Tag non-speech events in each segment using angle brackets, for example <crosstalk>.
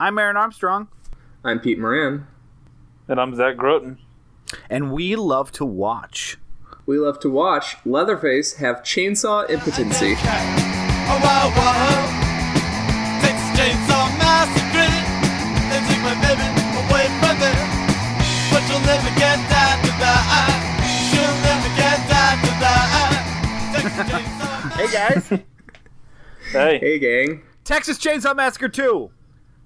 I'm Aaron Armstrong, I'm Pete Moran. And I'm Zach Groton. and we love to watch. We love to watch Leatherface have chainsaw impotency. Wow, wow. Texas Chainsaw Massacre. They took my baby away from me. But you'll never get that to die. You'll never get that to die. Texas Chainsaw <laughs> Hey guys, Hey. Hey, gang. Texas Chainsaw Massacre 2.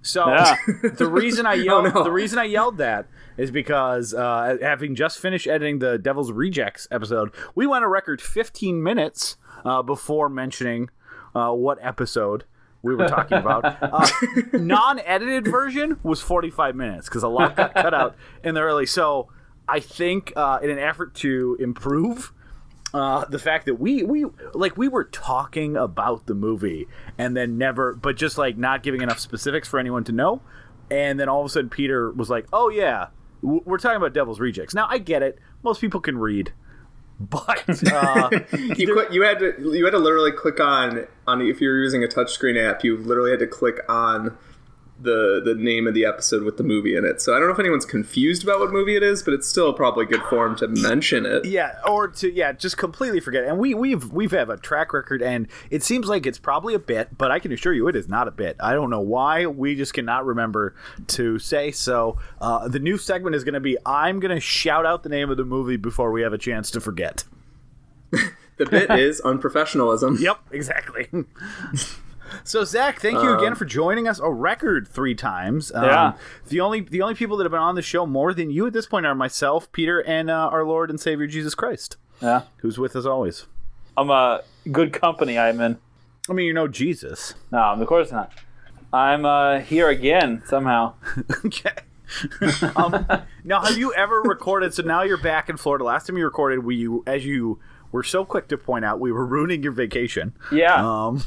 So Yeah. <laughs> the reason I <laughs> yelled Oh, no. the reason I yelled that is because uh, having just finished editing the Devil's Rejects episode, we went a record 15 minutes uh, before mentioning uh, what episode we were talking about. <laughs> Uh, non-edited version was 45 minutes because a lot got cut out in the early. So I think uh, in an effort to improve uh, the fact that we we like we were talking about the movie and then never but just like not giving enough specifics for anyone to know. And then all of a sudden peter was like oh yeah we're talking about devil's rejects. Now i get it. Most people can read. <laughs> But <laughs> uh, You qu- you had to you had to literally click on on if you were using a touchscreen app, you literally had to click on the the name of the episode with the movie in it. So I don't know if anyone's confused about what movie it is, but it's still probably good form to mention it. yeah or to yeah just completely forget it. and we we've we've have a track record and it seems like it's probably a bit but i can assure you it is not a bit i don't know why we just cannot remember to say so uh, the new segment is going to be i'm going to shout out the name of the movie before we have a chance to forget <laughs> The bit is unprofessionalism. <laughs> Yep, exactly. <laughs> so Zach, thank you again for joining us a record three times. Um, Yeah. The only the only people that have been on the show more than you at this point are myself, Peter, and uh, our Lord and Savior Jesus Christ, Yeah. who's with us always. I'm a good company I'm in. I mean, you know Jesus. No, of course not. I'm uh, here again somehow. <laughs> okay. um, now, have you ever recorded? So now you're back in Florida. Last time you recorded, we you as you were so quick to point out, we were ruining your vacation. Yeah. Um,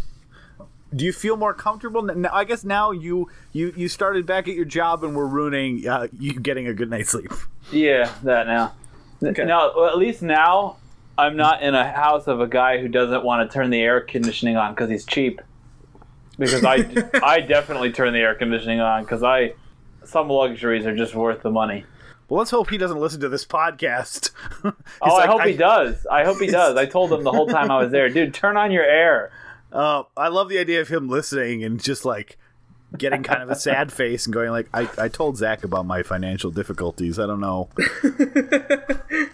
do you feel more comfortable? I guess now you you you started back at your job and we're ruining uh, you getting a good night's sleep. yeah, that now. Okay. No, well, at least now I'm not in a house of a guy who doesn't want to turn the air conditioning on because he's cheap. Because I, <laughs> I definitely turn the air conditioning on because I some luxuries are just worth the money. Well, let's hope he doesn't listen to this podcast. <laughs> Oh, He's I like, hope he does. I hope he does. I told him the whole time I was there, dude, turn on your air. Uh, I love the idea of him listening and just like getting kind of a sad <laughs> face and going like, I, I told Zach about my financial difficulties. I don't know. <laughs>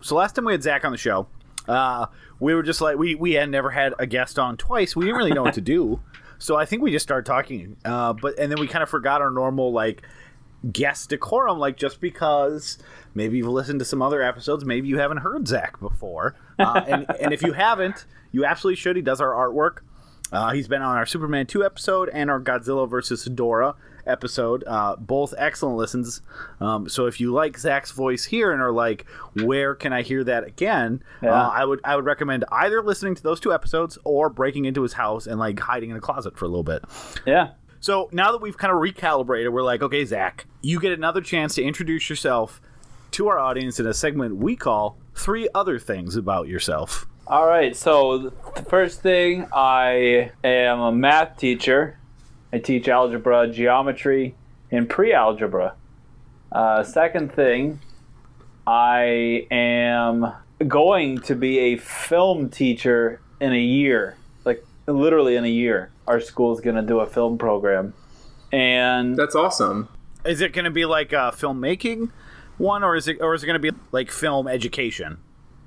so last time we had Zach on the show, uh, we were just like we we had never had a guest on twice. We didn't really know what to do, <laughs> so I think we just started talking. Uh, but and then we kind of forgot our normal like guest decorum, like just because maybe you've listened to some other episodes, maybe you haven't heard Zach before, uh, and and if you haven't, you absolutely should. He does our artwork. Uh, he's been on our Superman 2 episode and our Godzilla versus Hedorah episode. Uh, both excellent listens. Um, so if you like Zach's voice here and are like, where can I hear that again? Yeah. Uh, I would I would recommend either listening to those two episodes or breaking into his house and like hiding in a closet for a little bit. Yeah. So now that we've kind of recalibrated, we're like, okay, Zach, you get another chance to introduce yourself to our audience in a segment we call Three Other Things About Yourself. All right. So the first thing, I am a math teacher. I teach algebra, geometry, and pre-algebra. Uh, second thing, I am going to be a film teacher in a year, like literally in a year. Our school's going to do a film program, and That's awesome. Is it going to be like a filmmaking one, or is it, or is it going to be like film education?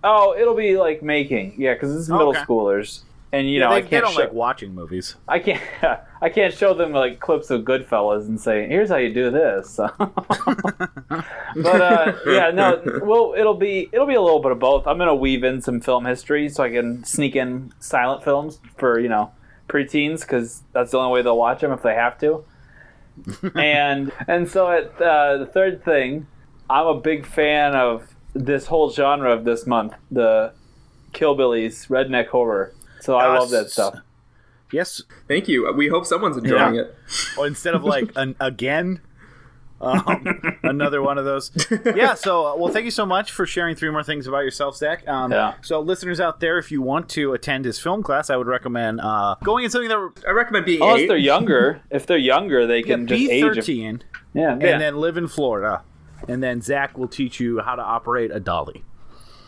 Oh, it'll be like making, yeah, because it's middle Okay. schoolers, and you know they, I can't show- like watching movies. I can't <laughs> I can't show them like clips of Goodfellas and say, "Here's how you do this." <laughs> but uh, yeah, no. Well, it'll be it'll be a little bit of both. I'm gonna weave in some film history so I can sneak in silent films for you know preteens because that's the only way they'll watch them if they have to. <laughs> and and so at uh, the third thing, I'm a big fan of this whole genre of this month, the Killbillies redneck horror. So I Uh, love that stuff. Yes. Thank you. We hope someone's enjoying Yeah. it. <laughs> Or instead of like an again, Um, <laughs> another one of those. Yeah. So, uh, well, thank you so much for sharing three more things about yourself, Zach. Um, Yeah. So, listeners out there, if you want to attend his film class, I would recommend uh, going in something that I recommend being Unless eight. they're younger, if they're younger, they can just be age. them. thirteen, Yeah, and yeah. then live in Florida, and then Zach will teach you how to operate a dolly.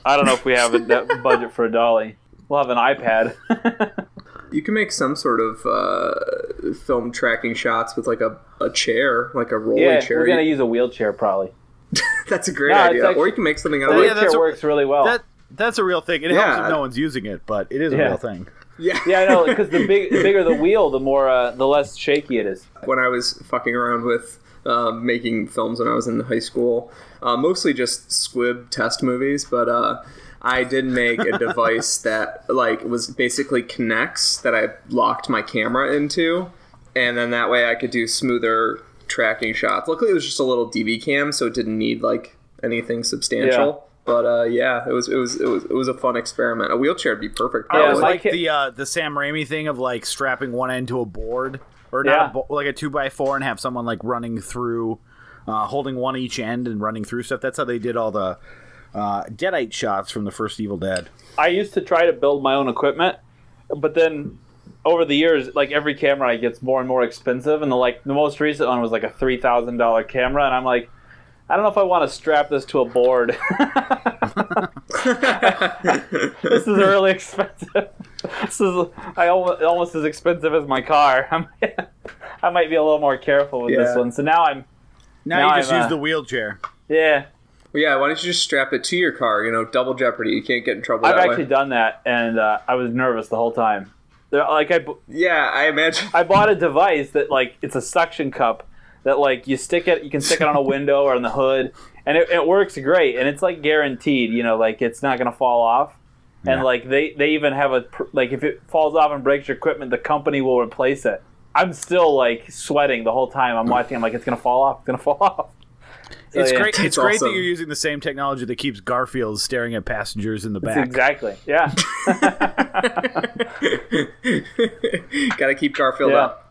I don't know if we have a that <laughs> budget for a dolly. We'll have an iPad. <laughs> You can make some sort of uh, film tracking shots with like a, a chair, like a rolly yeah, chair. we're gonna use a wheelchair probably. <laughs> That's a great No, idea. actually- or you can make something out of yeah, it. wheelchair that's a- works really well. That that's a real thing. It helps Yeah. if no one's using it, but it is a Yeah. real thing. Yeah. yeah, I know because the big, the bigger the wheel, the more, uh, the less shaky it is. when I was fucking around with um, making films when I was in high school, uh, mostly just squib test movies, but uh, I did make a <laughs> device that like was basically K'nex that I locked my camera into, and then that way I could do smoother tracking shots. Luckily, it was just a little DV cam, so it didn't need like anything substantial. But uh, yeah, it was it was it was it was a fun experiment. A wheelchair would be perfect. I Yeah, always probably. like like the uh, the Sam Raimi thing of like strapping one end to a board or not Yeah. a like a two by four and have someone like running through, uh, holding one each end and running through stuff. That's how they did all the uh, Deadite shots from the first Evil Dead. I used to try to build my own equipment, but then over the years, like every camera I gets more and more expensive, and the like the most recent one was like a three thousand dollar camera, and I'm like, I don't know if I want to strap this to a board. <laughs> this is really expensive. This is I almost, almost as expensive as my car. <laughs> I'm, I might be a little more careful with this one. So now I'm Now, Now you just I'm, use uh, the wheelchair. yeah. Well, yeah, why don't you just strap it to your car? You know, double jeopardy. You can't get in trouble I've that actually way. done that, and uh, I was nervous the whole time. Like I, Yeah, I imagine. I bought a device that like it's a suction cup that like you stick it, you can stick it on a <laughs> window or on the hood, and it, it works great. And it's like guaranteed, you know, like it's not gonna fall off. And Yeah. like they they even have a like if it falls off and breaks your equipment, the company will replace it. I'm still like sweating the whole time I'm watching. I'm like, it's gonna fall off. It's gonna fall off. So, It's yeah. great. It's It's great awesome. that you're using the same technology that keeps Garfield staring at passengers in the It's back. exactly. Yeah. <laughs> <laughs> Gotta keep Garfield Yeah. up.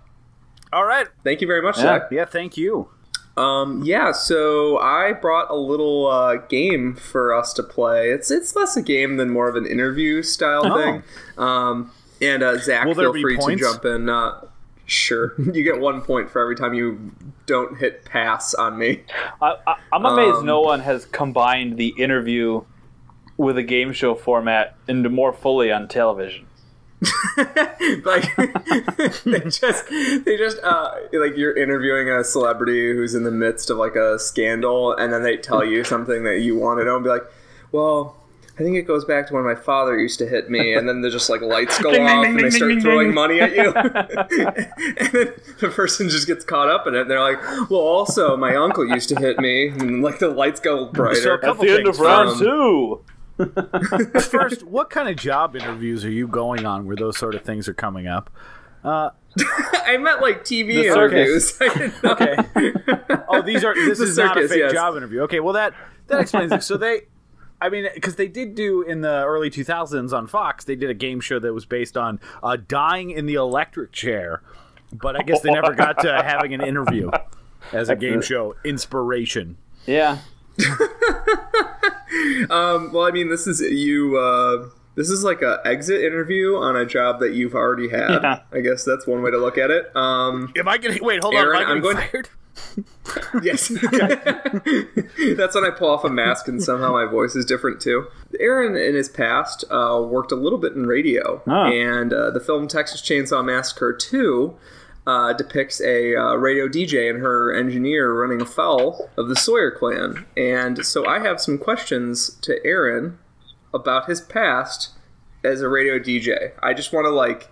All right. Thank you very much, Yeah. Zach. Yeah. Thank you. Um, yeah, so I brought a little uh, game for us to play. It's it's less a game than more of an interview style Oh. thing. Um, and uh, Zach, Will feel free points? to jump in. Uh, sure, <laughs> you get one point for every time you don't hit pass on me. I, I, I'm amazed Um, no one has combined the interview with a game show format into more fully on television. <laughs> like <laughs> they just they just uh like you're interviewing a celebrity who's in the midst of like a scandal and then they tell you something that you want to know and be like well I think it goes back to when my father used to hit me, and then the just like lights go <laughs> Ding, ding, off, ding, and they start throwing money at you, and then the person just gets caught up in it. And they're like, "Well, also, my uncle used to hit me," and like the lights go brighter. So a That's couple the end of round two. <laughs> <laughs> First, what kind of job interviews are you going on where those sort of things are coming up? <laughs> I meant like TV The interviews. Okay. Oh, these are. This The is not a fake yes. job interview. Okay, well that that explains it. So they, I mean, because they did do in the early 2000s on Fox, they did a game show that was based on uh, dying in the electric chair, but I guess they never got to having an interview as a game show inspiration. Yeah. <laughs> Um, well, I mean, this is you. Uh, this is like a exit interview on a job that you've already had. Yeah. I guess that's one way to look at it. Um, Am I getting? Wait, hold Aaron, on. Am I I'm getting going- fired? <laughs> <laughs> yes, that's when I pull off a mask and somehow my voice is different too. Aaron, in his past, uh, worked a little bit in radio, Ah. and uh, the film Texas Chainsaw Massacre Two. Uh, depicts a uh, radio DJ and her engineer running afoul of the Sawyer clan. And so I have some questions to Aaron about his past as a radio DJ. I just want to like,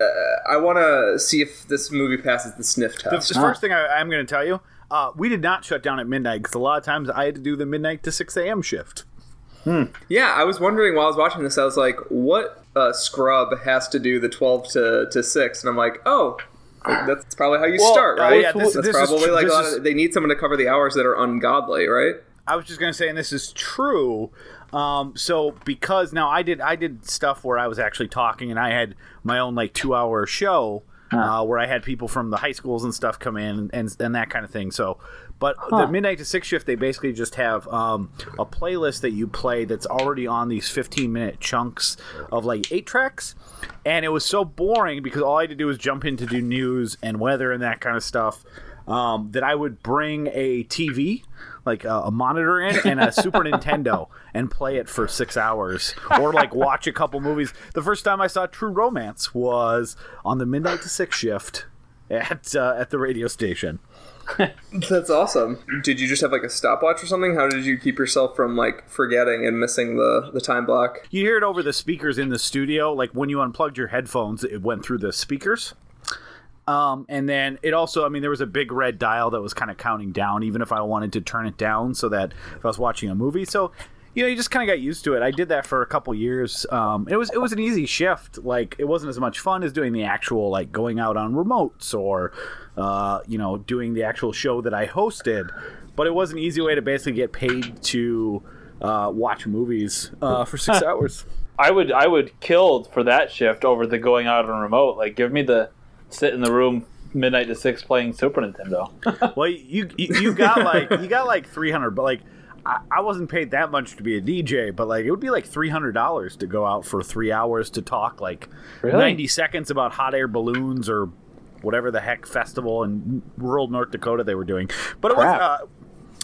uh, I want to see if this movie passes the sniff The, test. the first thing I, I'm going to tell you, uh, we did not shut down at midnight because a lot of times I had to do the midnight to 6 a.m. shift. Yeah, I was wondering while I was watching this, I was like, what uh, scrub has to do the 12 to, to 6? And I'm like, oh, that's probably how you Well, start, right? yeah, this- that's this is probably like a lot is- of, they need someone to cover the hours that are ungodly, right? I was just going to say, and this is true. Um, so because now I did I did stuff where I was actually talking and I had my own like two hour show uh, where I had people from the high schools and stuff come in and and that kind of thing. So, but the midnight to six shift, they basically just have um, a playlist that you play that's already on these fifteen minute chunks of like eight tracks, and it was so boring because all I had to do was jump in to do news and weather and that kind of stuff. Um, that I would bring a TV, like a, a monitor in, and a Super <laughs> Nintendo, and play it for six hours, or like watch a couple movies. The first time I saw True Romance was on the midnight to six shift at uh, at the radio station. <laughs> That's awesome. Did you just have like a stopwatch or something? How did you keep yourself from like forgetting and missing the the time block? You hear it over the speakers in the studio, like when you unplugged your headphones, it went through the speakers. Um, and then it also, I mean, there was a big red dial that was kind of counting down, even if I wanted to turn it down, so that if I was watching a movie. So, you know, you just kind of got used to it. I did that for a couple years. Um, it was it was an easy shift. Like it wasn't as much fun as doing the actual like going out on remotes or, uh, you know, doing the actual show that I hosted. But it was an easy way to basically get paid to uh, watch movies uh, for six <laughs> hours. I would I would kill for that shift over the going out on remote. Like, give me the sit in the room midnight to six playing Super Nintendo. <laughs> Well, you you, you got like you got like three hundred, but like I, I wasn't paid that much to be a DJ, but like it would be like three hundred dollars to go out for three hours to talk like Really? ninety seconds about hot air balloons or whatever the heck festival in rural North Dakota they were doing. But it was. Uh,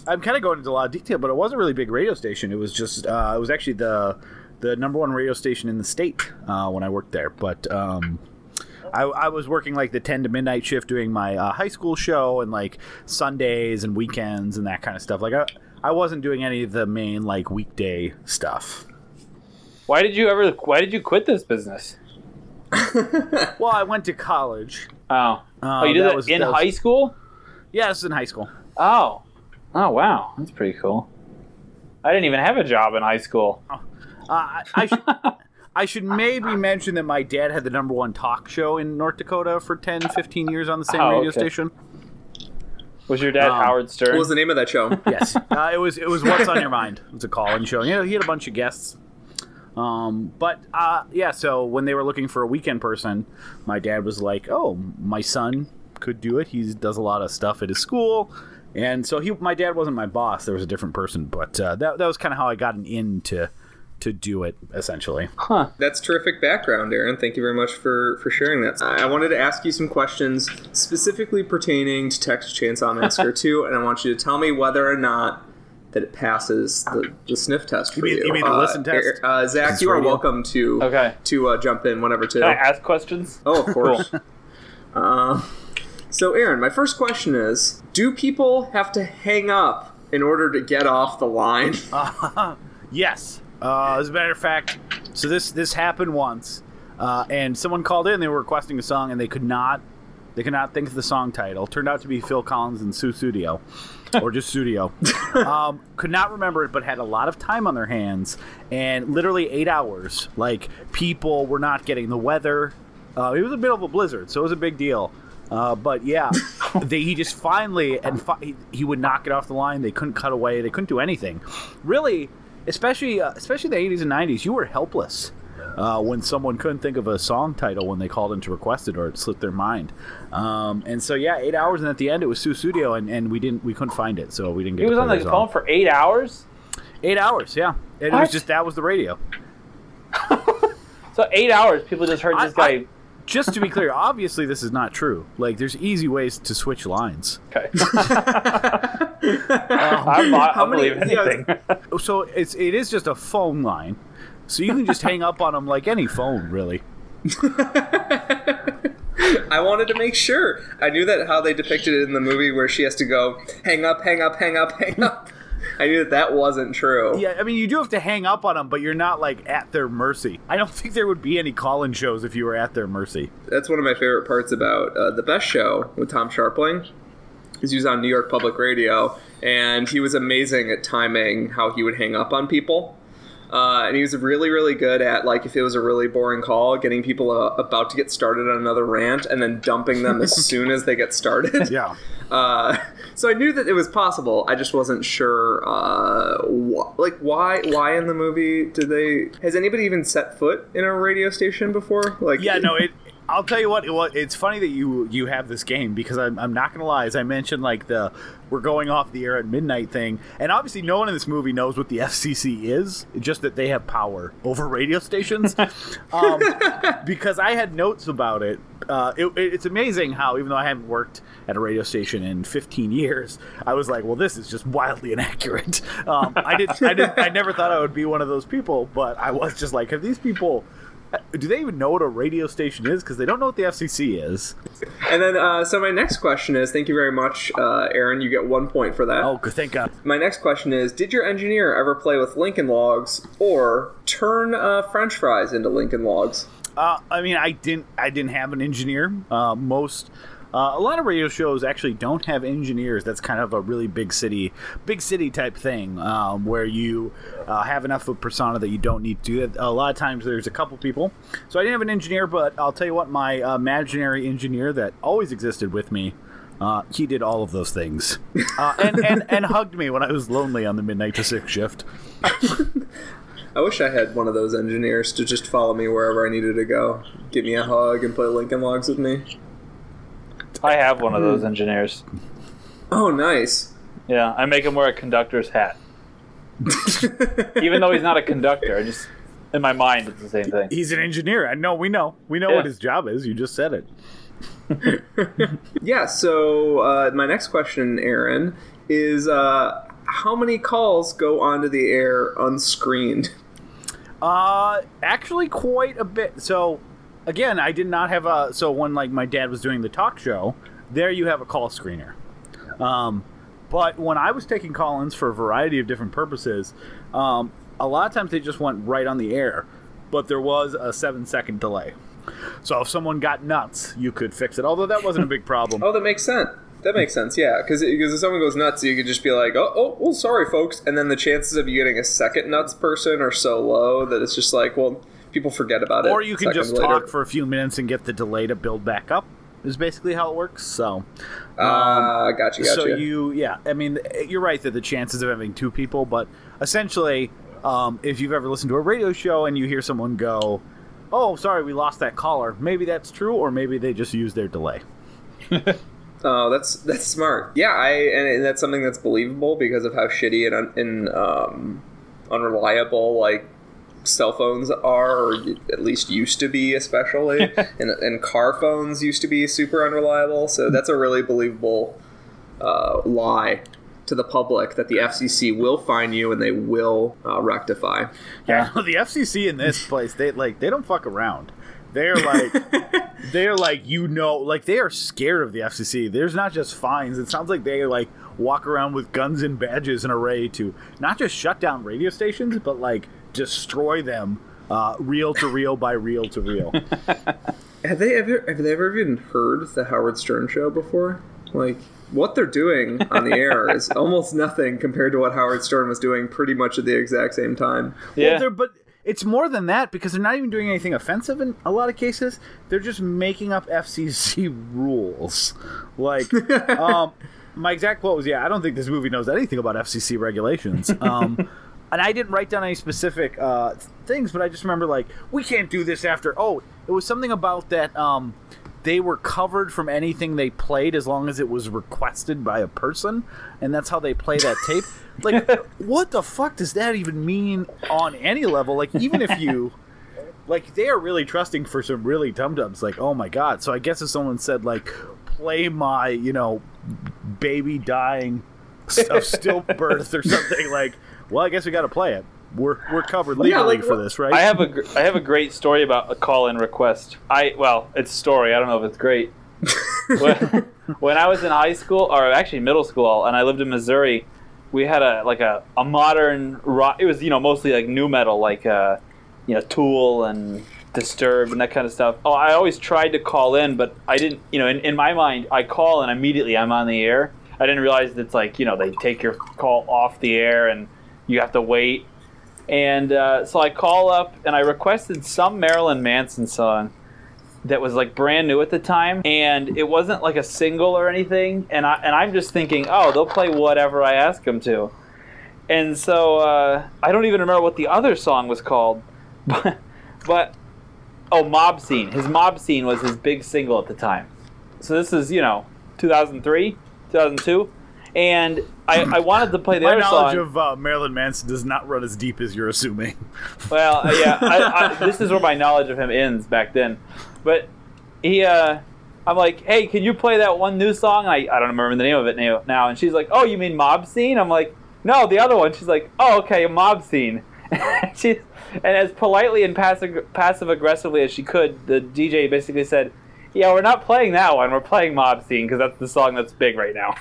I'm kind of going into a lot of detail, but it wasn't really big radio station. It was just uh, it was actually the the number one radio station in the state uh, when I worked there. But um, I, I was working like the 10 to midnight shift doing my uh, high school show and like Sundays and weekends and that kind of stuff. Like I, I wasn't doing any of the main like weekday stuff. why did you ever? Why did you quit this business? <laughs> Well, I went to college. Oh, Uh, oh, you did that that, was- in that was- high school. Yeah, this is in high school. Oh, oh wow, that's pretty cool. I didn't even have a job in high school. Uh, I, I, should, <laughs> I should maybe mention that my dad had the number one talk show in North Dakota for 10, 15 years on the same Oh, radio okay. station. Was your dad Um, Howard Stern? What was the name of that show? Yes, uh, it was. It was what's on your mind. It was a call-in show. You know, he had a bunch of guests. Um, but uh, yeah, so when they were looking for a weekend person, my dad was like, "Oh, my son could do it. He does a lot of stuff at his school." And so he, my dad wasn't my boss. There was a different person, but uh, that that was kind of how I got an in to to do it essentially. huh? That's terrific background, Aaron. Thank you very much for, for sharing that. I wanted to ask you some questions specifically pertaining to Texas Chainsaw Massacre <laughs> 2, and I want you to tell me whether or not that it passes the, the sniff test for mean- you. you mean the Uh, listen test? Uh, Zach, you are radio. welcome to Okay. to uh, jump in whenever to. Can I ask questions? Oh, of course. uh, so, Aaron, my first question is: Do people have to hang up in order to get off the line? <laughs> Yes. Uh, as a matter of fact, so this this happened once, uh, and someone called in. They were requesting a song, and they could not they could not think of the song title. Turned out to be Phil Collins and Sussudio, or just Studio. <laughs> um, could not remember it, but had a lot of time on their hands, and literally eight hours. Like people were not getting the weather. Uh, it was a bit of a blizzard, so it was a big deal. Uh, but yeah, <laughs> they, he just finally and fi- he, he would not get off the line. They couldn't cut away. They couldn't do anything. Really, especially uh, especially the 80s and 90s, you were helpless uh, when someone couldn't think of a song title when they called in to request it or it slipped their mind. Um, and so yeah, eight hours, and at the end it was Sussudio, and, and we didn't we couldn't find it, so we didn't get. He was on the phone for eight hours. eight hours. Yeah, and it was just that was the radio. <laughs> So eight hours, people just heard I- this guy. I- Just to be clear, <laughs> obviously this is not true. Like, there's easy ways to switch lines. okay. <laughs> I'm, I'll How many- believe anything. So it's it is just a phone line, so you can just hang up on them like any phone, really. <laughs> I wanted to make sure. I knew that how they depicted it in the movie where she has to go hang up, hang up, hang up, hang up. I knew that that wasn't true. Yeah, I mean, you do have to hang up on them, but you're not like at their mercy. I don't think there would be any call-in shows if you were at their mercy. That's one of my favorite parts about uh, the best show with Tom Scharpling. He was on New York Public Radio, and he was amazing at timing how he would hang up on people. Uh, and he was really, really good at like if it was a really boring call, getting people uh, about to get started on another rant, and then dumping them as <laughs> soon as they get started. Yeah. <laughs> Uh, so I knew that it was possible. I just wasn't sure, uh, wh- like why why in the movie did they? Has anybody even set foot in a radio station before? Like, Yeah, no, it. <laughs> I'll tell you what. It, wa- it's funny that you you have this game because I'm, I'm not gonna lie. As I mentioned, like the we're going off the air at midnight thing, and obviously no one in this movie knows what the FCC is. Just that they have power over radio stations. <laughs> um, because I had notes about it. Uh, it, it- It's amazing how even though I haven't worked at a radio station in 15 years, I was like, well, this is just wildly <laughs> inaccurate. Um, I did I did I never thought I would be one of those people, but I was just like, have these people. Do they even know what a radio station is? Because they don't know what the FCC is. And then, uh, so my next question is, thank you very much, uh, Aaron. You get one point for that. Oh, good, thank God. My next question is, did your engineer ever play with Lincoln Logs or turn uh, French fries into Lincoln Logs? Uh, I mean, I didn't. I didn't have an engineer. Uh, most, uh, a lot of radio shows actually don't have engineers. That's kind of a really big city, big city type thing, um, where you uh, have enough of persona that you don't need to do that. A lot of times, there's a couple people. So I didn't have an engineer, but I'll tell you what, my imaginary engineer that always existed with me. Uh, he did all of those things, uh, and, and and hugged me when I was lonely on the midnight to six shift. <laughs> I wish I had one of those engineers to just follow me wherever I needed to go, give me a hug, and play Lincoln Logs with me. I have one of those engineers. Oh, nice. Yeah, I make him wear a conductor's hat. <laughs> Even though he's not a conductor, I just in my mind it's the same thing. He's an engineer. I know. We know. We know Yeah. what his job is. You just said it. <laughs> Yeah, so uh, my next question, Aaron, is uh, how many calls go onto the air unscreened? Uh, actually, quite a bit. So, again, I did not have a. So when like my dad was doing the talk show, there you have a call screener. Um, but when I was taking call-ins for a variety of different purposes, um, a lot of times they just went right on the air, but there was a seven-second delay. So if someone got nuts, you could fix it. Although that wasn't a big problem. <laughs> Oh, that makes sense. That makes sense, yeah. Because if someone goes nuts, you could just be like, oh, oh, well, sorry, folks. And then the chances of you getting a second nuts person are so low that it's just like, well, people forget about it. or you can just later. talk for a few minutes and get the delay to build back up. Is basically how it works. So. Ah, gotcha, gotcha. So you, yeah, I mean, you're right that the chances of having two people, but essentially, um, if you've ever listened to a radio show and you hear someone go, "Oh, sorry, we lost that caller," maybe that's true, or maybe they just use their delay. <laughs> Oh, that's that's smart. Yeah, I and, and that's something that's believable because of how shitty and, un, and um, unreliable like cell phones are, or at least used to be, especially, <laughs> and and car phones used to be super unreliable. So that's a really believable uh, lie to the public that the FCC will find you and they will uh, rectify. Yeah, <laughs> the FCC in this place, they like they don't fuck around. They're like, <laughs> they're like, you know, like they are scared of the FCC. There's not just fines. It sounds like they like walk around with guns and badges and array to not just shut down radio stations, but like destroy them, uh, reel to reel by reel to reel. <laughs> Have they ever have they ever even heard the Howard Stern show before? Like what they're doing on the air is <laughs> almost nothing compared to what Howard Stern was doing pretty much at the exact same time. Yeah, Well, they're, but it's more than that because they're not even doing anything offensive in a lot of cases. They're just making up FCC rules. Like, <laughs> um, my exact quote was, "Yeah, I don't think this movie knows anything about FCC regulations." Um, and I didn't write down any specific uh, things, but I just remember like, "We can't do this after." Oh, it was something about that. Um, they were covered from anything they played as long as it was requested by a person, and that's how they play that tape. <laughs> Like, what the fuck does that even mean on any level? Like, even if you, like, they are really trusting for some really dum dums. Like, oh my god. So I guess if someone said like, play my, you know, baby dying of <laughs> stillbirth or something, like, well, I guess we got to play it. We're we're covered yeah, legally like, for this, right? I have a gr- I have a great story about a call-in request. I well, it's a story. I don't know if it's great. when, <laughs> when I was in high school, or actually middle school, and I lived in Missouri, we had a like a, a modern rock. It was you know mostly like nu metal, like uh, you know Tool and Disturbed and that kind of stuff. Oh, I always tried to call in, but I didn't. You know, in, in my mind, I call and immediately I'm on the air. I didn't realize it's like you know they take your call off the air and you have to wait. And uh, so I call up and I requested some Marilyn Manson song that was like brand new at the time, and it wasn't like a single or anything. And I and I'm just thinking, oh, they'll play whatever I ask them to. And so uh, I don't even remember what the other song was called, <laughs> but but oh, Mob Scene. His Mob Scene was his big single at the time. So this is, you know, 2003, 2002. And I, I wanted to play the My other knowledge song. of uh, Marilyn Manson does not run as deep as you're assuming. <laughs> Well, uh, yeah, I, I, this is where my knowledge of him ends back then. But he, uh, I'm like, hey, can you play that one new song? I, I don't remember the name of it now. And she's like, oh, you mean Mob Scene? I'm like, no, the other one. She's like, oh, okay, Mob Scene. <laughs> she, and as politely and passive passive aggressively as she could, the DJ basically said, yeah, we're not playing that one. We're playing Mob Scene because that's the song that's big right now.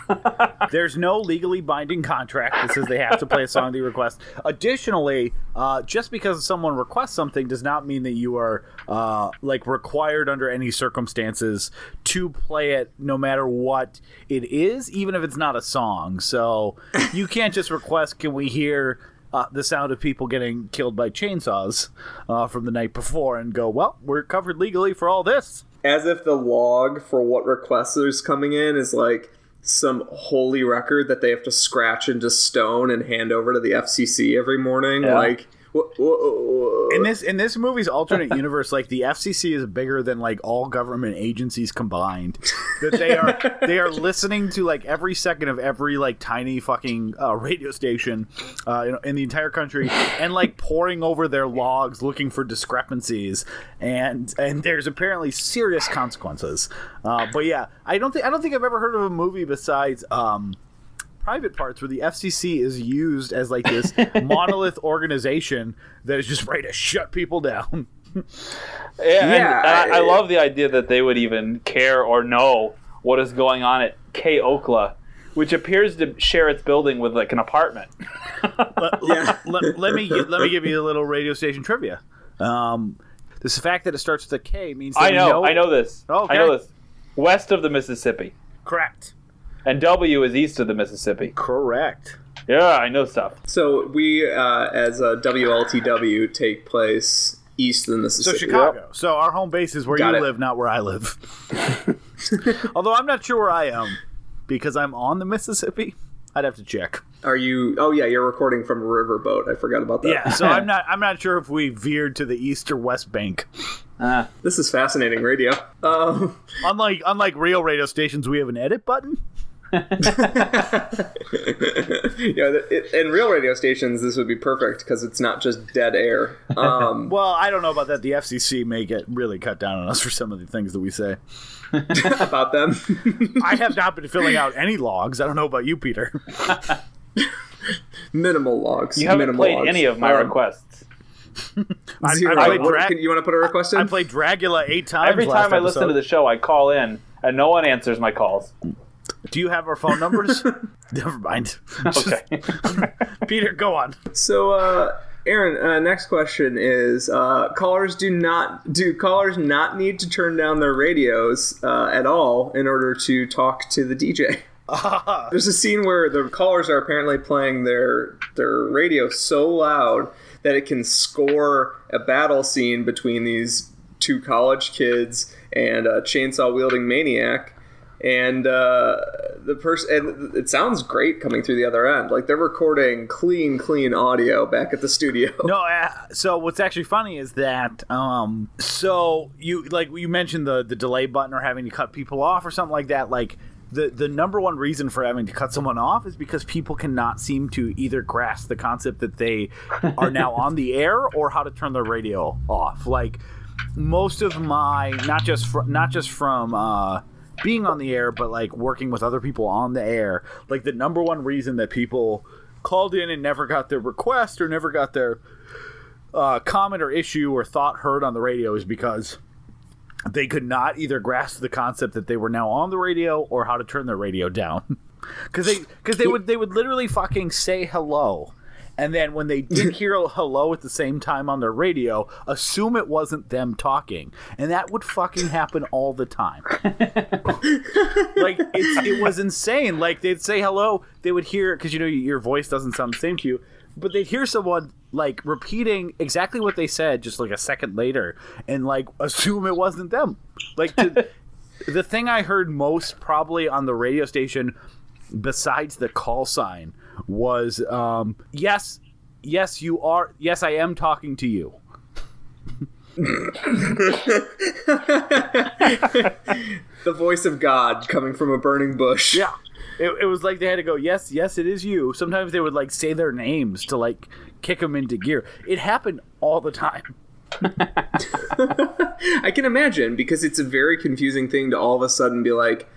<laughs> There's no legally binding contract that says they have to play a song they request. Additionally, uh, just because someone requests something does not mean that you are uh, like required under any circumstances to play it, no matter what it is, even if it's not a song. So you can't just request, "Can we hear?" Uh, the sound of people getting killed by chainsaws uh, from the night before, and go, well, we're covered legally for all this. As if the log for what requests is coming in is like some holy record that they have to scratch into stone and hand over to the FCC every morning. Yeah. Like, in this in this movie's alternate <laughs> universe, like the FCC is bigger than like all government agencies combined. That they are they are listening to like every second of every like tiny fucking uh, radio station, uh, you know, in the entire country, and like poring over their logs looking for discrepancies, and and there's apparently serious consequences. Uh, but yeah, I don't think I don't think I've ever heard of a movie besides. Um, private parts where the FCC is used as like this <laughs> monolith organization that is just ready to shut people down. Yeah, Yeah, I, I I- love the idea that they would even care or know what is going on at KOKLA, which appears to share its building with like an apartment. let, Yeah. <laughs> let, let me let me give you a little radio station trivia. Um, this fact that it starts with a K means that I we know, I know this. Okay. I know this. West of the Mississippi, Correct. And W is east of the Mississippi. Correct. Yeah, I know stuff. So we, uh, as a WLTW, take place east of the Mississippi. So Mississippi. Chicago. So our home base is where Got you it. live, not where I live. <laughs> <laughs> Although I'm not sure where I am because I'm on the Mississippi. I'd have to check. Are you? Oh yeah, you're recording from a riverboat. I forgot about that. Yeah, so <laughs> I'm not I'm not sure if we veered to the east or west bank. Uh, This is fascinating radio. Um, Unlike unlike real radio stations, we have an edit button. <laughs> yeah, th- it, in real radio stations, this would be perfect because it's not just dead air. Um, <laughs> Well, I don't know about that. The FCC may get really cut down on us for some of the things that we say. <laughs> about them. I have not been filling out any logs. I don't know about you, Peter. minimal logs. you haven't minimal played logs. any of my Um, requests. I, Zero. I played Dra- can- you want to put a request in? I played Dragula eight times. Every last time I listen to the show, I call in, and no one answers my calls. Do you have our phone numbers? <laughs> Never mind. <laughs> Okay. <laughs> Peter, go on. So, uh, Aaron, uh, next question is: uh, Callers do not do callers not need to turn down their radios uh, at all in order to talk to the DJ? There's a scene where the callers are apparently playing their their radio so loud that it can score a battle scene between these two college kids and a chainsaw wielding maniac. And uh, the person, and it sounds great coming through the other end. Like they're recording clean, clean audio back at the studio. <laughs> No, uh, so what's actually funny is that um so you like you mentioned the the delay button or having to cut people off or something like that like the the number one reason for having to cut someone off is because people cannot seem to either grasp the concept that they are now <laughs> on the air or how to turn their radio off like most of my not just fr- not just from uh being on the air but like working with other people on the air like the number one reason that people called in and never got their request or never got their uh, comment or issue or thought heard on the radio is because they could not either grasp the concept that they were now on the radio or how to turn their radio down. <laughs> Because they because they would they would literally fucking say hello and then when they did <laughs> hear a hello at the same time on their radio assume it wasn't them talking. And that would fucking happen all the time. <laughs> Like it's, it was insane. Like they'd say hello they would hear because you know your voice doesn't sound the same to you but they'd hear someone like repeating exactly what they said just like a second later and like assume it wasn't them. Like to, <laughs> the thing i heard most probably on the radio station besides the call sign was um yes yes you are yes i am talking to you <laughs> The voice of God coming from a burning bush. Yeah. It, it was like they had to go, yes, yes, it is you. Sometimes they would like say their names to like kick them into gear. It happened all the time. <laughs> I can imagine because it's a very confusing thing to all of a sudden be like,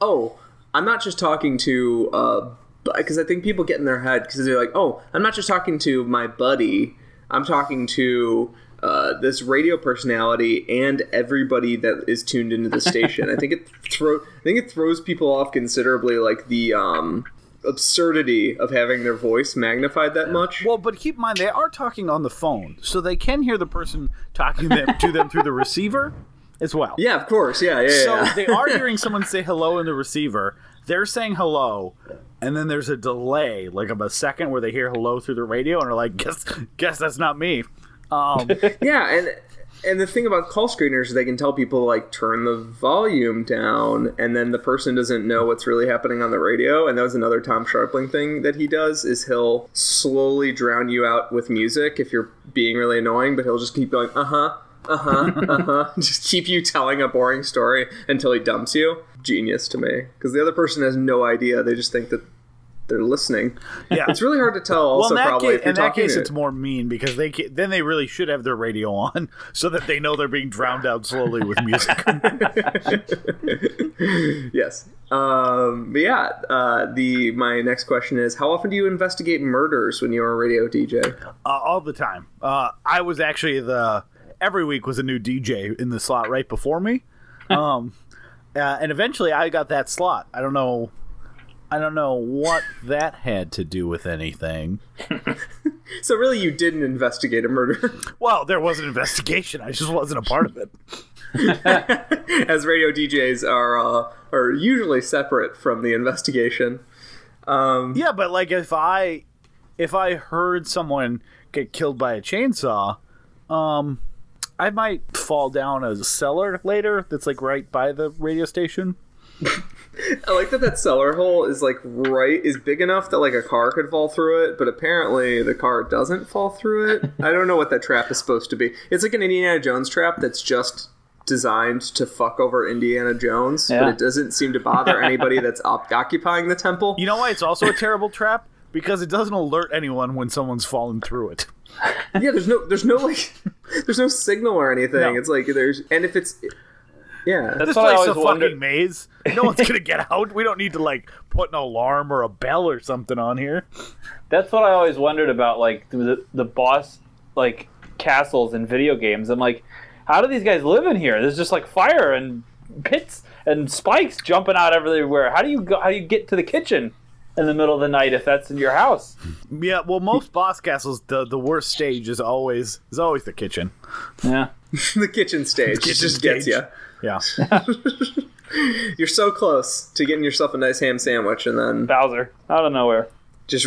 oh, I'm not just talking to, uh, because I think people get in their head because they're like, oh, I'm not just talking to my buddy, I'm talking to uh, this radio personality and everybody that is tuned into the station. I think it throw, I think it throws people off considerably, like the um, absurdity of having their voice magnified that much. Well, but keep in mind they are talking on the phone, so they can hear the person talking them, to them through the receiver as well. yeah, of course. Yeah, yeah, So yeah. they are hearing someone say hello in the receiver. They're saying hello, and then there's a delay, like of a second, where they hear hello through the radio and are like, "Guess, guess that's not me." Um, <laughs> Yeah, and and the thing about call screeners is they can tell people like turn the volume down, and then the person doesn't know what's really happening on the radio. And that was another Tom Scharpling thing that he does is he'll slowly drown you out with music if you're being really annoying, but he'll just keep going, uh huh, uh huh, <laughs> uh huh, just keep you telling a boring story until he dumps you. Genius to me, because the other person has no idea. They just think that they're listening. yeah. It's really hard to tell. Also, well, in that probably case, if you're in that case, to- it's more mean because they ca- then they really should have their radio on <laughs> so that they know they're being drowned out slowly with music. <laughs> yes. Um, but yeah, uh, the my next question is: How often do you investigate murders when you're a radio DJ? uh, all the time. Uh, I was actually the every week was a new DJ in the slot right before me, <laughs> um, uh, and eventually I got that slot. I don't know, I don't know what that had to do with anything. <laughs> So really, you didn't investigate a murder, <laughs> Well, there was an investigation. I just wasn't a part of it. as radio DJs are uh, are usually separate from the investigation. Um, Yeah, but like if I if I heard someone get killed by a chainsaw, um, I might fall down a cellar later. That's like right by the radio station. <laughs> I like that that cellar hole is like right is big enough that like a car could fall through it, but apparently the car doesn't fall through it. <laughs> I don't know what that trap is supposed to be. It's like an Indiana Jones trap that's just designed to fuck over Indiana Jones, but it doesn't seem to bother anybody that's <laughs> op- occupying the temple. You know why it's also a terrible trap? Because it doesn't alert anyone when someone's fallen through it. <laughs> yeah, there's no there's no like <laughs> there's no signal or anything. No. It's like there's and if it's yeah. That's This what I place is a always fucking maze. No one's gonna get out. We don't need to like put an alarm or a bell or something on here. That's what I always wondered about, like the the boss like castles in video games. I'm like, how do these guys live in here? There's just like fire and pits and spikes jumping out everywhere. How do you go? How do you get to the kitchen in the middle of the night if that's in your house? Yeah, well, most boss castles, the the worst stage is always is always the kitchen. Yeah. <laughs> the kitchen stage it kitchen just gets you. Yeah, <laughs> You're so close to getting yourself a nice ham sandwich and then Bowser out of nowhere. just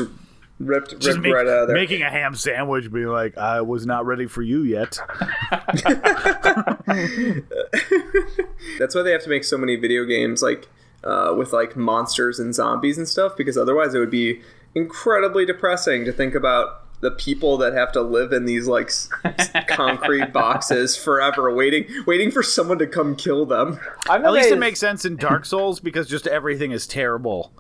ripped, just ripped make- right out of there. making a ham sandwich, being like, "I was not ready for you yet." <laughs> That's why they have to make so many video games like uh, with like monsters and zombies and stuff because otherwise it would be incredibly depressing to think about the people that have to live in these like s- s- <laughs> concrete boxes forever waiting waiting for someone to come kill them. I've At least it makes sense in Dark Souls because just everything is terrible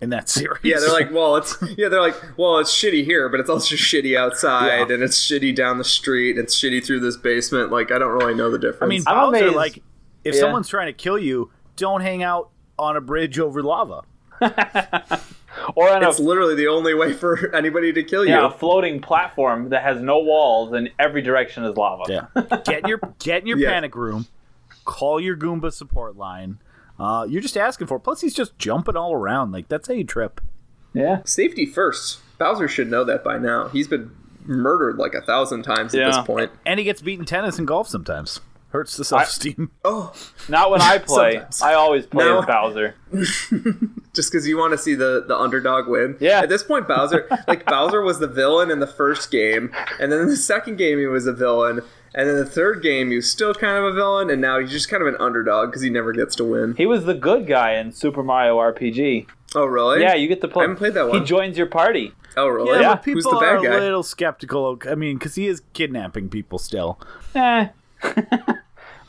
in that <laughs> series. Yeah, they're like, well, it's yeah, they're like, well, it's shitty here, but it's also shitty outside, Yeah. and it's shitty down the street, and it's shitty through this basement. Like, I don't really know the difference. I mean, I'm Bowser, amazed- like, if Yeah. someone's trying to kill you, don't hang out on a bridge over lava. <laughs> or on a it's literally the only way for <laughs> anybody to kill you. yeah, a floating platform that has no walls and every direction is lava. Yeah, <laughs> get in your get in your Yeah. panic room, call your Goomba support line. Uh, you're just asking for. it. Plus, he's just jumping all around. Like that's how you trip. Yeah. Safety first. Bowser should know that by now. He's been murdered like a thousand times at this point. And he gets beaten tennis and golf sometimes. Hurts the self esteem. Oh, Not when I play. <laughs> Sometimes. I always play No. as Bowser. <laughs> just because you want to see the the underdog win. Yeah. At this point, Bowser, like Bowser was the villain in the first game, and then in the second game he was a villain, and then the third game he was still kind of a villain, and now he's just kind of an underdog because he never gets to win. He was the good guy in Super Mario RPG. Oh, really? Yeah, you get to play. I haven't played that one. He joins your party. Oh, really? Yeah, Yeah. but people Who's the are bad a guy? little skeptical. I mean, because he is kidnapping people still. Eh, <laughs>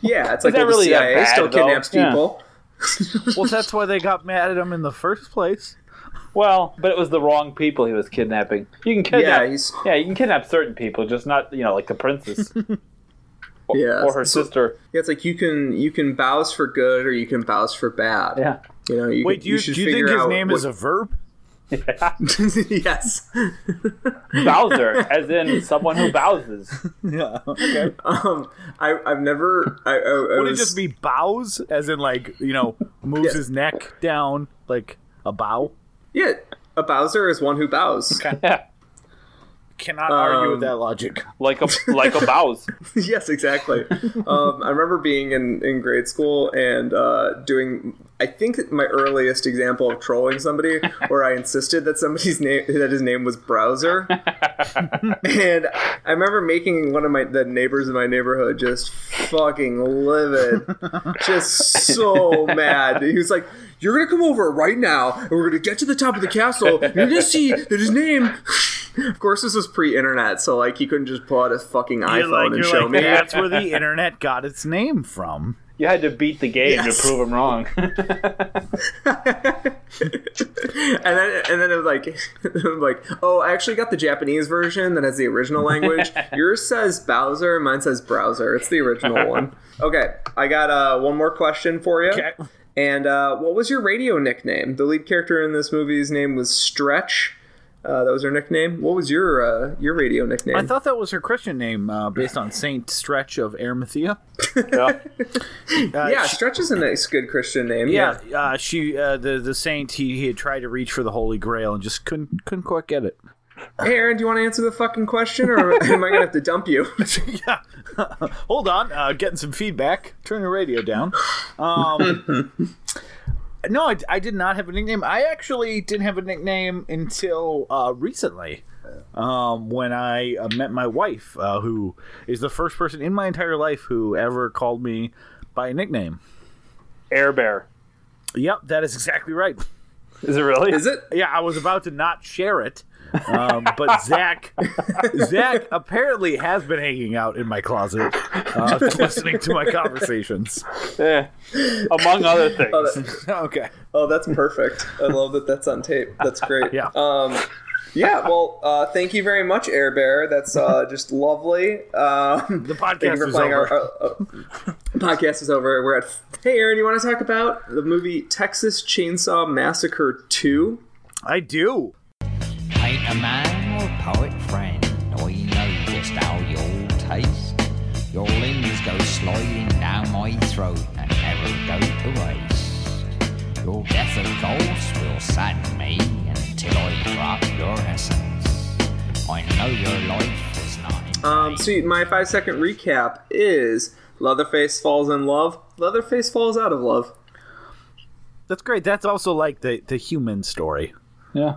Yeah, it's like that well, really the CIA bad, still though? kidnaps Yeah. people. <laughs> well, that's why they got mad at him in the first place. Well, but it was the wrong people he was kidnapping. You can kidnap. Yeah, he's Yeah, you can kidnap certain people, just not you know like the princess <laughs> or, Yeah, or her so- sister. yeah, it's like you can you can bows for good or you can bows for bad. Yeah. You know, you, Wait, do you, should do you think his name what- is a verb? <laughs> yes. Bowser, as in someone who bowses. Yeah. Okay. Um, I I've never. I, I, I Would was, it just be bows, as in like you know moves Yeah. his neck down like a bow? Yeah, a Bowser is one who bows. Yeah, <laughs> Cannot argue with Um, that logic. like a like a <laughs> bows. yes, exactly. um, I remember being in, in grade school and uh, doing. I think my earliest example of trolling somebody, where I insisted that somebody's name that his name was Browser, <laughs> and I remember making one of my the neighbors in my neighborhood just fucking livid, just so mad. He was like, "You're gonna come over right now, and we're gonna get to the top of the castle. and You're gonna see that his name." Of course, this was pre-internet, so like he couldn't just pull out his fucking You're iPhone like, and you're show like, me. that's where the internet got its name from. You had to beat the game Yes. to prove him wrong. <laughs> <laughs> and then and then it was like <laughs> like oh I actually got the Japanese version that has the original language. Yours says Bowser, mine says browser. It's the original one. Okay, I got uh, one more question for you. Okay. And uh, what was your radio nickname? The lead character in this movie's name was Stretch. Uh, that was her nickname. What was your uh, your radio nickname? I thought that was her Christian name, uh, based on Saint Stretch of Arimathea. <laughs> yeah. Uh, yeah, she- Stretch is a nice, good Christian name. yeah. Uh, she, uh, the the saint, he, he had tried to reach for the Holy Grail and just couldn't couldn't quite get it. Hey, Aaron, do you want to answer the fucking question, or <laughs> am I gonna have to dump you? <laughs> yeah. Hold on, uh, getting some feedback. Turn the radio down. Um, no, I, I did not have a nickname. I actually didn't have a nickname until uh, recently. Um, when I uh, met my wife, uh, who is the first person in my entire life who ever called me by a nickname. Air Bear. Yep, that is exactly right. Is it really? Is it? Yeah, I was about to not share it, um, but <laughs> Zach, Zach apparently has been hanging out in my closet, uh, <laughs> <laughs> listening to my conversations. Yeah. Among other things. Oh, that- okay. Oh, that's perfect. I love that that's on tape. That's great. Yeah. Um, yeah. Well, uh, thank you very much, Air Bear. That's uh, just lovely. Um, The podcast is over. our uh, uh, podcast is over. We're at. Hey, Aaron, you want to talk about the movie Texas Chainsaw Massacre Two? I do. Ain't a man or poet friend, I know just how you'll taste. Your limbs go sliding down my throat and never go to waste. Your death, of course, will sadden me until I drop your essence. I know your life is not in Um, so my five second recap is Leatherface falls in love. Leatherface falls out of love. That's great. That's also like the the human story. yeah.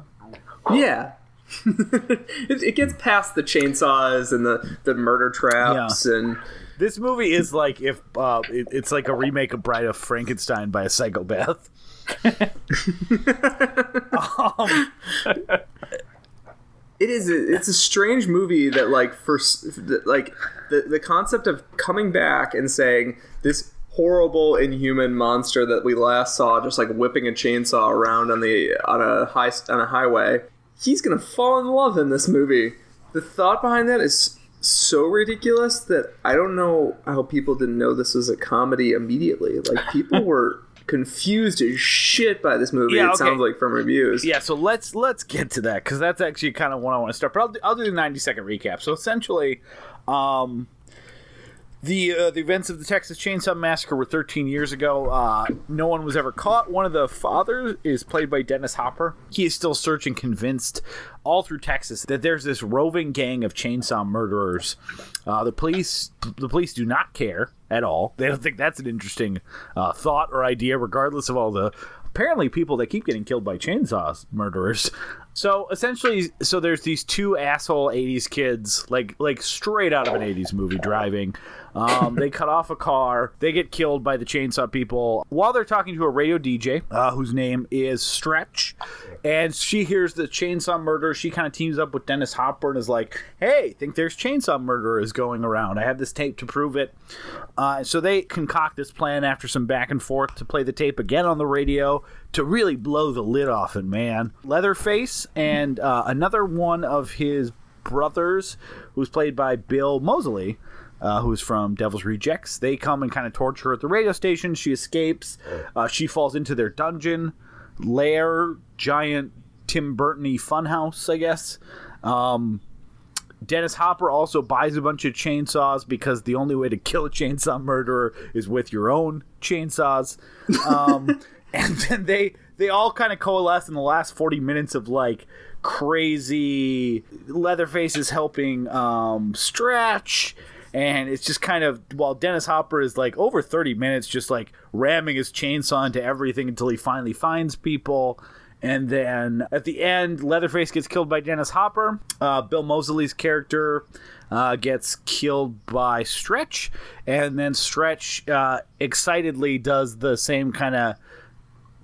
Yeah. <laughs> it, it gets past the chainsaws and the, the murder traps and This movie is like if uh, it, it's like a remake of Bride of Frankenstein by a psychopath. <laughs> um, it is a, it's a strange movie that like for like the the concept of coming back and saying this horrible inhuman monster that we last saw just like whipping a chainsaw around on the on a high on a highway he's gonna fall in love in this movie the thought behind that is so ridiculous that i don't know how people didn't know this was a comedy immediately like <laughs> people were confused as shit by this movie Yeah, it okay. sounds like from reviews yeah, so let's let's get to that because that's actually kind of what I want to start. But I'll do, I'll do the ninety second recap. So essentially, um, the uh, the events of the Texas Chainsaw Massacre were 13 years ago. Uh, no one was ever caught. One of the fathers is played by Dennis Hopper. He is still searching, convinced all through Texas that there's this roving gang of chainsaw murderers. Uh, the police the police do not care at all. They don't think that's an interesting uh, thought or idea, regardless of all the apparently people that keep getting killed by chainsaws murderers. So essentially, so there's these two asshole '80s kids, like like straight out of an '80s movie, driving. Um, they cut off a car. They get killed by the chainsaw people while they're talking to a radio DJ, uh, whose name is Stretch, and she hears the chainsaw murder. She kind of teams up with Dennis Hopper and is like, "Hey, think there's chainsaw murderers going around. I have this tape to prove it." Uh, so they concoct this plan after some back and forth to play the tape again on the radio to really blow the lid off it, man. Leatherface and uh, another one of his brothers, who's played by Bill Moseley, uh, who's from Devil's Rejects, they come and kind of torture her at the radio station. She escapes. Uh, she falls into their dungeon, lair, giant Tim Burton-y funhouse, I guess. Um, Dennis Hopper also buys a bunch of chainsaws because the only way to kill a chainsaw murderer is with your own chainsaws. Um, <laughs> and then they they all kind of coalesce in the last 40 minutes of like crazy Leatherface is helping um, Stretch and it's just kind of while Dennis Hopper is like over 30 minutes just like ramming his chainsaw into everything until he finally finds people and then at the end, Leatherface gets killed by Dennis Hopper. Uh, Bill Moseley's character uh, gets killed by Stretch. And then Stretch uh, excitedly does the same kind of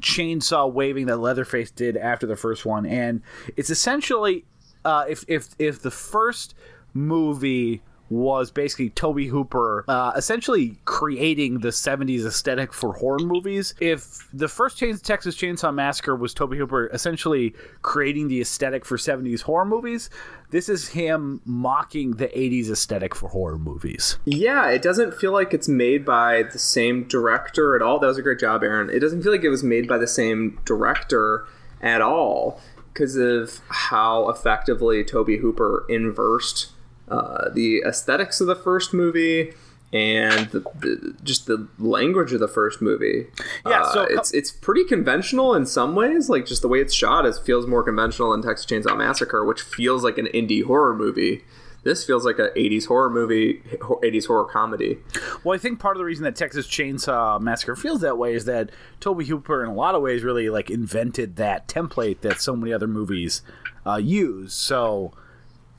chainsaw waving that Leatherface did after the first one. And it's essentially uh, if, if, if the first movie was basically Tobe Hooper uh, essentially creating the 70s aesthetic for horror movies. If the first Chains, Texas Chainsaw Massacre was Tobe Hooper essentially creating the aesthetic for 70s horror movies, this is him mocking the 80s aesthetic for horror movies. Yeah, it doesn't feel like it's made by the same director at all. That was a great job, Aaron. It doesn't feel like it was made by the same director at all because of how effectively Tobe Hooper inversed uh, the aesthetics of the first movie and the, the, just the language of the first movie. Yeah, Uh, so- it's it's pretty conventional in some ways. Like just the way it's shot is feels more conventional than Texas Chainsaw Massacre, which feels like an indie horror movie. This feels like an '80s horror movie, '80s horror comedy. Well, I think part of the reason that Texas Chainsaw Massacre feels that way is that Tobe Hooper, in a lot of ways, really like invented that template that so many other movies uh, use. So,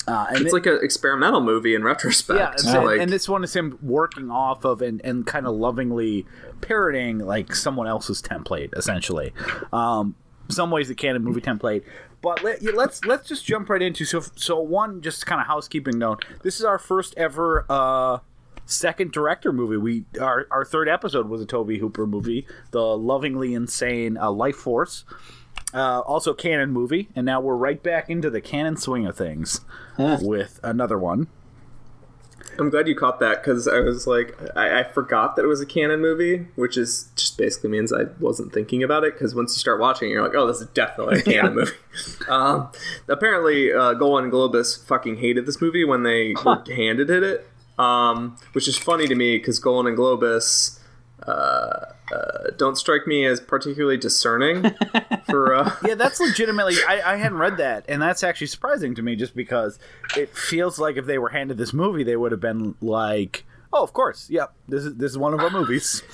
uh, and It's it- like an experimental movie in retrospect. yeah, and, So, like, and this one is him working off of and, and kind of lovingly parroting like someone else's template, essentially. Um, some ways the Cannon movie template. But let, yeah, let's let's just jump right into so so one just kind of housekeeping note. This is our first ever uh, second director movie. We our our third episode was a Tobe Hooper movie, the lovingly insane uh, Lifeforce. Uh, also Cannon movie, and now we're right back into the Cannon swing of things with another one. I'm glad you caught that because I was like, I, I forgot that it was a Cannon movie, which is just basically means I wasn't thinking about it. Because once you start watching, it, you're like, oh, this is definitely a <laughs> Cannon movie. Um, apparently, uh, Golan and Globus fucking hated this movie when they were handed it, it um, which is funny to me because Golan and Globus. Uh, uh, don't strike me as particularly discerning <laughs> for uh, Yeah, that's legitimately. I, I hadn't read that, and that's actually surprising to me, just because it feels like if they were handed this movie, they would have been like, "Oh, of course, yep, this is this is one of our movies." <laughs>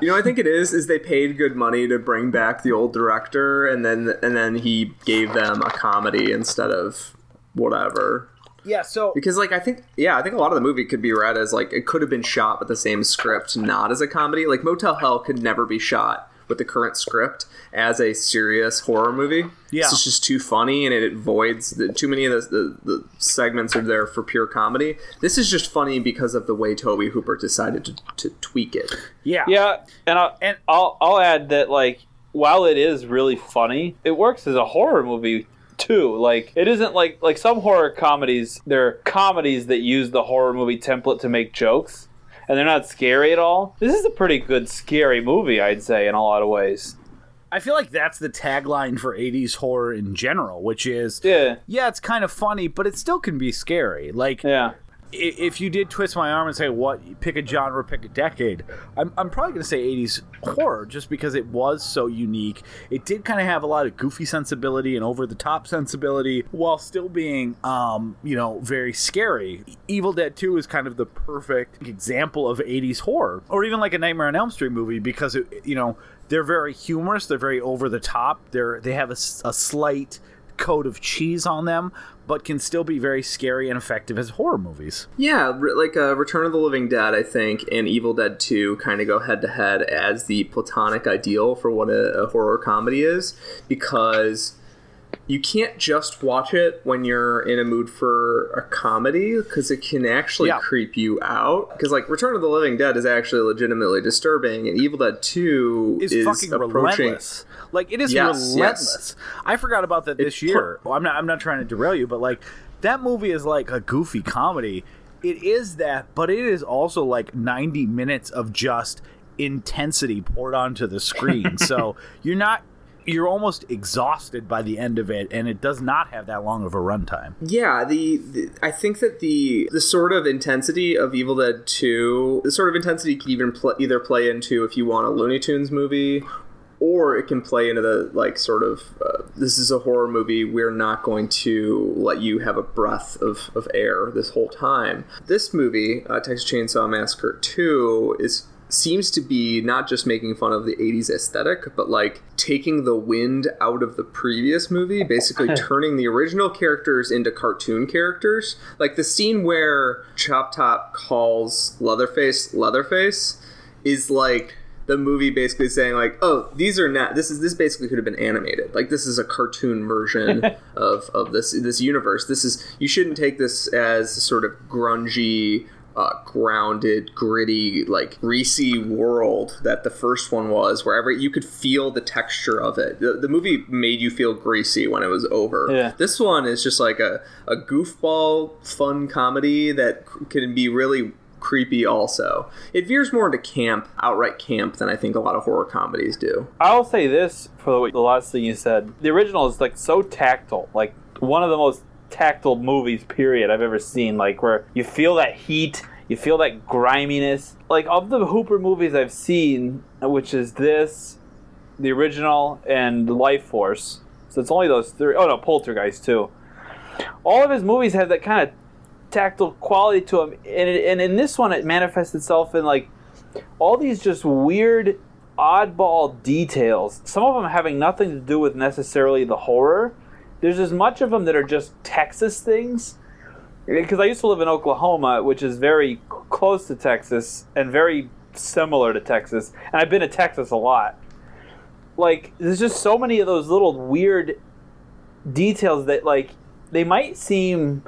You know, what I think it is is they paid good money to bring back the old director, and then and then he gave them a comedy instead of whatever. Yeah, so Because like I think yeah, I think a lot of the movie could be read as like it could have been shot with the same script, not as a comedy. Like Motel Hell could never be shot with the current script as a serious horror movie. Yeah. it's just too funny and it voids the, too many of the, the the segments are there for pure comedy. This is just funny because of the way Tobe Hooper decided to, to tweak it. yeah, Yeah, and I'll, and I'll I'll add that like while it is really funny, it works as a horror movie too. Like it isn't like like some horror comedies. They're comedies that use the horror movie template to make jokes, and they're not scary at all. This is a pretty good scary movie, I'd say, in a lot of ways. I feel like that's the tagline for '80s horror in general, which is, Yeah, yeah, it's kind of funny, but it still can be scary. Like, yeah. If you did twist my arm and say what pick a genre pick a decade i'm, I'm probably going to say 80s horror just because it was so unique. It did kind of have a lot of goofy sensibility and over the top sensibility while still being um, you know very scary. Evil dead 2 is kind of the perfect example of 80s horror or even like a nightmare on elm street movie because it, you know they're very humorous they're very over the top they're they have a slight coat of cheese on them, but can still be very scary and effective as horror movies. Yeah, like uh, Return of the Living Dead, I think, and Evil Dead 2 kind of go head to head as the platonic ideal for what a, a horror comedy is because you can't just watch it when you're in a mood for a comedy because it can actually Yeah. creep you out. Because, like, Return of the Living Dead is actually legitimately disturbing, and Evil Dead 2 Is, is, fucking approaching. relentless. Like it is Yes, relentless. I forgot about that this year. Well, I'm not. I'm not trying to derail you, but like that movie is like a goofy comedy. It is that, but it is also like 90 minutes of just intensity poured onto the screen. <laughs> so you're not. You're almost exhausted by the end of it, and it does not have that long of a runtime. Yeah, the, the I think that the the sort of intensity of Evil Dead Two, the sort of intensity can even pl- either play into if you want a Looney Tunes movie, or it can play into the like sort of uh, this is a horror movie. We're not going to let you have a breath of, of air this whole time. This movie, uh, Texas Chainsaw Massacre Two, is seems to be not just making fun of the 80s aesthetic, but like taking the wind out of the previous movie, basically <laughs> turning the original characters into cartoon characters. Like the scene where Chop Top calls Leatherface Leatherface is like the movie basically saying like oh these are not this is this basically could have been animated like this is a cartoon version <laughs> of, of this this universe this is you shouldn't take this as sort of grungy uh, grounded, gritty, like greasy world that the first one was, where every you could feel the texture of it. The, the movie made you feel greasy when it was over. Yeah. This one is just like a, a goofball, fun comedy that can be really creepy. Also, it veers more into camp, outright camp, than I think a lot of horror comedies do. I'll say this for the last thing you said. The original is like so tactile, like one of the most tactile movies period I've ever seen. Like where you feel that heat, you feel that griminess. Like of the Hooper movies I've seen, which is this, the original, and Lifeforce. So it's only those three. Oh no, Poltergeist too. All of his movies have that kind of tactile quality to them, and, it, and in this one, it manifests itself in like all these just weird oddball details some of them having nothing to do with necessarily the horror there's as much of them that are just texas things because i used to live in oklahoma which is very close to texas and very similar to texas and i've been to texas a lot like there's just so many of those little weird details that like they might seem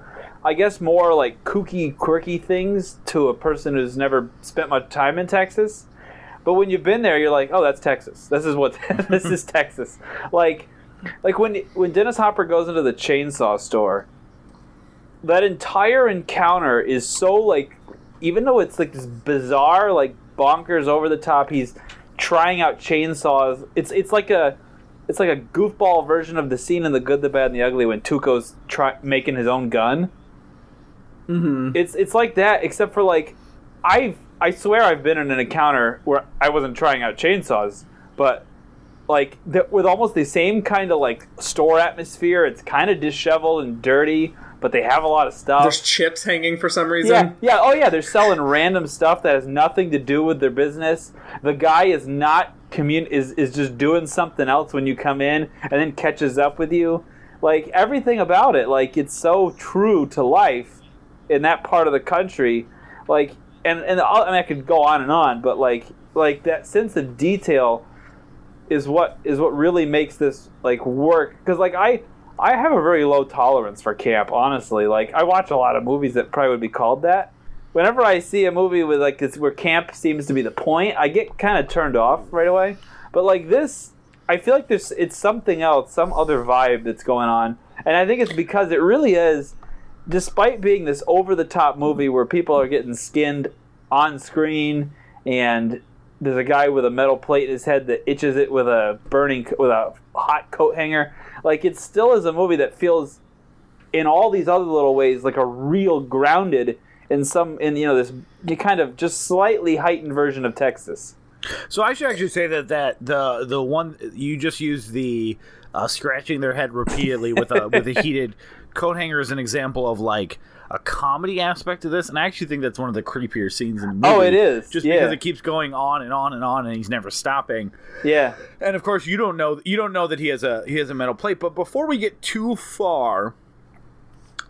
I guess more like kooky, quirky things to a person who's never spent much time in Texas. But when you've been there, you're like, oh, that's Texas. This is what <laughs> this is <laughs> Texas. Like, like when when Dennis Hopper goes into the chainsaw store, that entire encounter is so like, even though it's like this bizarre, like bonkers, over the top. He's trying out chainsaws. It's it's like a it's like a goofball version of the scene in The Good, the Bad, and the Ugly when Tuco's try- making his own gun. Mm-hmm. It's it's like that, except for like, I've I swear I've been in an encounter where I wasn't trying out chainsaws, but like th- with almost the same kind of like store atmosphere. It's kind of disheveled and dirty, but they have a lot of stuff. There's chips hanging for some reason. Yeah, yeah, oh yeah, they're selling random stuff that has nothing to do with their business. The guy is not commun is is just doing something else when you come in and then catches up with you. Like everything about it, like it's so true to life in that part of the country. Like and and I'll- I, mean, I could go on and on, but like like that sense of detail is what is what really makes this like work. Because like I I have a very low tolerance for camp honestly. Like I watch a lot of movies that probably would be called that. Whenever I see a movie with like this where camp seems to be the point I get kind of turned off right away. But like this I feel like there's it's something else some other vibe that's going on. And I think it's because it really is despite being this over the top movie where people are getting skinned on screen and there's a guy with a metal plate in his head that itches it with a burning with a hot coat hanger. Like it still is a movie that feels in all these other little ways like a real grounded in some in you know this kind of just slightly heightened version of Texas. So I should actually say that that the the one you just used the uh, scratching their head repeatedly with a with a heated <laughs> coat hanger is an example of like a comedy aspect to this, and I actually think that's one of the creepier scenes in the movie. Oh, it is, just yeah. because it keeps going on and on and on, and he's never stopping. Yeah. And of course, you don't know you don't know that he has a he has a metal plate. But before we get too far,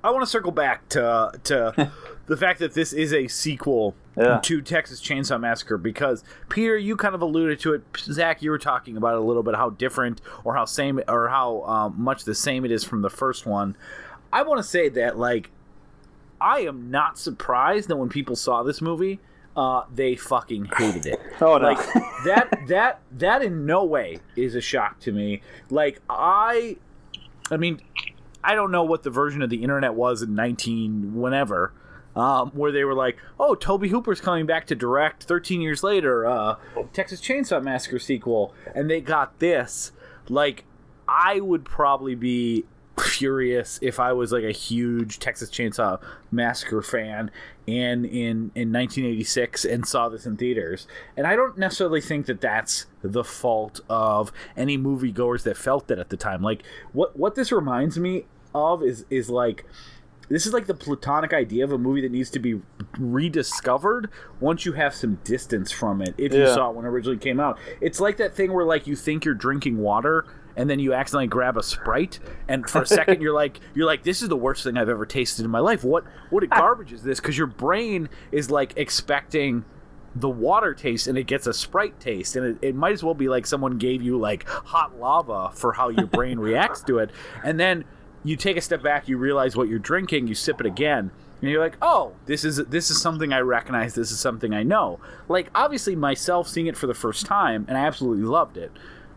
I want to circle back to to <laughs> the fact that this is a sequel Yeah. to Texas Chainsaw Massacre because Peter, you kind of alluded to it. Zach, you were talking about it a little bit how different or how same or how um, much the same it is from the first one. I want to say that like I am not surprised that when people saw this movie, uh, they fucking hated it. <laughs> Oh no. like that that that in no way is a shock to me. Like i i mean i don't know what the version of the internet was in 19 whenever um, where they were like oh tobe hooper's coming back to direct 13 years later uh, texas chainsaw massacre sequel and they got this. Like i would probably be furious if I was like a huge Texas Chainsaw Massacre fan and in in 1986 and saw this in theaters. And I don't necessarily think that that's the fault of any moviegoers that felt that at the time. Like what what this reminds me of is is like this is like the platonic idea of a movie that needs to be rediscovered once you have some distance from it if you saw it when it originally came out it's like that thing where like you think you're drinking water and then you accidentally grab a sprite and for a second you're like <laughs> you're like this is the worst thing i've ever tasted in my life. What what a garbage is this? Because your brain is like expecting the water taste and it gets a sprite taste and it, it might as well be like someone gave you like hot lava for how your brain reacts to it. And then you take a step back you realize what you're drinking you sip it again and you're like oh this is this is something i recognize this is something i know. Like obviously myself seeing it for the first time and i absolutely loved it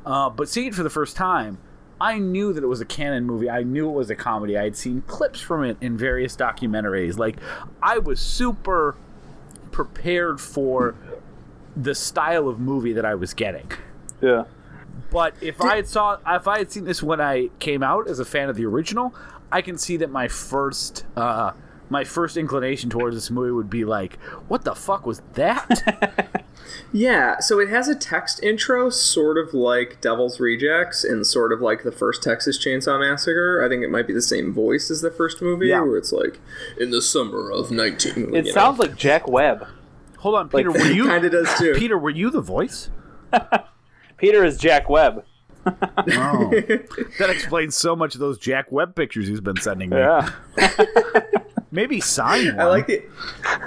uh, but seeing it for the first time I knew that it was a Cannon movie. I knew it was a comedy. I had seen clips from it in various documentaries. Like, I was super prepared for the style of movie that I was getting. yeah. But if I had saw if I had seen this when I came out as a fan of the original, I can see that my first uh, my first inclination towards this movie would be like, "What the fuck was that?" <laughs> Yeah, so it has a text intro, sort of like Devil's Rejects, and sort of like the first Texas Chainsaw Massacre. I think it might be the same voice as the first movie, Yeah. where it's like in the summer of nineteen. It sounds like Jack Webb. Hold on, Peter. Like- were you <laughs> kind of does too. Peter? Were you the voice? <laughs> Peter is Jack Webb. That explains so much of those Jack Webb pictures he's been sending me. Yeah. <laughs> Maybe sign one. I like the,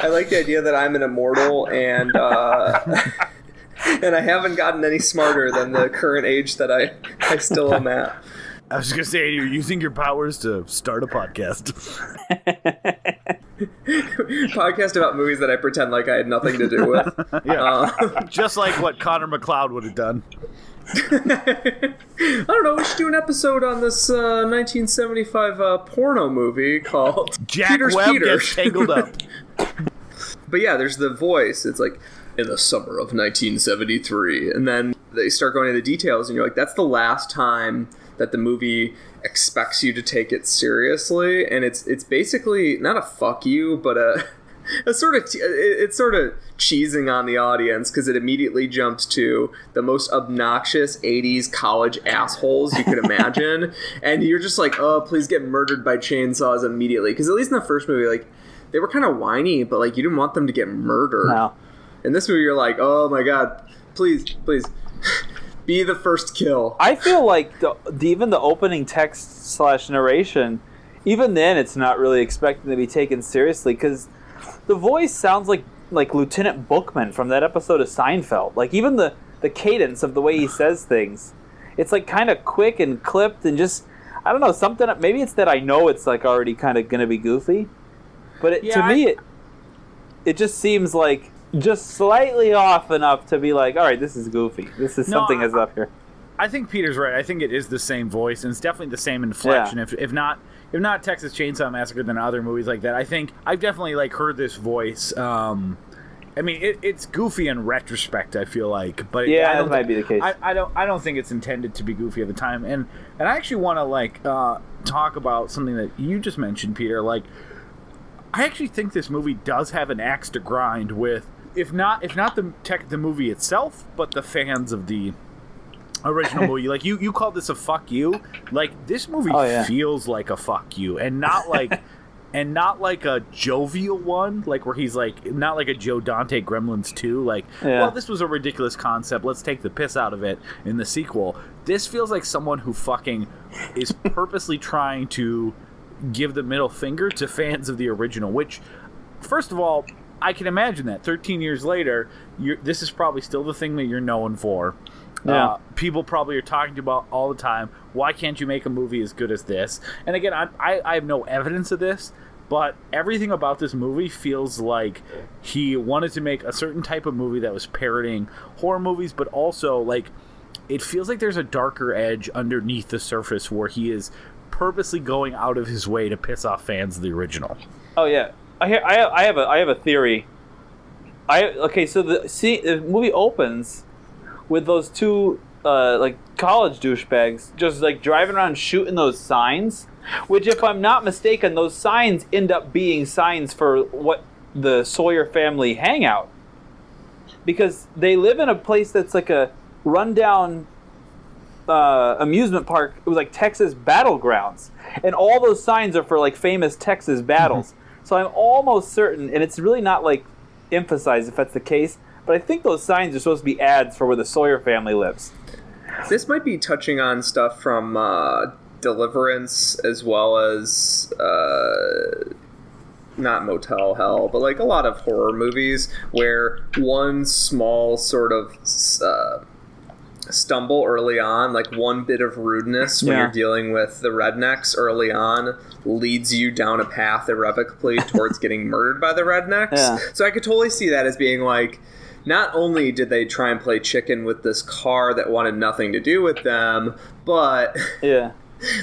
I like the idea that I'm an immortal and uh, <laughs> and I haven't gotten any smarter than the current age that I I still am at. I was just gonna say you're using your powers to start a podcast. <laughs> Podcast about movies that I pretend like I had nothing to do with. yeah, Uh, just like what Connor MacLeod would have done. <laughs> I don't know. We should do an episode on this uh, 1975 uh, porno movie called <laughs> Jack Peter's Webb Peter. gets tangled up. <laughs> But yeah, there's the voice. It's like in the summer of 1973, and then they start going into the details, and you're like, that's the last time that the movie expects you to take it seriously, and it's it's basically not a fuck you, but a a sort of it's sort of cheesing on the audience because it immediately jumps to the most obnoxious 80s college assholes you could <laughs> imagine. And you're just like oh please get murdered by chainsaws immediately. Because at least in the first movie like they were kind of whiny but like you didn't want them to get murdered. No. in this movie you're like oh my god please please <laughs> be the first kill. I feel like the, the, even the opening text slash narration, even then, it's not really expected to be taken seriously because the voice sounds like like Lieutenant Bookman from that episode of Seinfeld. Like even the the cadence of the way he <sighs> says things, it's like kind of quick and clipped and just I don't know something. Maybe it's that I know it's like already kind of gonna be goofy, but it, to Yeah, me it it just seems like just slightly off enough to be like, all right, this is goofy. This is No, something I- is up here. I think Peter's right. I think it is the same voice, and it's definitely the same inflection. Yeah. If, if not, if not Texas Chainsaw Massacre, then other movies like that. I think I've definitely like heard this voice. Um, I mean, it, it's goofy in retrospect. I feel like, but Yeah, I that might be the case. I, I don't. I don't think it's intended to be goofy at the time. And and I actually want to like uh, talk about something that you just mentioned, Peter. Like, I actually think this movie does have an axe to grind with. if not if not the tech the movie itself, but the fans of the original <laughs> movie. Like you you call this a fuck you. Like this movie Oh, yeah. feels like a fuck you, and not like. <laughs> And not like a jovial one, like where he's like, not like a Joe Dante Gremlins 2, like, Yeah. well, this was a ridiculous concept, let's take the piss out of it in the sequel. This feels like someone who fucking is <laughs> purposely trying to give the middle finger to fans of the original, which first of all, I can imagine that 13 years later, you're, this is probably still the thing that you're known for. Yeah. Uh, people probably are talking about all the time. Why can't you make a movie as good as this? And again, I, I, I have no evidence of this, but everything about this movie feels like he wanted to make a certain type of movie that was parodying horror movies, but also like it feels like there's a darker edge underneath the surface where he is purposely going out of his way to piss off fans of the original. Oh yeah, I hear, I I have a I have a theory. I okay, so the see the movie opens with those two uh, like college douchebags just like driving around shooting those signs, which if I'm not mistaken, those signs end up being signs for what the Sawyer family hangout because they live in a place that's like a rundown uh, amusement park. It was like Texas Battlegrounds, and all those signs are for like famous Texas battles. so I'm almost certain, and it's really not like emphasized if that's the case, but I think those signs are supposed to be ads for where the Sawyer family lives. This might be touching on stuff from uh, Deliverance as well as uh, not Motel Hell, but like a lot of horror movies where one small sort of uh, stumble early on, like one bit of rudeness when Yeah. you're dealing with the rednecks early on, leads you down a path irrevocably towards <laughs> getting murdered by the rednecks. Yeah. So I could totally see that as being like. Not only did they try and play chicken with this car that wanted nothing to do with them, but <laughs> Yeah.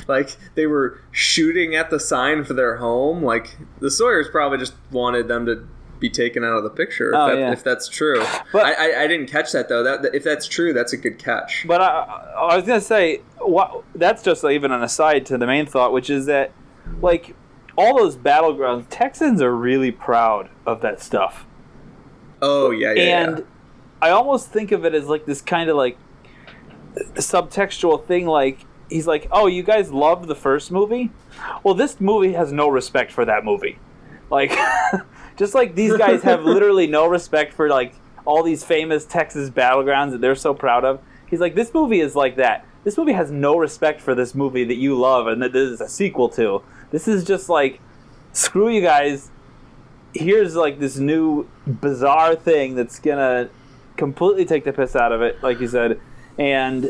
like they were shooting at the sign for their home. Like the Sawyers probably just wanted them to be taken out of the picture. If, Oh, that, yeah. if that's true, But- I, I, I didn't catch that though. That if that's true, that's a good catch. But I, I was gonna say, what, that's just even an aside to the main thought, which is that, like, all those battlegrounds, Texans are really proud of that stuff. Oh yeah, yeah. and yeah. I almost think of it as like this kind of like subtextual thing. Like he's like, "Oh, you guys loved the first movie? Well, this movie has no respect for that movie. Like, <laughs> just like these guys have <laughs> literally no respect for like all these famous Texas battlegrounds that they're so proud of. He's like, this movie is like that. This movie has no respect for this movie that you love and that this is a sequel to. This is just like, screw you guys here's like this new bizarre thing that's gonna completely take the piss out of it, like you said, and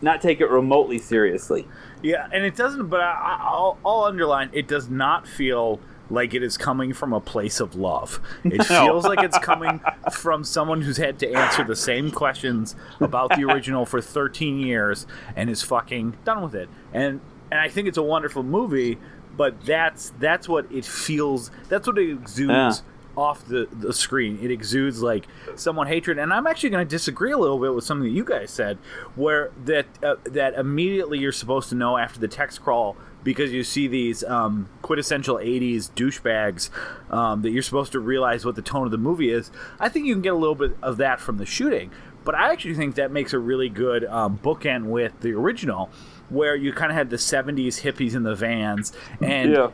not take it remotely seriously. Yeah, and it doesn't. But I, I- I'll, I'll underline it does not feel like it is coming from a place of love. It <laughs> feels like it's coming <laughs> from someone who's had to answer the same questions about the original for 13 years and is fucking done with it. And and I think it's a wonderful movie, but that's that's what it feels. That's what it exudes. Yeah. Off the, the screen, it exudes like someone hatred, and I'm actually going to disagree a little bit with something that you guys said, where that uh, that immediately you're supposed to know after the text crawl because you see these um, quintessential 80s douchebags um, that you're supposed to realize what the tone of the movie is. I think you can get a little bit of that from the shooting, but I actually think that makes a really good um, bookend with the original, where you kind of had the 70s hippies in the vans, and Yeah.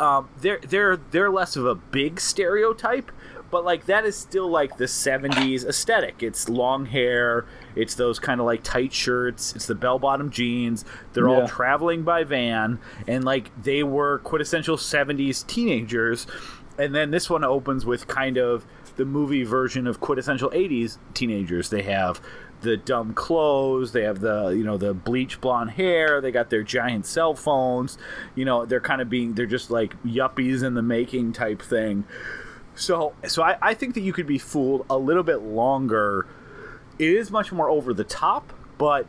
um, they're they're they're less of a big stereotype, but like that is still like the '70s aesthetic. It's long hair, it's those kind of like tight shirts, it's the bell bottom jeans. They're Yeah. all traveling by van, and like they were quintessential '70s teenagers. And then this one opens with kind of the movie version of quintessential '80s teenagers. They have the dumb clothes they have the you know the bleach blonde hair they got their giant cell phones you know they're kind of being they're just like yuppies in the making type thing. So so I, I think that you could be fooled a little bit longer. It is much more over the top but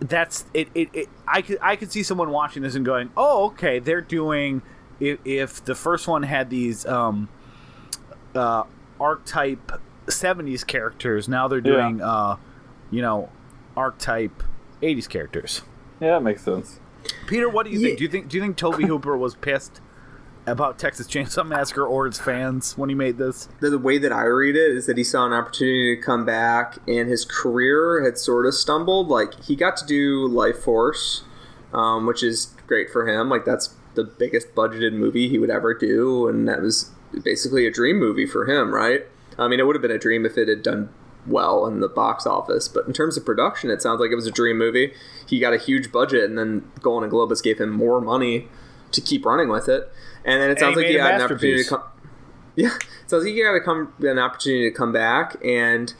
that's it, it, it I could I could see someone watching this and going oh okay they're doing if, if the first one had these um uh archetype 70s characters now they're Yeah. doing uh you know archetype 80s characters Yeah, that makes sense. peter what do you Yeah. think do you think do you think tobe <laughs> hooper was pissed about Texas Chainsaw Massacre or its fans when he made this? the, the way that I read it is that he saw an opportunity to come back, and his career had sort of stumbled. Like he got to do Lifeforce, um, which is great for him. Like that's the biggest budgeted movie he would ever do, and that was basically a dream movie for him, right? I mean, it would have been a dream if it had done well in the box office, but in terms of production, it sounds like it was a dream movie. He got a huge budget, and then Golan Globus gave him more money to keep running with it. And then it <laughs> sounds like he had an opportunity to come. Yeah, so he got to come an opportunity to come back, and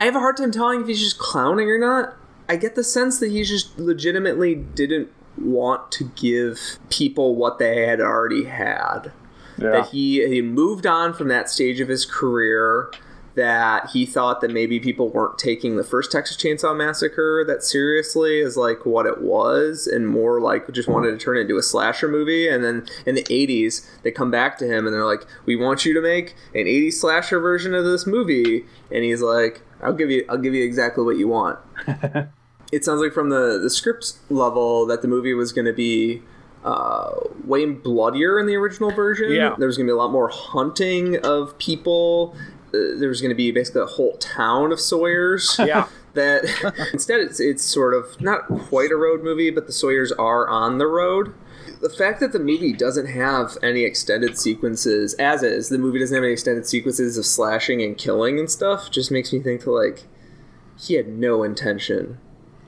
I have a hard time telling if he's just clowning or not. I get the sense that he just legitimately didn't want to give people what they had already had. That he he moved on from that stage of his career. That he thought that maybe people weren't taking the first Texas Chainsaw Massacre that seriously as like what it was, and more like just wanted to turn it into a slasher movie. And then in the '80s, they come back to him and they're like, "We want you to make an '80s slasher version of this movie," and he's like, "I'll give you, I'll give you exactly what you want." <laughs> it sounds like from the the script level that the movie was going to be uh, way bloodier in the original version. Yeah. there was going to be a lot more hunting of people. Uh, there was going to be basically a whole town of Sawyers. <laughs> Yeah. <laughs> that <laughs> instead it's it's sort of not quite a road movie, but the Sawyers are on the road. The fact that the movie doesn't have any extended sequences, as is, the movie doesn't have any extended sequences of slashing and killing and stuff, just makes me think to like he had no intention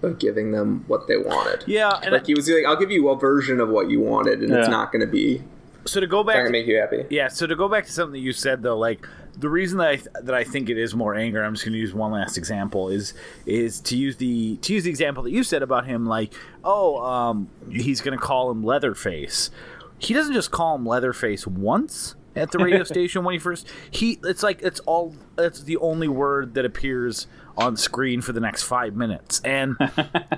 of giving them what they wanted. Yeah, and like he was like, "I'll give you a version of what you wanted, and it's not going to be so to go back, to make you happy." yeah. So to go back to something that you said though, like the reason that I th- that I think it is more anger. I'm just going to use one last example. Is is to use the to use the example that you said about him, like, oh, um, he's going to call him Leatherface. He doesn't just call him Leatherface once at the radio <laughs> station when he first he it's like it's all it's the only word that appears on screen for the next five minutes and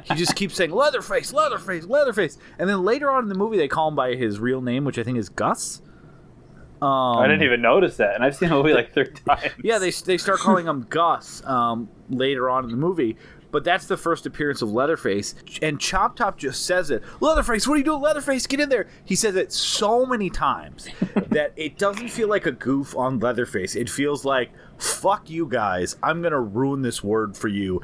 he just keeps saying <laughs> leatherface leatherface leatherface and then later on in the movie they call him by his real name which i think is gus um, I didn't even notice that, and I've seen the movie like three <laughs> times. yeah, they, they start calling him Gus um, later on in the movie. But that's the first appearance of Leatherface. And Chop Top just says it Leatherface, what are you doing? Leatherface, get in there. He says it so many times <laughs> that it doesn't feel like a goof on Leatherface. It feels like, fuck you guys. I'm going to ruin this word for you.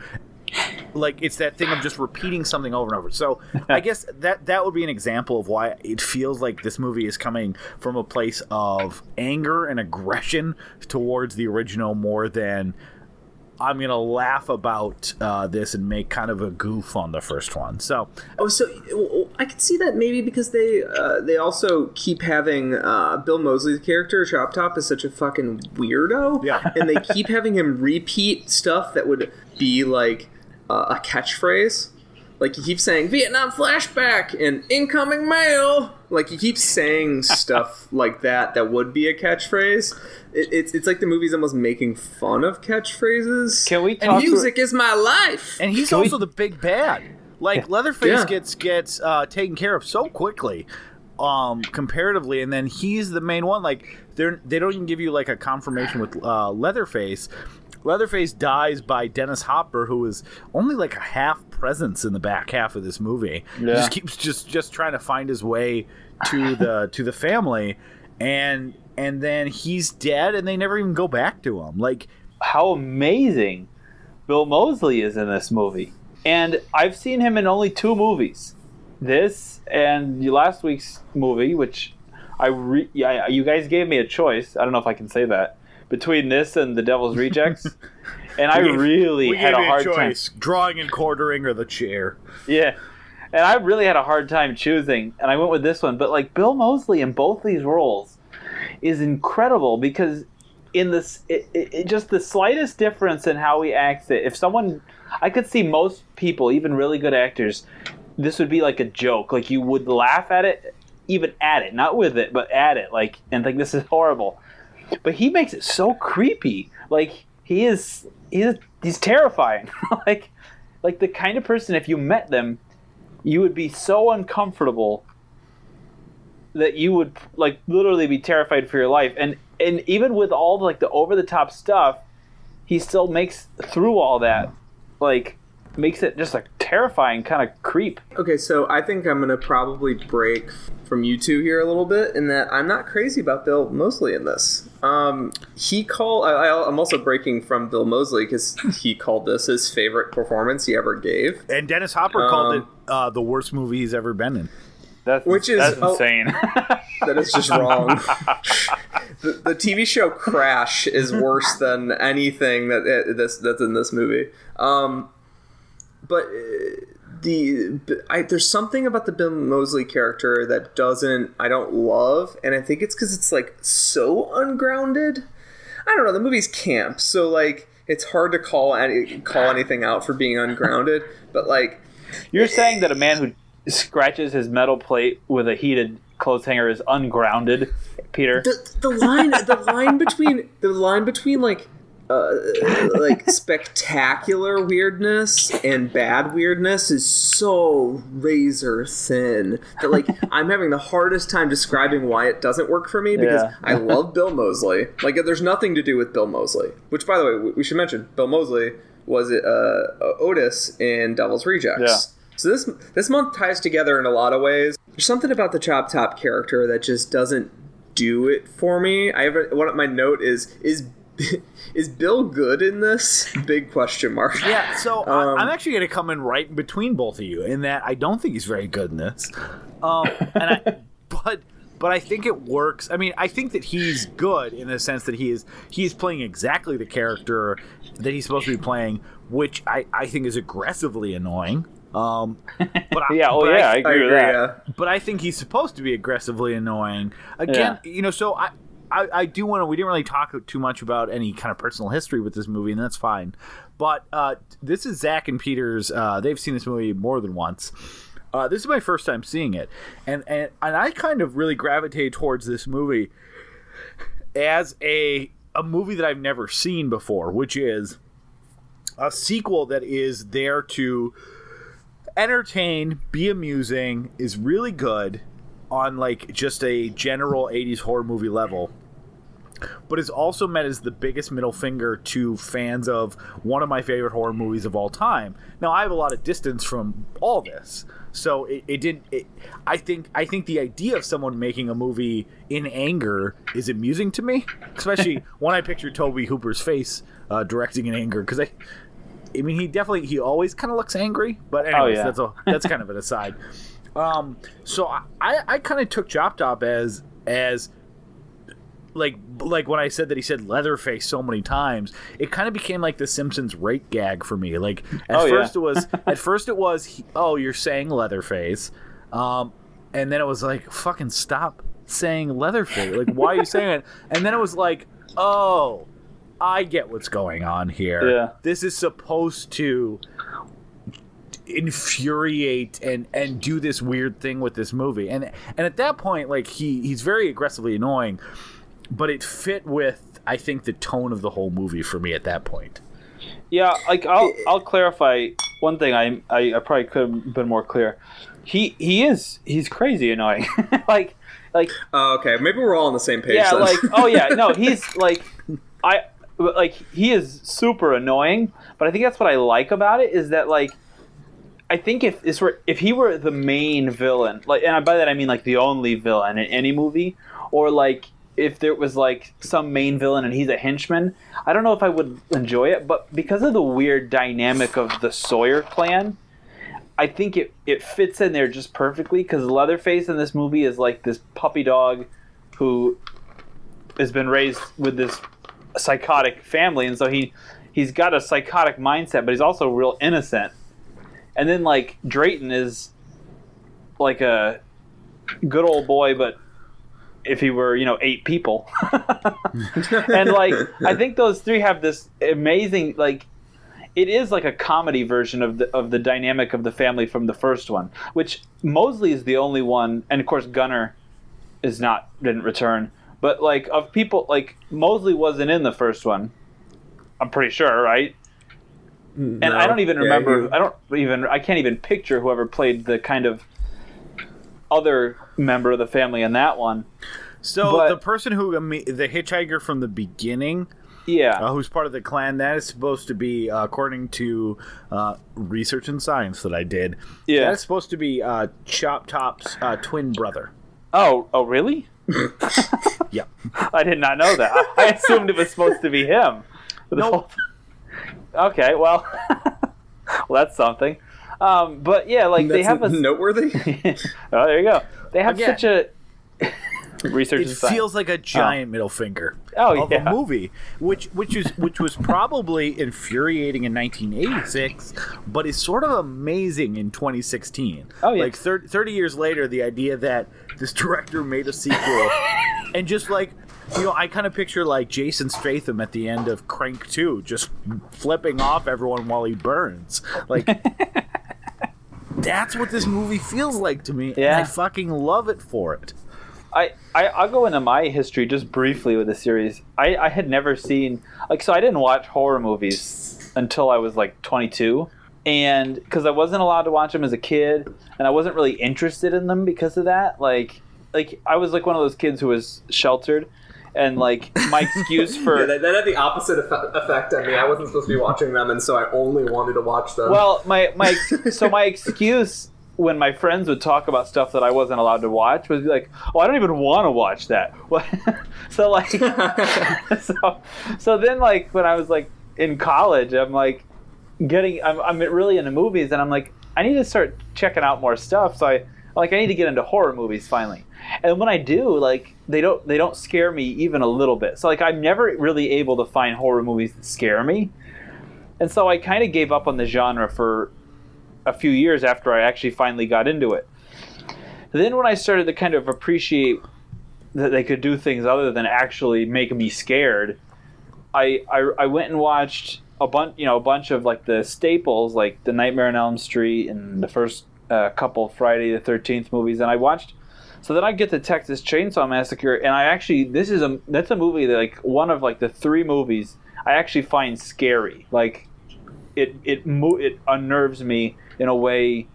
Like it's that thing of just repeating something over and over. So I guess <laughs> that that would be an example of why it feels like this movie is coming from a place of anger and aggression towards the original more than I'm gonna laugh about uh, this and make kind of a goof on the first one. So Oh, so I could see that maybe because they uh, they also keep having uh, Bill Moseley's character Chop Top is such a fucking weirdo. Yeah. <laughs> and they keep having him repeat stuff that would be like uh, a catchphrase. Like he keeps saying Vietnam flashback and incoming mail. Like he keeps saying stuff <laughs> like that that would be a catchphrase. It, it's it's like the movie's almost making fun of catchphrases. Can we And talk? music is my life. and he's Can we- also the big bad. Like Leatherface Yeah. gets gets uh, taken care of so quickly, um, comparatively, and then he's the main one. Like they're they don't even give you like a confirmation with uh, Leatherface. Leatherface dies by Dennis Hopper, who is only like a half presence in the back half of this movie. He just keeps just just trying to find his way to <laughs> the to the family, and and then he's dead, and they never even go back to him. Like how amazing Bill Moseley is in this movie. And I've seen him in only two movies. This and the last week's movie, which I re- yeah, you guys gave me a choice. I don't know if I can say that between this and The Devil's Rejects. <laughs> and I really we had gave a hard time. choice: drawing and quartering or the chair. Yeah. And I really had a hard time choosing, and I went with this one. But like Bill Moseley in both these roles is incredible because in this, it, it, it- just the slightest difference in how he acts it. If someone, I could see most people, even really good actors, this would be like a joke. Like you would laugh at it, even at it, not with it, but at it, like and think this is horrible. But he makes it so creepy. Like he is, he's he's terrifying. <laughs> like like the kind of person if you met them you would be so uncomfortable that you would like literally be terrified for your life. And and even with all like the over the top stuff he still makes through all that. Like makes it just a terrifying kind of creep. Okay, so I think I'm gonna probably break from you two here a little bit in that I'm not crazy about Bill Moseley in this. Um, he called. I, I- I'm also breaking from Bill Moseley because he called this his favorite performance he ever gave. And Dennis Hopper called it Um, uh, the worst movie he's ever been in. That's Which is- that's oh. insane. <laughs> That is just wrong. <laughs> the, the TV show Crash is worse than anything that uh, this that's in this movie. Um, but uh, the I, there's something about the Bill Moseley character that doesn't I don't love, and I think it's because it's like so ungrounded. I don't know. The movie's camp, so like it's hard to call any call anything out for being ungrounded. <laughs> But like You're saying that a man who scratches his metal plate with a heated clothes hanger is ungrounded, Peter? the the line the line between the line between like uh, like <laughs> spectacular weirdness and bad weirdness is so razor thin that like I'm having the hardest time describing why it doesn't work for me because Yeah. I <laughs> love Bill Moseley. Like there's nothing to do with Bill Moseley, which by the way we- we should mention Bill Moseley was uh, Otis in Devil's Rejects. Yeah. So this this month ties together in a lot of ways. There's something about the Chop Top character that just doesn't do it for me. I have a, one of my note is is <laughs> is Bill good in this? Big question mark. Yeah, so Um, I, I'm actually going to come in right in between both of you in that I don't think he's very good in this. Um, and I, <laughs> but but I think it works. I mean, I think that he's good in the sense that he is he is playing exactly the character that he's supposed to be playing, which I, I think is aggressively annoying. Um, but I, <laughs> yeah, oh but yeah, I, I agree with agree. that. Yeah. but I think he's supposed to be aggressively annoying. Again, you know, so I, I, I do want to. We didn't really talk too much about any kind of personal history with this movie, and that's fine. But uh, this is Zach and Peter's. Uh, they've seen this movie more than once. Uh, this is my first time seeing it, and and and I kind of really gravitate towards this movie as a a movie that I've never seen before, which is a sequel that is there to entertain, be amusing, is really good on like just a general 80s horror movie level. But is also meant as the biggest middle finger to fans of one of my favorite horror movies of all time. Now I have a lot of distance from all this, so it, it didn't. It, I think I think the idea of someone making a movie in anger is amusing to me, especially <laughs> when I picture Tobe Hooper's face uh, directing in anger because I, I mean, he definitely he always kind of looks angry. But anyways, yeah. that's a that's kind of an <laughs> aside. Um, so I I, I kind of took Chop Top as as like like when I said that he said Leatherface so many times, it kind of became like the Simpsons rate gag for me. Like at Oh, yeah. first it was <laughs> at first it was he- oh you're saying Leatherface, um, and then it was like fucking stop saying Leatherface. Like why are you saying it? <laughs> And then it was like oh I get what's going on here. Yeah. This is supposed to infuriate and and do this weird thing with this movie. And and at that point like he he's very aggressively annoying, but it fit with I think the tone of the whole movie for me at that point. Yeah, like I'll I'll clarify one thing. I I, I probably could have been more clear. He he is he's crazy annoying. <laughs> like like Oh, okay, maybe we're all on the same page. yeah then. like <laughs> oh yeah no he's like I like he is super annoying. But I think that's what I like about it is that like I think if this were if he were the main villain like and by that I mean like the only villain in any movie or like if there was like some main villain and he's a henchman, I don't know if I would enjoy it, but because of the weird dynamic of the Sawyer clan, I think it, it fits in there just perfectly because Leatherface in this movie is like this puppy dog who has been raised with this psychotic family, and so he he's got a psychotic mindset, but he's also real innocent. And then like Drayton is like a good old boy, but if he were you know eight people, <laughs> <laughs> and like I think those three have this amazing like it is like a comedy version of the of the dynamic of the family from the first one, which Moseley is the only one, and of course Gunnar is not didn't return, but like of people like Moseley wasn't in the first one. I'm pretty sure, right? And I don't even remember. I don't even. I can't even picture whoever played the kind of other member of the family in that one. So But- the person who the hitchhiker from the beginning Yeah. uh, who's part of the clan. That is supposed to be, uh, according to uh, research and science that I did, Yeah. that's supposed to be uh, Chop Top's uh, twin brother. Oh, oh, really? <laughs> Yep. I did not know that. I, I assumed it was supposed to be him. Nope. <laughs> Okay, well, <laughs> well, that's something. Um, but yeah, like they have a. noteworthy. <laughs> oh, there you go. They have Again. such a <laughs> research. It feels like a giant middle finger Oh, of yeah. a movie, which which is which was probably infuriating in 1986, but is sort of amazing in 2016. Oh, yeah. like 30, 30 years later, the idea that this director made a sequel <laughs> and just like. You know, I kind of picture like Jason Statham at the end of Crank 2, just flipping off everyone while he burns. Like, that's what this movie feels like to me. and Yeah. I fucking love it for it. I, I I'll go into my history just briefly with the series. I, I had never seen like so I didn't watch horror movies until I was like 22, and because I wasn't allowed to watch them as a kid, and I wasn't really interested in them because of that. Like like I was like one of those kids who was sheltered, and like my excuse <laughs> for Yeah, that, that had the opposite effect, effect on me. I wasn't supposed to be watching them, and so I only wanted to watch them. Well, my my <laughs> so my excuse when my friends would talk about stuff that I wasn't allowed to watch was like, "Oh, I don't even want to watch that." <laughs> So like, so so then like when I was like in college, I'm like getting I'm I'm really into movies, and I'm like I need to start checking out more stuff. So I like I need to get into horror movies finally. And when I do, like they don't they don't scare me even a little bit. So like I'm never really able to find horror movies that scare me. And so I kind of gave up on the genre for a few years after I actually finally got into it. Then when I started to kind of appreciate that they could do things other than actually make me scared, I I, I went and watched a bunch you know a bunch of like the staples like the Nightmare on Elm Street and the first uh, couple Friday the Thirteenth movies, and I watched. So then I get to Texas Chainsaw Massacre, and I actually this is a that's a movie that like one of like the three movies I actually find scary. Like it it mo- it unnerves me in a way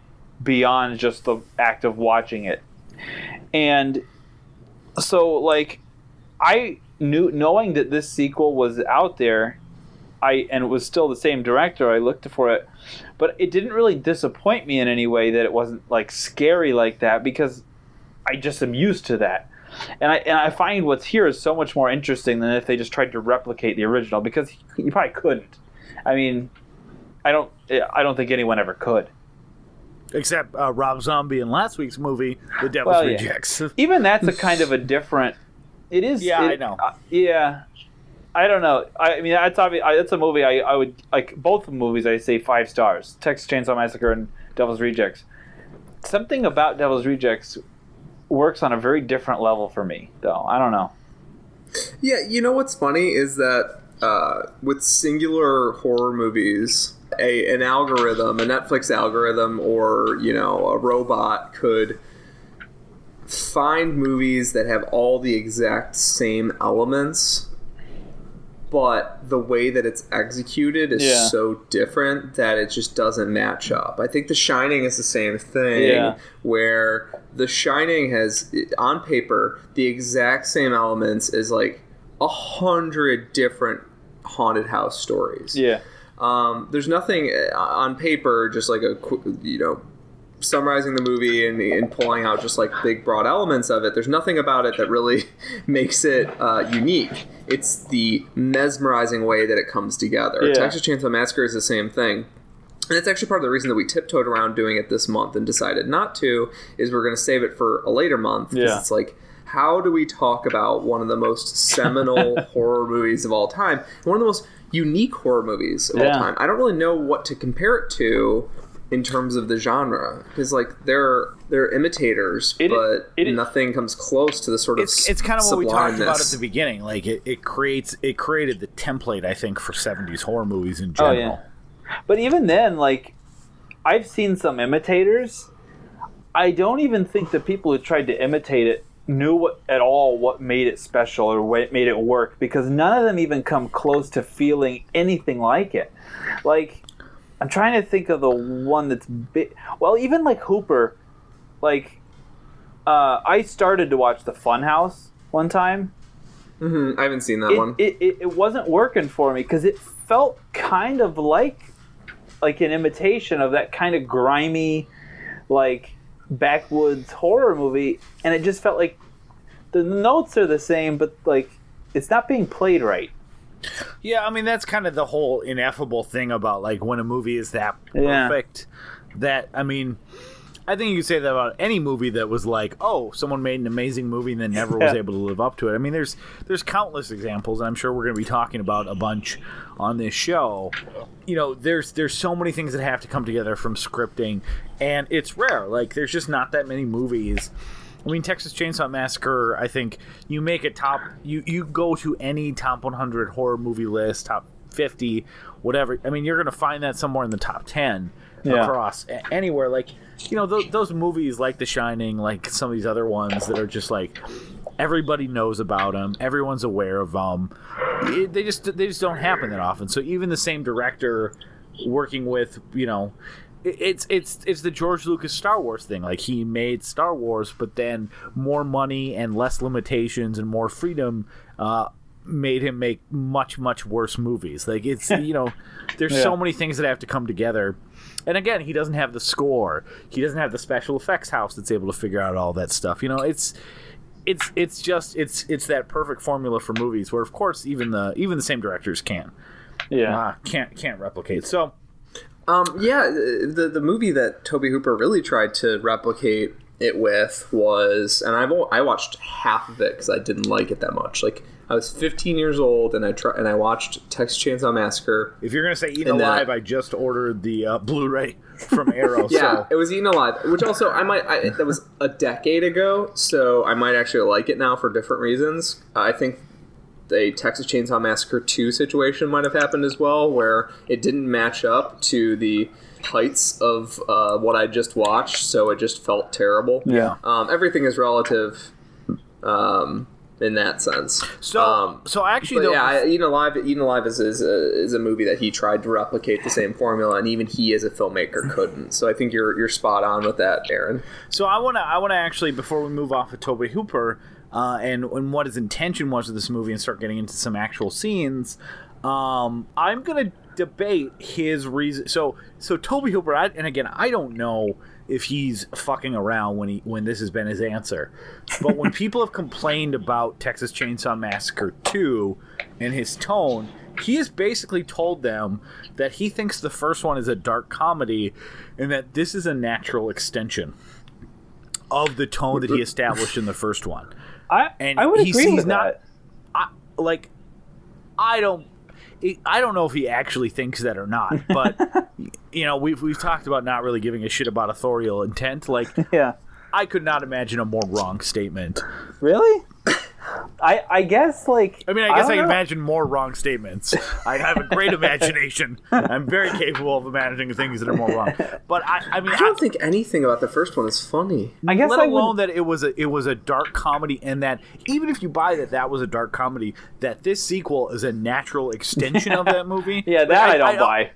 beyond just the act of watching it. And so like I knew knowing that this sequel was out there, I and it was still the same director, I looked for it. But it didn't really disappoint me in any way that it wasn't like scary like that because I just am used to that. And I and I find what's here is so much more interesting than if they just tried to replicate the original because you probably couldn't. I mean, I don't I don't think anyone ever could. Except uh, Rob Zombie in last week's movie, The Devil's Well, yeah. Rejects. <laughs> Even that's a kind of a different. It is. Yeah, it- I know. uh, yeah, I don't know. I, I mean, that's obvious. I, that's a movie I, I would like. Both movies I say five stars. Texas Chainsaw Massacre and Devil's Rejects. Something about Devil's Rejects works on a very different level for me, though. I don't know. Yeah, you know what's funny is that uh, with singular horror movies, a an algorithm, a Netflix algorithm, or you know a robot could find movies that have all the exact same elements, but the way that it's executed is Yeah. so different that it just doesn't match up. I think The Shining is the same thing, Yeah. where The Shining has, on paper, the exact same elements as like a hundred different haunted house stories. Yeah. Um, there's nothing uh, on paper, just like a you know, summarizing the movie and, and pulling out just like big broad elements of it. There's nothing about it that really <laughs> makes it uh, unique. It's the mesmerizing way that it comes together. Yeah. Texas Chainsaw Massacre is the same thing. And that's actually part of the reason that we tiptoed around doing it this month and decided not to. Is we're going to save it for a later month because Yeah. it's like, how do we talk about one of the most seminal <laughs> horror movies of all time, one of the most unique horror movies of all time? I don't really know what to compare it to in terms of the genre because like they're they're imitators, It- but it- nothing comes close to the sort of It's it's kind of what we talked about at the beginning. Like it, it creates it created the template, I think, for '70s horror movies in Oh, general. yeah. But even then, like, I've seen some imitators. I don't even think the people who tried to imitate it knew what, at all what made it special or what made it work because none of them even come close to feeling anything like it. Like, I'm trying to think of the one that's big. Well, even like Hooper, like, uh, I started to watch The Funhouse one time, Mm-hmm. I haven't seen that it, one. it, it, it wasn't working for me because it felt kind of like like an imitation of that kind of grimy like backwoods horror movie and it just felt like the notes are the same but like it's not being played right Yeah, I mean that's kind of the whole ineffable thing about like when a movie is that Yeah. perfect that I mean I think you could say that about any movie that was like, oh, someone made an amazing movie and then never was <laughs> able to live up to it. I mean, there's there's countless examples, and I'm sure we're going to be talking about a bunch on this show. You know, there's there's so many things that have to come together from scripting, and it's rare. Like, there's just not that many movies. I mean, Texas Chainsaw Massacre. I think you make a top. You you go to any top 100 horror movie list, top 50, whatever. I mean, you're going to find that somewhere in the top 10 Yeah. across anywhere. Like, you know, those, those movies like The Shining, like some of these other ones that are just like everybody knows about them, everyone's aware of them. It, they just they just don't happen that often. So even the same director working with, you know, it's it's it's the George Lucas Star Wars thing. Like he made Star Wars, but then more money and less limitations and more freedom uh, made him make much much worse movies. Like it's <laughs> you know, there's so many things that have to come together. And again, he doesn't have the score. He doesn't have the special effects house that's able to figure out all that stuff. You know, it's it's it's just it's it's that perfect formula for movies where of course even the even the same directors can yeah uh, can't can't replicate. So Um, yeah, the the movie that Tobe Hooper really tried to replicate it with was, and I've I watched half of it because I didn't like it that much. Like I was 15 years old, and I try, and I watched Texas Chainsaw Massacre. if you're gonna say Eat And that- Alive, I just ordered the uh, Blu-ray from Arrow. <laughs> Yeah, so it was Eaten Alive, which also I might I, that was a decade ago, so I might actually like it now for different reasons. I think a Texas Chainsaw Massacre 2 situation might have happened as well, where it didn't match up to the heights of uh, what I just watched, so it just felt terrible. Yeah. Um, everything is relative um, in that sense. so Um, so actually though, yeah, I- Eaten Alive, Eaten Alive is, is, a, is a movie that he tried to replicate the same formula, and even he as a filmmaker <laughs> couldn't. So I think you're you're spot on with that, Aaron. So I want to I want to actually before we move off of Tobe Hooper uh, and and what his intention was with this movie and start getting into some actual scenes, um, I'm gonna debate his reason. So so Tobe Hooper, I, and again I don't know if he's fucking around when he when this has been his answer, but when <laughs> people have complained about Texas Chainsaw Massacre two and his tone. He has basically told them that he thinks the first one is a dark comedy and that this is a natural extension of the tone that he <laughs> established in the first one. I, And I would he's- agree he's with not- that. Like, I don't, I don't know if he actually thinks that or not. <laughs> But you know, we've we've talked about not really giving a shit about authorial intent. Like, <laughs> Yeah. I could not imagine a more wrong statement. Really? <coughs> I I guess like I mean, I guess I, don't know. imagine more wrong statements. I have a great <laughs> imagination. I'm very capable of imagining things that are more wrong. But I, I mean, I don't think anything about the first one is funny. I guess let I alone would, that it was a it was a dark comedy, and that even if you buy that that was a dark comedy, that this sequel is a natural extension of that movie. <laughs> Yeah, Like, that I, don't buy.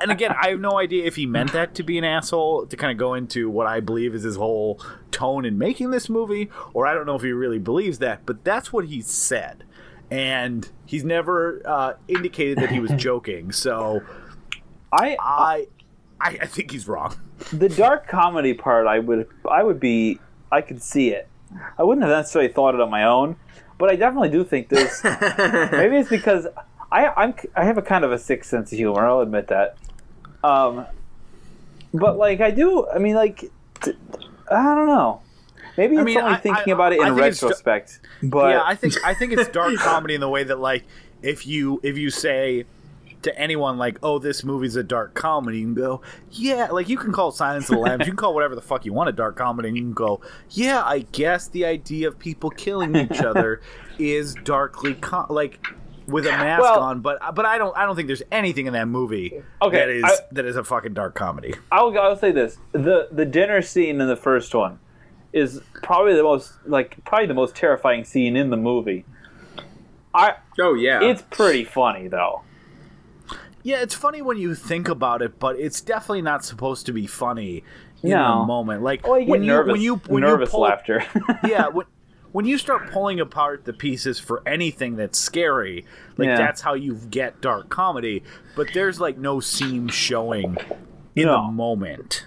And again, I have no idea if he meant that to be an asshole to kind of go into what I believe is his whole tone in making this movie, or I don't know if he really believes that, but that's what he said, and he's never uh, indicated that he was <laughs> joking. So I I, I, I think he's wrong. the dark comedy part I would I would be I could see it. I wouldn't have necessarily thought it on my own, but I definitely do think this. <laughs> maybe it's because I I'm I have a kind of a sick sense of humor. I'll admit that. Um, but like I do. I mean, like t- I don't know. Maybe it's mean, only I- thinking I- about it in retrospect. but yeah, I think I think it's <laughs> dark comedy in the way that like if you if you say to anyone like, "Oh, this movie's a dark comedy," you can go, "Yeah." Like you can call Silence of the Lambs, you can call whatever the fuck you want a dark comedy, and you can go, "Yeah, I guess the idea of people killing each other <laughs> is darkly com- like." With a mask Well- on, but but I don't I don't think there's anything in that movie Okay, that is I- that is a fucking dark comedy. I'll I'll say this: the the dinner scene in the first one is probably the most like probably the most terrifying scene in the movie. I Oh yeah, it's pretty funny though. Yeah, it's funny when you think about it, but it's definitely not supposed to be funny in No. the moment. Like Oh, you get when nervous, you when you when nervous you pull, laughter. yeah, <laughs> when, when you start pulling apart the pieces for anything that's scary, like Yeah. that's how you get dark comedy. But there's like no seam showing in No. the moment.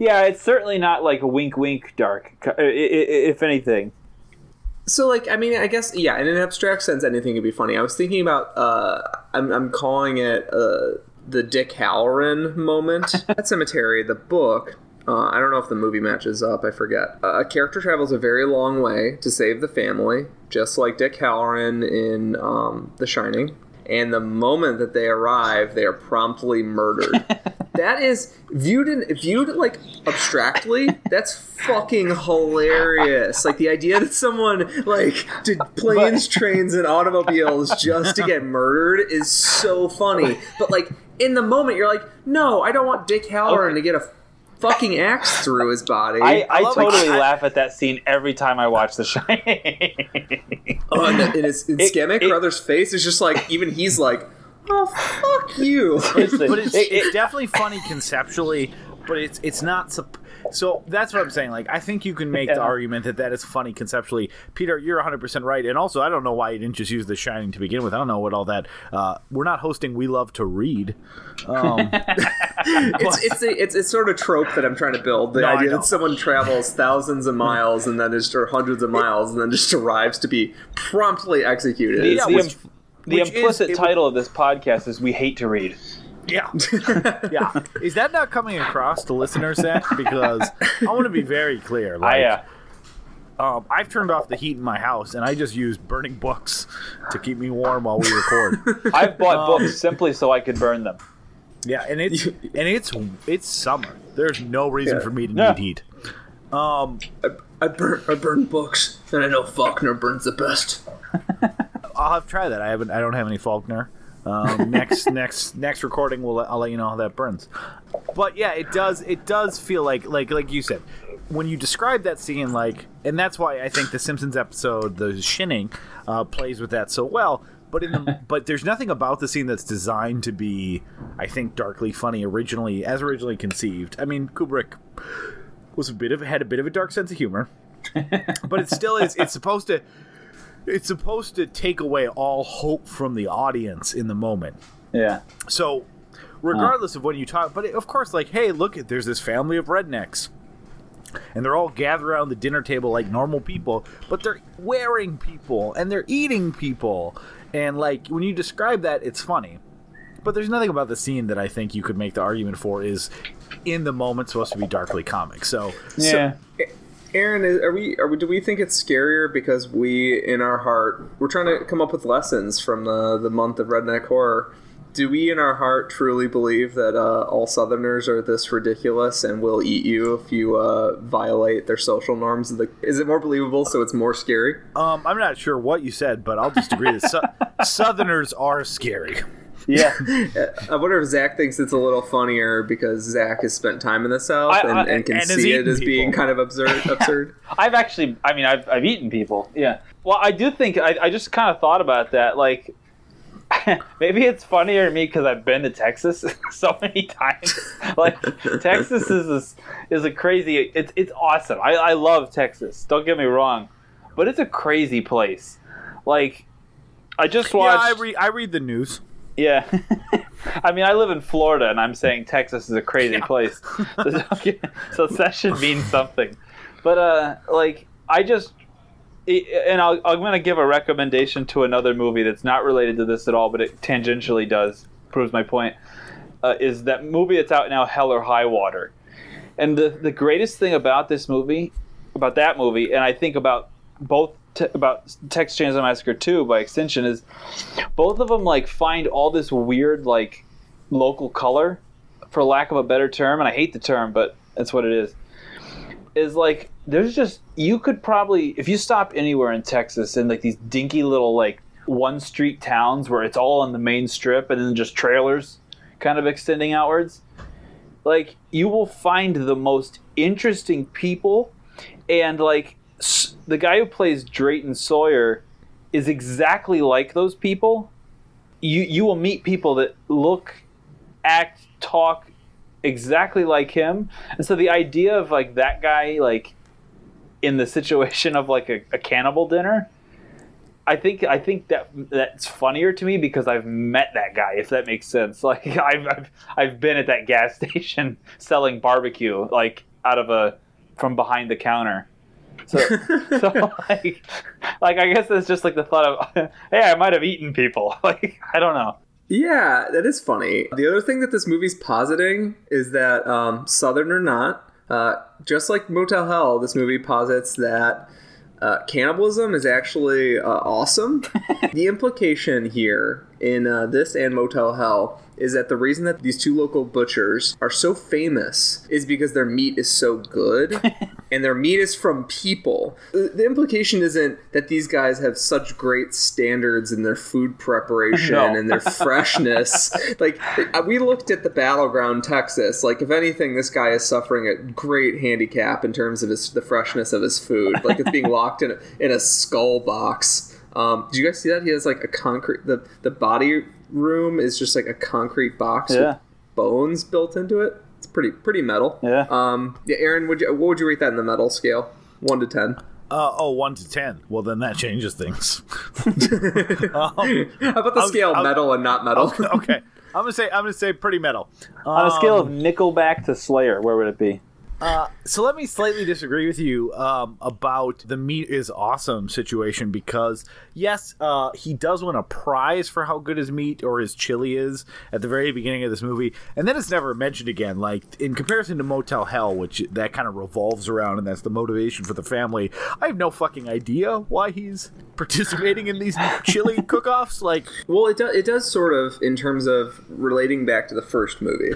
Yeah, it's certainly not like a wink, wink dark. If anything, So, like, I mean, I guess, yeah, in an abstract sense, anything could be funny. I was thinking about, uh, I'm, I'm calling it uh, the Dick Hallorann moment. <laughs> Pet Sematary, the book, uh, I don't know if the movie matches up, I forget. Uh, a character travels a very long way to save the family, just like Dick Hallorann in um, The Shining. And the moment that they arrive, they are promptly murdered. <laughs> that is viewed in viewed like abstractly. That's fucking hilarious. Like the idea that someone like did planes, trains, and automobiles just to get murdered is so funny. But like in the moment, you're like, no, I don't want Dick Hallorann to get a fucking axe through his body. I, I love it. totally I- laugh at that scene every time I watch The Shining. oh, and, the, and his and <laughs> It- brother's face is just like even he's like, oh fuck you. But it's, it- it's it- definitely funny conceptually but it's it's not sup- so that's what i'm saying like i think you can make the argument that that is funny conceptually peter you're 100% right and also i don't know why you didn't just use the shining to begin with i don't know what all that uh, we're not hosting we love to read um, <laughs> it's it's, a, it's it's sort of trope that I'm trying to build. The No, idea that someone travels thousands of miles and then just or hundreds of miles and then just arrives to be promptly executed. the, Yeah, the, which- the which is- implicit it- title of this podcast is "We Hate to Read." Yeah <laughs> yeah is that not coming across to listeners zach because i want to be very clear <laughs> like, I, uh, um, I've turned off the heat in my house, and I just use burning books to keep me warm while we record. <laughs> I've bought Um, books simply so I could burn them. Yeah, and it's and it's it's summer. There's no reason Yeah. for me to Yeah. need heat. Um, I, I burn I burn books, and I know Faulkner burns the best. I'll have to try that. I haven't. I don't have any Faulkner. Um, <laughs> next next next recording, we'll I'll let you know how that burns. But yeah, it does. It does feel like like like you said when you describe that scene, like, and that's why I think the Simpsons episode, the shinning, uh, plays with that so well. But in the <laughs> but there's nothing about the scene that's designed to be, I think, darkly funny originally as originally conceived. I mean, Kubrick was a bit of had a bit of a dark sense of humor, <laughs> but it still is. It's supposed to. It's supposed to take away all hope from the audience in the moment. Yeah. So, regardless of when you talk, but of course, like, hey, look, at there's this family of rednecks, and they're all gathered around the dinner table like normal people, but they're wearing people and they're eating people, and like when you describe that, it's funny. But there's nothing about the scene that I think you could make the argument for is in the moment supposed to be darkly comic. So, Yeah. Aaron, are we are we do we think it's scarier because we in our heart we're trying to come up with lessons from the the month of redneck horror. Do we in our heart truly believe that uh, all Southerners are this ridiculous and will eat you if you uh, violate their social norms? Is it more believable so it's more scary? um, I'm not sure what you said, but I'll just agree that su- <laughs> Southerners are scary. Yeah. <laughs> I wonder if Zach thinks it's a little funnier because Zach has spent time in the South I- and, I- and can and see it eaten as being kind of absurd. <laughs> absurd. I've actually, I mean, I've, I've eaten people. Yeah. Well, I do think, I, I just kind of thought about that. Like, <laughs> maybe it's funnier to me because I've been to Texas so many times. like, Texas is this, is a crazy, it's, it's awesome. I, I love Texas. Don't get me wrong. But it's a crazy place. Like, I just watched. Yeah, I read. I read the news. Yeah. <laughs> I mean, I live in Florida, and I'm saying Texas is a crazy place. <laughs> So, so that should mean something. But, uh, like, I just. And I'll, I'm going to give a recommendation to another movie that's not related to this at all, but it tangentially does. Proves my point. Uh, is that movie that's out now, Hell or High Water. And the, the greatest thing about this movie, about that movie, and I think about both about Texas Chainsaw Massacre 2 by extension, is both of them like find all this weird like local color for lack of a better term and i hate the term but that's what it is is like there's just you could probably if you stop anywhere in texas in like these dinky little like one street towns where it's all on the main strip and then just trailers kind of extending outwards like you will find the most interesting people and like the guy who plays drayton sawyer is exactly like those people you you will meet people that look act talk exactly like him and so the idea of like that guy like in the situation of like a, a cannibal dinner. I think I think that that's funnier to me because I've met that guy. If that makes sense, <laughs> like I've I've, I've been at that gas <laughs> station selling barbecue, like out of a from behind the counter. So, <laughs> so like, like I guess it's just like the thought of, <laughs> hey, I might have eaten people. <laughs> Like I don't know. Yeah, that is funny. The other thing that this movie's positing is that, um, Southern or not, uh, just like Motel Hell, this movie posits that uh, cannibalism is actually uh, awesome. the implication here in uh, this and Motel Hell is that the reason that these two local butchers are so famous is because their meat is so good <laughs> and their meat is from people. The the implication isn't that these guys have such great standards in their food preparation No. and their <laughs> freshness. like uh, we looked at the battleground Texas. Like if anything, this guy is suffering a great handicap in terms of his the freshness of his food. Like it's being locked in a, in a skull box. Um, did you guys see that? He has like a concrete. The the body room is just like a concrete box Yeah. with bones built into it. It's pretty pretty metal. Yeah. Um. Yeah. Aaron, would you what would you rate that in the metal scale? One to ten. Uh, oh, one to ten. Well, then that changes things. <laughs> <laughs> How about the I'll- scale I'll- metal and not metal? okay, I'm gonna say I'm gonna say pretty metal. On a scale of Um, Nickelback to Slayer, where would it be? So let me slightly disagree with you um, about the meat is awesome situation because yes, uh, he does win a prize for how good his meat or his chili is at the very beginning of this movie, and then it's never mentioned again. Like in comparison to Motel Hell, which that kind of revolves around, and that's the motivation for the family. I have no fucking idea why he's participating in these <laughs> chili cook-offs. Like Well, it, it does sort of in terms of relating back to the first movie.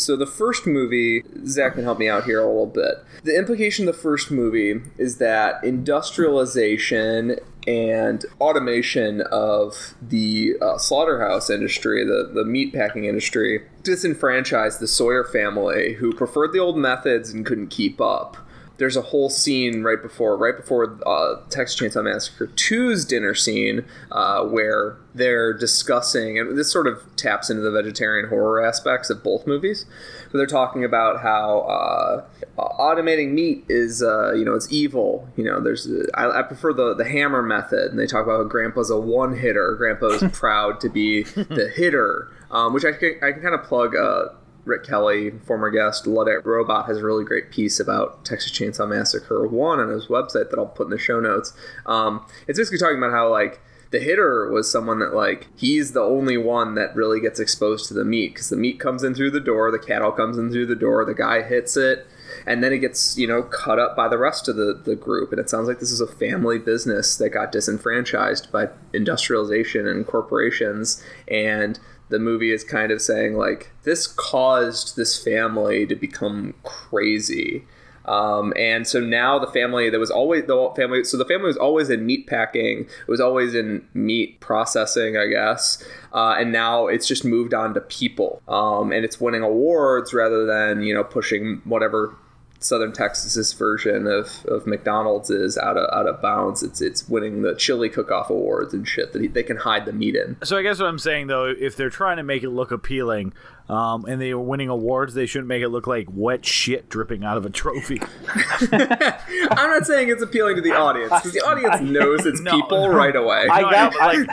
So the first movie, Zach can help me out here a little bit. The implication of the first movie is that industrialization and automation of the uh, slaughterhouse industry, the, the meat packing industry, disenfranchised the Sawyer family who preferred the old methods and couldn't keep up there's a whole scene right before right before uh, Texas Chainsaw Massacre 2's dinner scene uh, where they're discussing and this sort of taps into the vegetarian horror aspects of both movies but they're talking about how uh, automating meat is uh, you know it's evil. You know there's I, I prefer the the hammer method and they talk about how grandpa's a one hitter grandpa's <laughs> proud to be the hitter um, which I can, I can kind of plug uh, Rick Kelly, former guest, Luddite Robot, has a really great piece about Texas Chainsaw Massacre 1 on his website that I'll put in the show notes. Um, it's basically talking about how, like, the hitter was someone that, like, he's the only one that really gets exposed to the meat because the meat comes in through the door, the cattle comes in through the door, the guy hits it, and then it gets, you know, cut up by the rest of the, the group. And it sounds like this is a family business that got disenfranchised by industrialization and corporations. And the movie is kind of saying like this caused this family to become crazy. Um, and so now the family that was always the family so the family was always in meat packing. It was always in meat processing i guess. Uh, and now it's just moved on to people. Um, and it's winning awards rather than you know pushing whatever Southern Texas's version of, of McDonald's is out of out of bounds. It's it's winning the chili cook-off awards and shit that he, they can hide the meat in. So I guess what I'm saying though, if they're trying to make it look appealing, um, and they are winning awards, they shouldn't make it look like wet shit dripping out of a trophy. <laughs> <laughs> I'm not saying it's appealing to the audience because the audience knows it's <laughs> No, people no. right away. I No, got I know,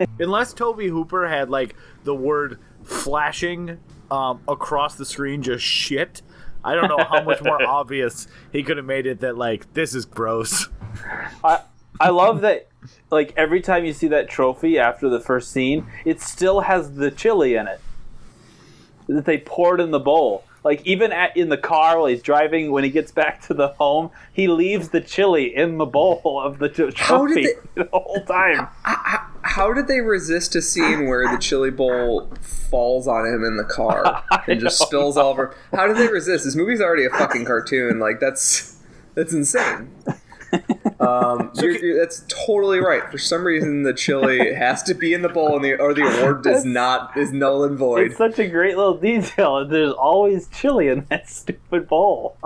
I, Unless Tobe Hooper had like the word flashing um, across the screen, just shit. I don't know how much more <laughs> obvious he could have made it that like this is gross. I, I love that. Like every time you see that trophy after the first scene, it still has the chili in it that they poured in the bowl. Like even at, in the car while he's driving, when he gets back to the home, he leaves the chili in the bowl of the t- How did trophy <laughs> the whole time. how, how did they resist a scene where the chili bowl falls on him in the car <laughs> and just don't spills all over? How did they resist? This movie's already a fucking cartoon. Like that's that's insane. Um, you're, you're- that's totally right. For some reason, the chili has to be in the bowl, and the or the award does not is null and void. It's such a great little detail. There's always chili in that <laughs> stupid bowl.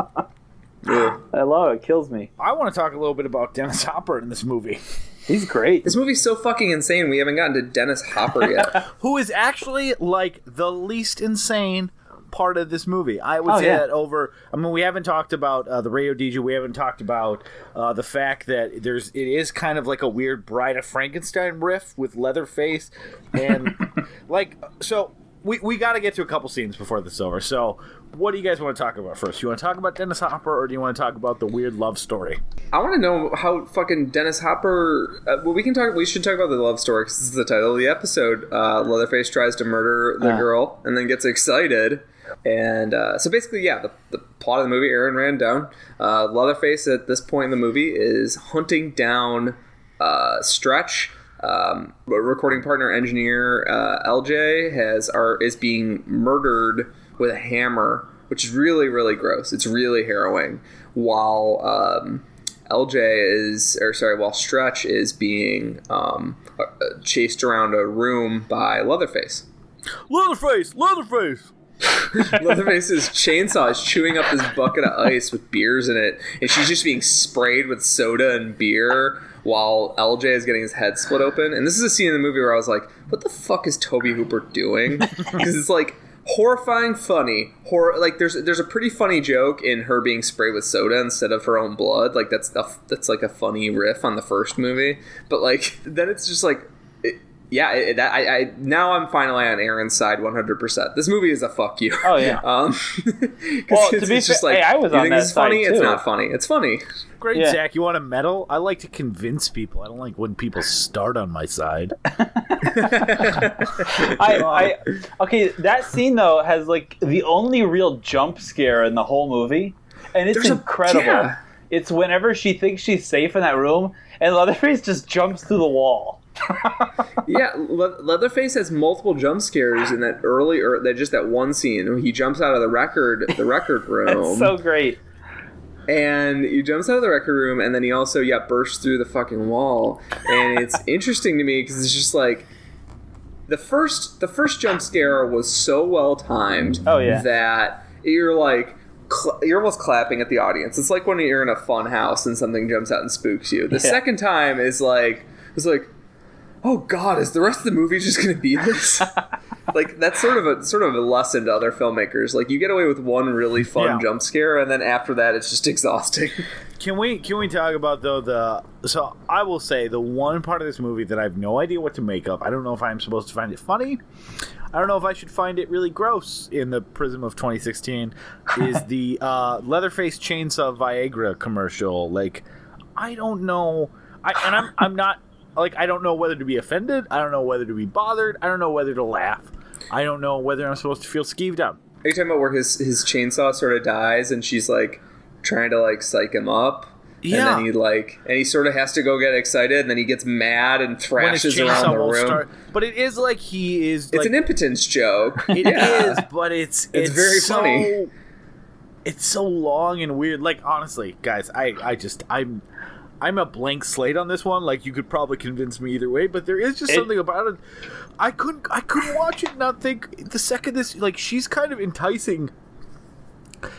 Ugh. I love it. it. Kills me. I want to talk a little bit about Dennis Hopper in this movie, <laughs> He's great. This movie's so fucking insane. We haven't gotten to Dennis Hopper yet. <laughs> who is actually like the least insane part of this movie. I would Oh, say yeah. that over. I mean, we haven't talked about uh, the radio DJ. We haven't talked about uh, the fact that there's it is kind of like a weird Bride of Frankenstein riff with Leatherface, and <laughs> like so. We, we got to get to a couple scenes before this is over. So, what do you guys want to talk about first? You want to talk about Dennis Hopper, or do you want to talk about the weird love story? I want to know how fucking Dennis Hopper. Uh, well, we can talk. We should talk about the love story because this is the title of the episode. Uh, Leatherface tries to murder the Ah. girl and then gets excited. And uh, so basically, yeah, the, the plot of the movie, Aaron ran down. Uh, Leatherface at this point in the movie is hunting down uh, Stretch. Um, recording partner engineer uh, LJ has are is being murdered with a hammer, which is really really gross. It's really harrowing. While um, LJ is, or sorry, while Stretch is being um, uh, chased around a room by Leatherface. Leatherface, Leatherface. <laughs> Leatherface's chainsaw is chewing up this bucket of ice with beers in it, and she's just being sprayed with soda and beer while LJ is getting his head split open. And this is a scene in the movie where I was like, "What the fuck is Tobe Hooper doing?" <laughs> Because it's like horrifying, funny, horror. Like there's there's a pretty funny joke in her being sprayed with soda instead of her own blood. Like that's a, that's like a funny riff on the first movie, but like <laughs> then it's just like. It, yeah, it, that, I, I now I'm finally on Aaron's side 100. percent This movie is a fuck you. Oh, yeah. <laughs> Um, 'cause Well, to it's, be it's just fair- like, hey, I was you on that this is funny? side, It's not funny. It's funny. Great, Yeah. Zach. You want a medal? I like to convince people. I don't like when people start on my side. <laughs> I, I okay. That scene though has like the only real jump scare in the whole movie, and it's There's a- incredible. yeah. It's whenever she thinks she's safe in that room, and Leatherface just jumps through the wall. Yeah, Le- Leatherface has multiple jump scares in that early or that just that one scene where he jumps out of the record the record <laughs> room It's so great. and he jumps out of the record room and then he also yeah bursts through the fucking wall and it's <laughs> interesting to me because it's just like the first the first jump scare was so well timed Oh, yeah. that you're like you're almost clapping at the audience it's like when you're in a fun house and something jumps out and spooks you the Yeah. second time is like it's like oh god is the rest of the movie just gonna be this <laughs> like that's sort of a sort of a lesson to other filmmakers like you get away with one really fun Yeah. jump scare and then after that it's just exhausting Can we can we talk about though the so I will say the one part of this movie that I have no idea what to make of. I don't know if I'm supposed to find it funny. I don't know if I should find it really gross in the prism of 2016. Is <laughs> the uh, Leatherface chainsaw Viagra commercial? Like, I don't know. I and I'm I'm not like I don't know whether to be offended. I don't know whether to be bothered. I don't know whether to laugh. I don't know whether I'm supposed to feel skeeved out. Are you talking about where his his chainsaw sort of dies and she's like trying to like psych him up? And Yeah. then he like and he sort of has to go get excited and then he gets mad and thrashes around the room. start, but it is like he is. It's like, an impotence joke. <laughs> It is, yeah. but it's It's it's, very so, funny. It's so long and weird. Like honestly, guys, I I just I'm I'm a blank slate on this one. Like you could probably convince me either way, but there is just It- something about it. I couldn't I couldn't watch it and not think the second this like she's kind of enticing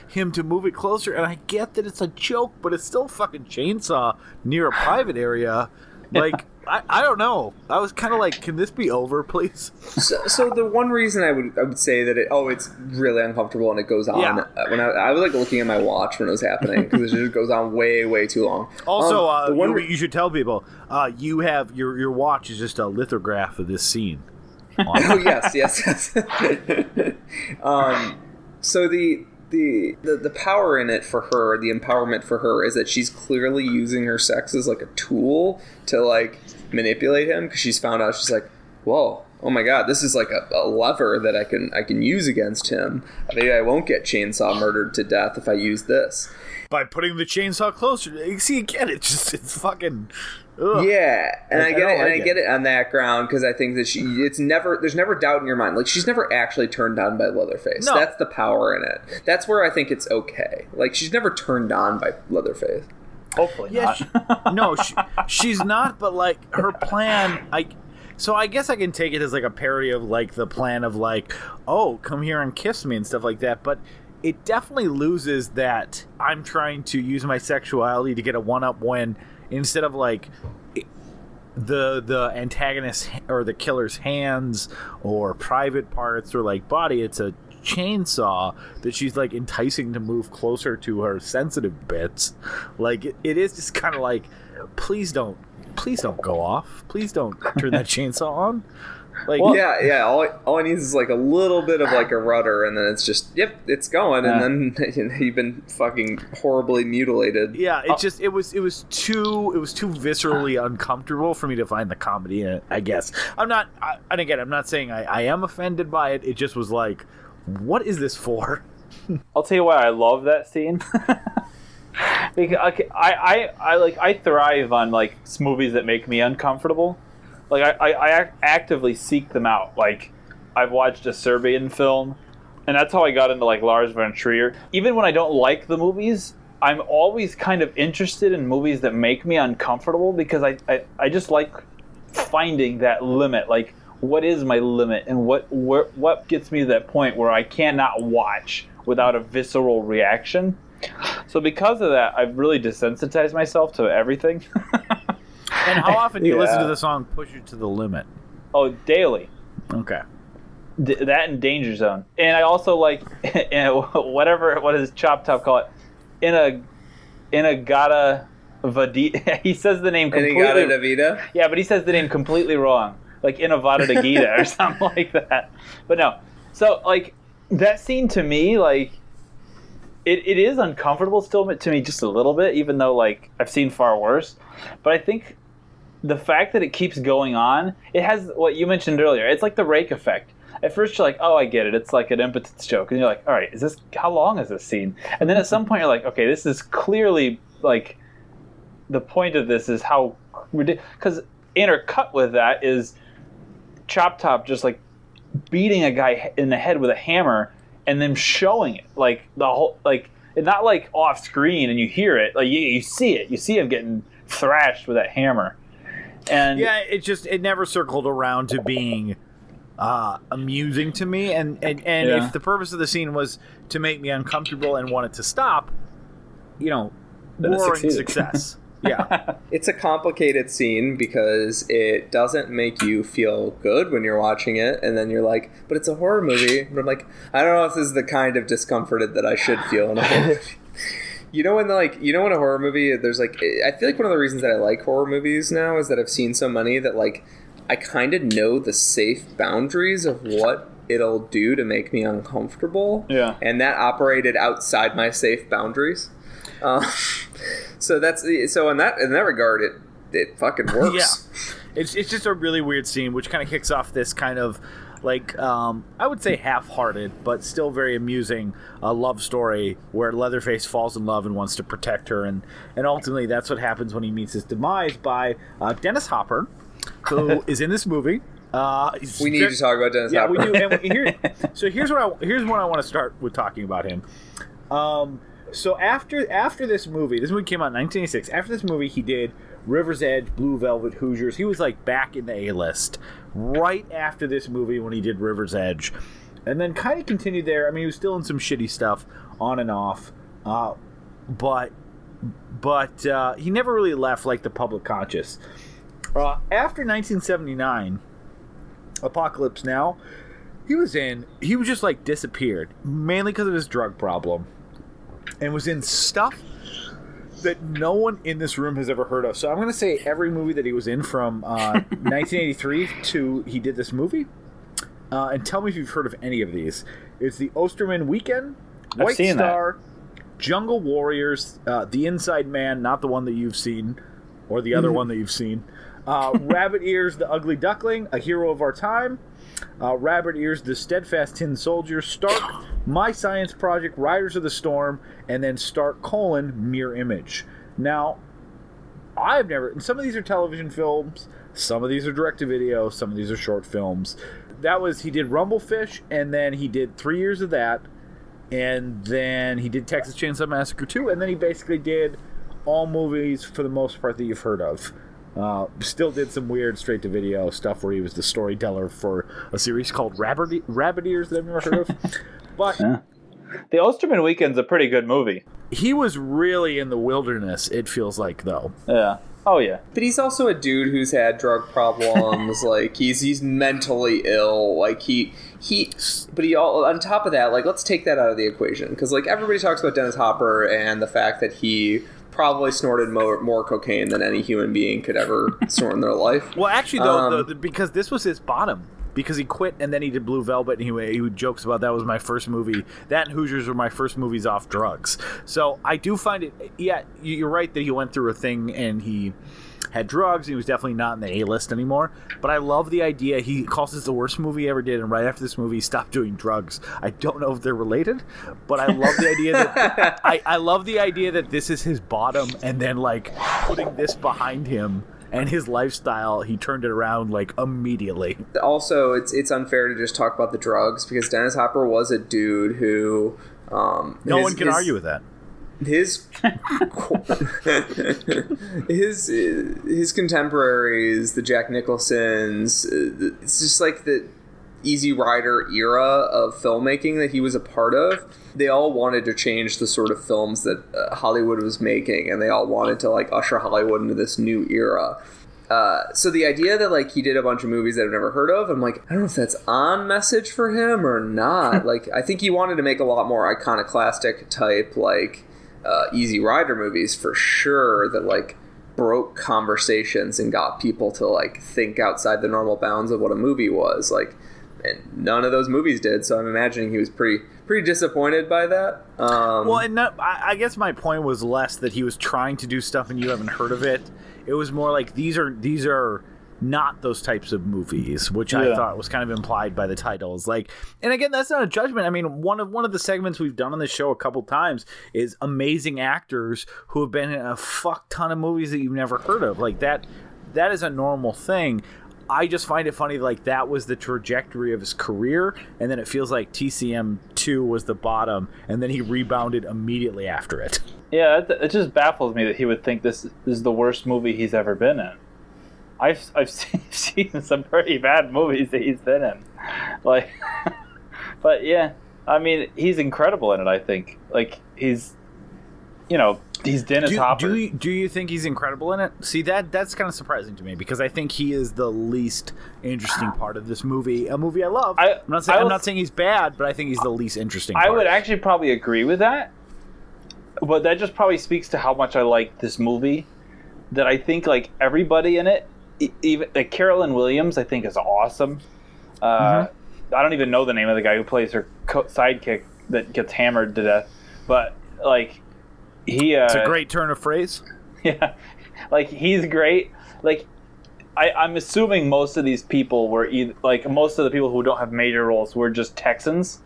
him to move it closer and I get that it's a joke, but it's still fucking chainsaw near a private area. <laughs> Like I, I don't know. I was kind of like, can this be over, please? So, so the one reason I would I would say that it oh it's really uncomfortable and it goes on Yeah. uh, when I, I was like looking at my watch when it was happening because it just goes on way way too long. Also, Um, uh, the one you, re- you should tell people uh, you have your your watch is just a lithograph of this scene. <laughs> oh yes, yes, yes. <laughs> um, so the, the the the power in it for her, the empowerment for her, is that she's clearly using her sex as like a tool to like manipulate him because she's found out she's like, whoa. Oh my god, this is like a, a lever that I can I can use against him. Maybe I won't get chainsaw murdered to death if I use this. By putting the chainsaw closer, you see again, it just it's fucking. Ugh. Yeah, and I- I, I get don't it, and like I it. get it on that ground because I think that she, it's never, there's never doubt in your mind. Like she's never actually turned on by Leatherface. No. That's the power in it. That's where I think it's okay. Like she's never turned on by Leatherface. Hopefully Yeah, not. she, no, she, she's not. But like her plan, I. So I guess I can take it as like a parody of like the plan of like, oh, come here and kiss me and stuff like that. But it definitely loses that I'm trying to use my sexuality to get a one up when instead of like the the antagonist or the killer's hands or private parts or like body, it's a chainsaw that she's like enticing to move closer to her sensitive bits. Like it, it is just kind of like, please don't, please don't go off. Please don't turn that <laughs> chainsaw on. Like yeah, yeah. All, all it needs is like a little bit of like a rudder, and then it's just yep, it's going, Yeah. and then <laughs> you've been fucking horribly mutilated. Yeah, it oh. just it was it was too it was too viscerally uncomfortable for me to find the comedy in it. I guess I'm not, I, and again, I'm not saying I, I am offended by it. It just was like, what is this for? <laughs> I'll tell you why I love that scene. <laughs> because okay, I, I, I like I thrive on like movies that make me uncomfortable. Like I, I, I actively seek them out. Like I've watched a Serbian film, and that's how I got into like Lars von Trier. Even when I don't like the movies, I'm always kind of interested in movies that make me uncomfortable because I, I, I just like finding that limit. Like what is my limit, and what where, what gets me to that point where I cannot watch without a visceral reaction. So because of that, I've really desensitized myself to everything. <laughs> And how <laughs> often do you listen to the song "Push You to the Limit"? oh, daily. Okay. D- that and Danger Zone, and I also like <laughs> whatever what does Chop Top call it in a in a Gata Vadi. <laughs> he says the name And completely. you got it, Avita. Yeah, but he says the name completely wrong, like In Inavada de Gita or something like that. But no, so like that scene to me, like it, it is uncomfortable still to me just a little bit, even though like I've seen far worse. But I think the fact that it keeps going on, it has what you mentioned earlier. It's like the rake effect. At first, you're like, "Oh, I get it. It's like an impotence joke," and you're like, "All right, is this how long is this scene?" And then at some point, you're like, "Okay, this is clearly like the point of this is how ridiculous." Because intercut with that is Chop Top just like beating a guy in the head with a hammer and then showing it like the whole like not like off screen and you hear it like you, you see it you see him getting thrashed with that hammer and Yeah, it just it never circled around to being uh, amusing to me, and and, and Yeah. if the purpose of the scene was to make me uncomfortable and want it to stop, you know, Then it roaring succeeded. success. <laughs> Yeah. It's a complicated scene because it doesn't make you feel good when you're watching it, and then you're like, "But it's a horror movie." But I'm like, I don't know if this is the kind of discomforted that I should feel in a horror <laughs> movie. You know when like you know in a horror movie there's like I feel like one of the reasons that I like horror movies now is that I've seen so many that like I kind of know the safe boundaries of what it'll do to make me uncomfortable. Yeah. And that operated outside my safe boundaries. Uh, <laughs> so that's so in that in that regard it it fucking works. Yeah. It's it's just a really weird scene, which kind of kicks off this kind of like um, I would say half-hearted, but still very amusing uh, love story where Leatherface falls in love and wants to protect her, and and ultimately that's what happens when he meets his demise by uh, Dennis Hopper, who <laughs> is in this movie. Uh, We need to talk about Dennis yeah, Hopper. we do. And we- here, <laughs> so here's what I here's what I want to start with talking about him. Um, so after after this movie, this movie came out in 1986. After this movie, he did River's Edge, Blue Velvet, Hoosiers. He was like back in the A list right after this movie when he did River's Edge, and then kind of continued there. I mean, he was still in some shitty stuff on and off, uh, but but uh, he never really left like the public conscious. Uh, after 1979, Apocalypse Now, he was in. He was just like disappeared, mainly because of his drug problem, and was in stuff that no one in this room has ever heard of. So I'm going to say every movie that he was in from uh, <laughs> 1983 to he did this movie, uh, and tell me if you've heard of any of these. It's the Osterman Weekend, White seen that. Star, Jungle Warriors, uh, The Inside Man, not the one that you've seen, or the other one that you've seen. Uh, Rabbit Ears, The Ugly Duckling, A Hero of Our Time, uh, Rabbit Ears, The Steadfast Tin Soldier, Stark, My Science Project, Riders of the Storm, and then Stark colon Mirror Image. Now, I've never. And some of these are television films. Some of these are direct to video. Some of these are short films. That was he did Rumblefish, and then he did three years of that, and then he did Texas Chainsaw Massacre two, and then he basically did all movies for the most part that you've heard of. Uh, still did some weird straight to video stuff where he was the storyteller for a series called Rabbit, Rabbit Ears that I've never heard of. <laughs> But Yeah. The Osterman Weekend's a pretty good movie. He was really in the wilderness. It feels like though. Yeah. Oh yeah. But he's also a dude who's had drug problems. <laughs> like he's he's mentally ill. Like he he. But he all on top of that. Like let's take that out of the equation because like everybody talks about Dennis Hopper and the fact that he probably snorted more, more cocaine than any human being could ever <laughs> snort in their life. Well, actually, though, Um, the, the, because this was his bottom. Because he quit and then he did Blue Velvet, and he, he jokes about that was my first movie. That and Hoosiers were my first movies off drugs. So I do find it. Yeah, you- you're right that he went through a thing and he had drugs. He was definitely not in the A list anymore. But I love the idea. He calls this the worst movie he ever did, and right after this movie, he stopped doing drugs. I don't know if they're related, but I love the idea that <laughs> I, I love the idea that this is his bottom, and then like putting this behind him and his lifestyle, he turned it around like immediately. also it's it's unfair to just talk about the drugs because Dennis Hopper was a dude who um, No his- one can his- argue with that. His <laughs> his his contemporaries, the Jack Nicholsons, uh, it's just like the Easy Rider era of filmmaking that he was a part of. They all wanted to change the sort of films that uh, Hollywood was making, and they all wanted to like usher Hollywood into this new era. Uh, so the idea that like he did a bunch of movies that I've never heard of, I'm like, I don't know if that's on message for him or not. <laughs> like, I think he wanted to make a lot more iconoclastic type, like uh, Easy Rider movies for sure. That like broke conversations and got people to like think outside the normal bounds of what a movie was. Like, and none of those movies did. So I'm imagining he was pretty pretty disappointed by that. Um, Well, and I, I guess my point was less that he was trying to do stuff and you haven't heard of it. It was more like these are these are not those types of movies, which I thought was kind of implied by the titles. Like, and again, that's not a judgment. I mean, one of one of the segments we've done on the show a couple times is amazing actors who have been in a fuck ton of movies that you've never heard of. Like that, that is a normal thing. I just find it funny, like that was the trajectory of his career, and then it feels like TCM two was the bottom, and then he rebounded immediately after it. Yeah, it, it just baffles me that he would think this is the worst movie he's ever been in. I've I've <laughs> seen, seen some pretty bad movies that he's been in, like, <laughs> but yeah, I mean he's incredible in it. I think like he's, you know, he's Dennis Do, Hopper. do you, do you think he's incredible in it? See that that's kind of surprising to me because I think he is the least interesting part of this movie. A movie I love. I- am not saying I'm not saying he's bad, but I think he's the least interesting. I part. would actually probably agree with that, but that just probably speaks to how much I like this movie. That I think like everybody in it, even like Carolyn Williams, I think is awesome. Uh, I don't even know the name of the guy who plays her co- sidekick that gets hammered to death, but like he, uh, It's a great turn of phrase. <laughs> yeah, like he's great. Like I, I'm assuming most of these people were either like most of the people who don't have major roles were just Texans,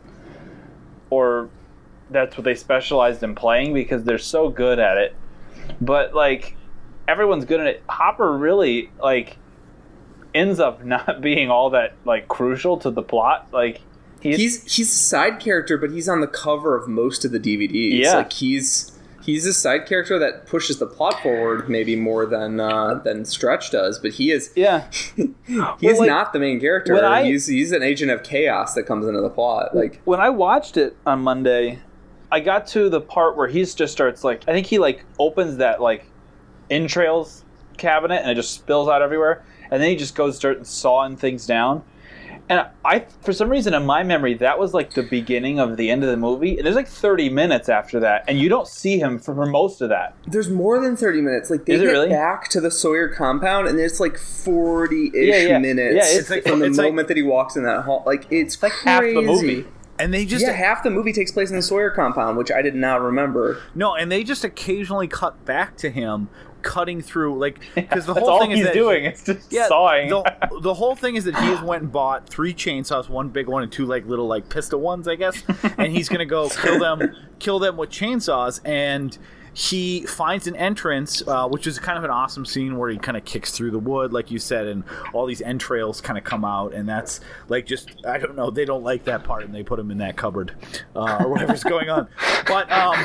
or that's what they specialized in playing because they're so good at it. But like everyone's good at it. Hopper really like ends up <laughs> not being all that like crucial to the plot. Like he's, he's he's a side character, but he's on the cover of most of the DVDs. Yeah. like he's he's a side character that pushes the plot forward maybe more than uh, than Stretch does. But he is yeah. <laughs> he's Well, like, not the main character. I- he's he's an agent of chaos that comes into the plot. Like when I watched it on Monday, I got to the part where he just starts like I think he like opens that like entrails cabinet and it just spills out everywhere, and then he just goes starts sawing things down. And I, for some reason, in my memory, that was like the beginning of the end of the movie. And there's like 30 minutes after that, and you don't see him for, for most of that. there's more than thirty minutes. Like they Is it get really? back to the Sawyer compound, and it's like forty ish Yeah, yeah. minutes Yeah, it's like- from the it's like- moment that he walks in that hall. Like it's, like half the movie. And they just yeah, half the movie takes place in the Sawyer compound, which I did not remember. no, and they just occasionally cut back to him cutting through like <laughs> because the whole all thing he's is that doing. It's just yeah, sawing. The, <laughs> the whole thing is that he has went and bought three chainsaws, one big one and two like little like pistol ones, I guess. and he's gonna go <laughs> kill them, kill them with chainsaws. And he finds an entrance, uh, which is kind of an awesome scene where he kind of kicks through the wood, like you said, and all these entrails kind of come out, and that's like just I don't know, they don't like that part, and they put him in that cupboard uh, or whatever's <laughs> going on. But um,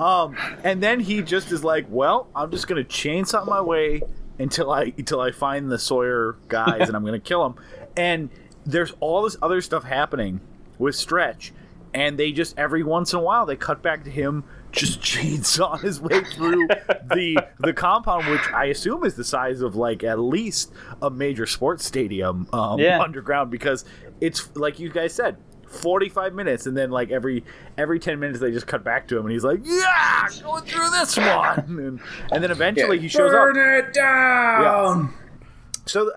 um, and then he just is like, well, I'm just gonna chainsaw my way until I until I find the Sawyer guys and I'm gonna kill them. And there's all this other stuff happening with Stretch, and they just every once in a while they cut back to him just <laughs> chainsaw his way through the the compound, which I assume is the size of like at least a major sports stadium um, Yeah. underground because it's like you guys said. 45 minutes and then like every every 10 minutes they just cut back to him and he's like yeah going through this one <laughs> and, and then eventually he shows up Burn it down. so,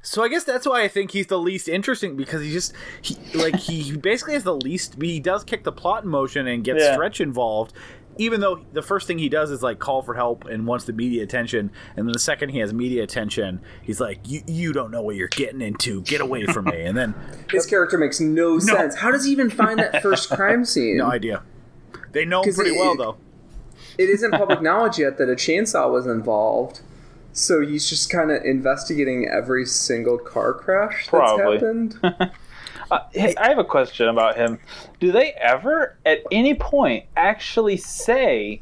so I guess that's why I think he's the least interesting because he just he like he basically has the least. He does kick the plot in motion and gets Yeah. Stretch involved, even though the first thing he does is like call for help and wants the media attention, and then the second he has media attention, he's like, "You you don't know what you're getting into. Get away from me!" And then <laughs> His character makes no, sense. How does he even find that first <laughs> crime scene? no idea. They know him 'Cause pretty it- well though. it isn't <laughs> public knowledge yet that a chainsaw was involved. So he's just kind of investigating every single car crash that's Probably. happened. Uh, <laughs> hey, I have a question about him. Do they ever, at any point, actually say?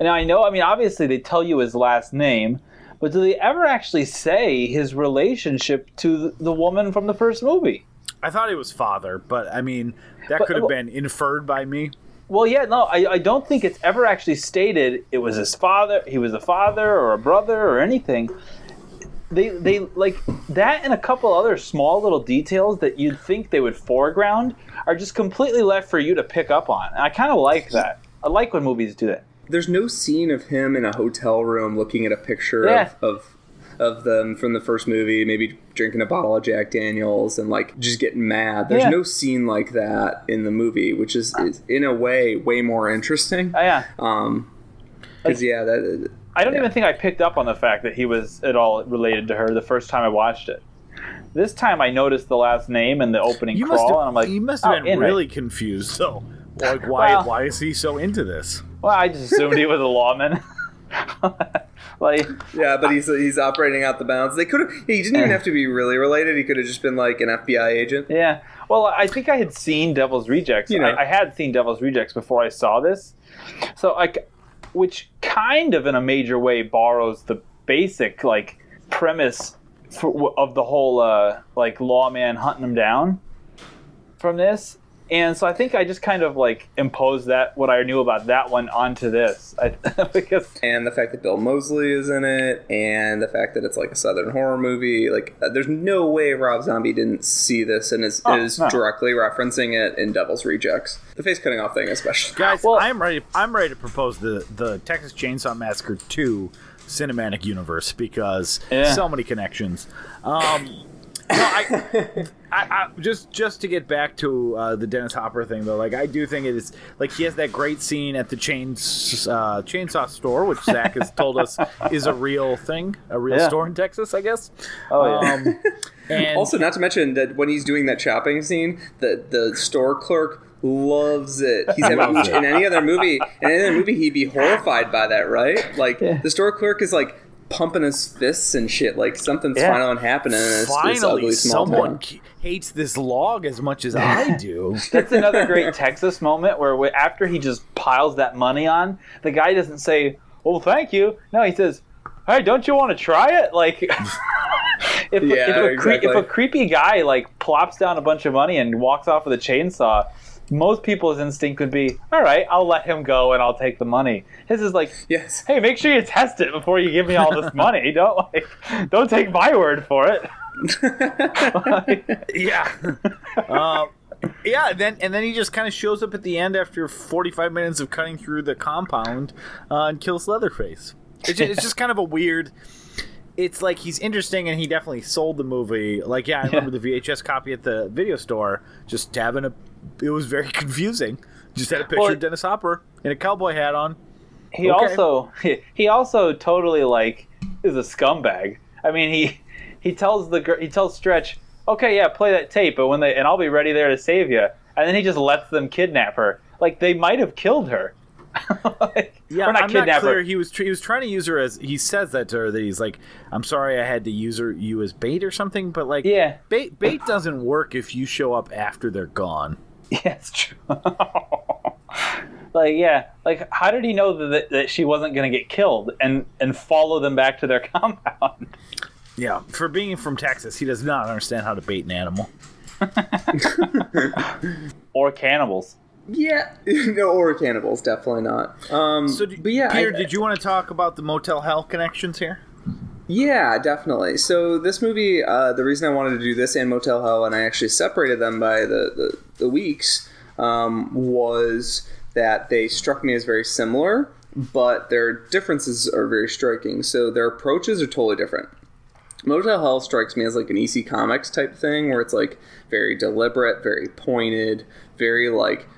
Now I know. I mean, obviously they tell you his last name, but do they ever actually say his relationship to the, woman from the first movie? I thought he was father, but I mean that But- could have well- been inferred by me. Well, yeah, no, I, I don't think it's ever actually stated it was his father, he was a father or a brother or anything. They, they like that and a couple other small little details that you'd think they would foreground are just completely left for you to pick up on. And I kind of like that. I like when movies do that. There's no scene of him in a hotel room looking at a picture Yeah. of, of of them from the first movie, maybe drinking a bottle of Jack Daniels and like just getting mad. There's Yeah. no scene like that in the movie, which is, is in a way way more interesting. Oh, yeah. Um, because yeah, that I don't Yeah. even think I picked up on the fact that he was at all related to her the first time I watched it. This time I noticed the last name and the opening You crawl, have, and I'm like, you must have oh, been Enright. really confused though. Like why Well- why is he so into this? Well, I just assumed he was a lawman. <laughs> like, Yeah, but he's he's operating out the bounds. They could have. He didn't even have to be really related. He could have just been like an FBI agent. Yeah. Well, I think I had seen Devil's Rejects. You know. I, I had seen Devil's Rejects before I saw this. So I, c- which kind of in a major way borrows the basic like premise for, of the whole uh, like lawman hunting him down from this. And so I think I just kind of like imposed that what I knew about that one onto this I, <laughs> because And the fact that Bill Moseley is in it, and the fact that it's like a southern horror movie, like uh, there's no way Rob Zombie didn't see this and is, Oh, is no. directly referencing it in Devil's Rejects. The face cutting off thing, especially. Guys, Well- I'm ready. I'm ready to propose the the Texas Chainsaw Massacre two cinematic universe because Yeah. so many connections. Um, no, I, <laughs> I, I just just to get back to uh, the Dennis Hopper thing though, like I do think it is like he has that great scene at the chains uh, chainsaw store, which Zach has told us is a real thing, a real Yeah. store in Texas, I guess. Oh, yeah. Um, and Also, not to mention that when he's doing that chopping scene, the the store clerk loves it. He's having, Loves it. in any other movie, in any other movie, he'd be horrified by that, right? Like Yeah. the store clerk is like pumping his fists and shit. Like something's Yeah. finally happening. In this, this finally ugly small someone town. hates this log as much as I <laughs> do. That's another great Texas moment where we- after he just piles that money on, the guy doesn't say, "Well, thank you." No, he says, "Hey, don't you want to try it?" Like, <laughs> if, Yeah, if, a exactly. if a creepy guy like plops down a bunch of money and walks off with a chainsaw, most people's instinct would be, "All right, I'll let him go and I'll take the money." His is like, Yes. <laughs> "Hey, make sure you test it before you give me all this money. <laughs> Don't like, don't take my word for it." <laughs> Yeah. um, yeah, then and then he just kind of shows up at the end after 45 minutes of cutting through the compound uh, and kills Leatherface. It's just, it's just kind of a weird. It's like he's interesting and he definitely sold the movie. Like, yeah, I remember the VHS copy at the video store. Just having a, it was very <laughs> confusing. Just had a picture Well, of Dennis Hopper in a cowboy hat on. he Okay. also <laughs> he, also totally like is a scumbag. I mean, he he tells the he tells Stretch, "Okay, yeah, play that tape, but when they and I'll be ready there to save you." And then he just lets them kidnap her. Like they might have killed her. <laughs> like, Yeah, not I'm kidnap not clear. her. He was tr- he was trying to use her as he says that to her that he's like, I'm sorry I had to use her you as bait or something, but like, Yeah. bait bait doesn't work if you show up after they're gone. <laughs> Yeah, it's true. <laughs> like yeah, like how did he know that that she wasn't going to get killed and and follow them back to their <laughs> compound? Yeah, for being from Texas, he does not understand how to bait an animal. or cannibals. Yeah, no, or cannibals, definitely not. Um, So, d- but yeah, Peter, I- did you want to talk about the Motel Hell connections here? Yeah, definitely. So this movie, uh, the reason I wanted to do this and Motel Hell, and I actually separated them by the the, the weeks, um, was that they struck me as very similar, but their differences are very striking. So their approaches are totally different. Motel Hell strikes me as like an EC Comics type thing, where it's like very deliberate, very pointed, very like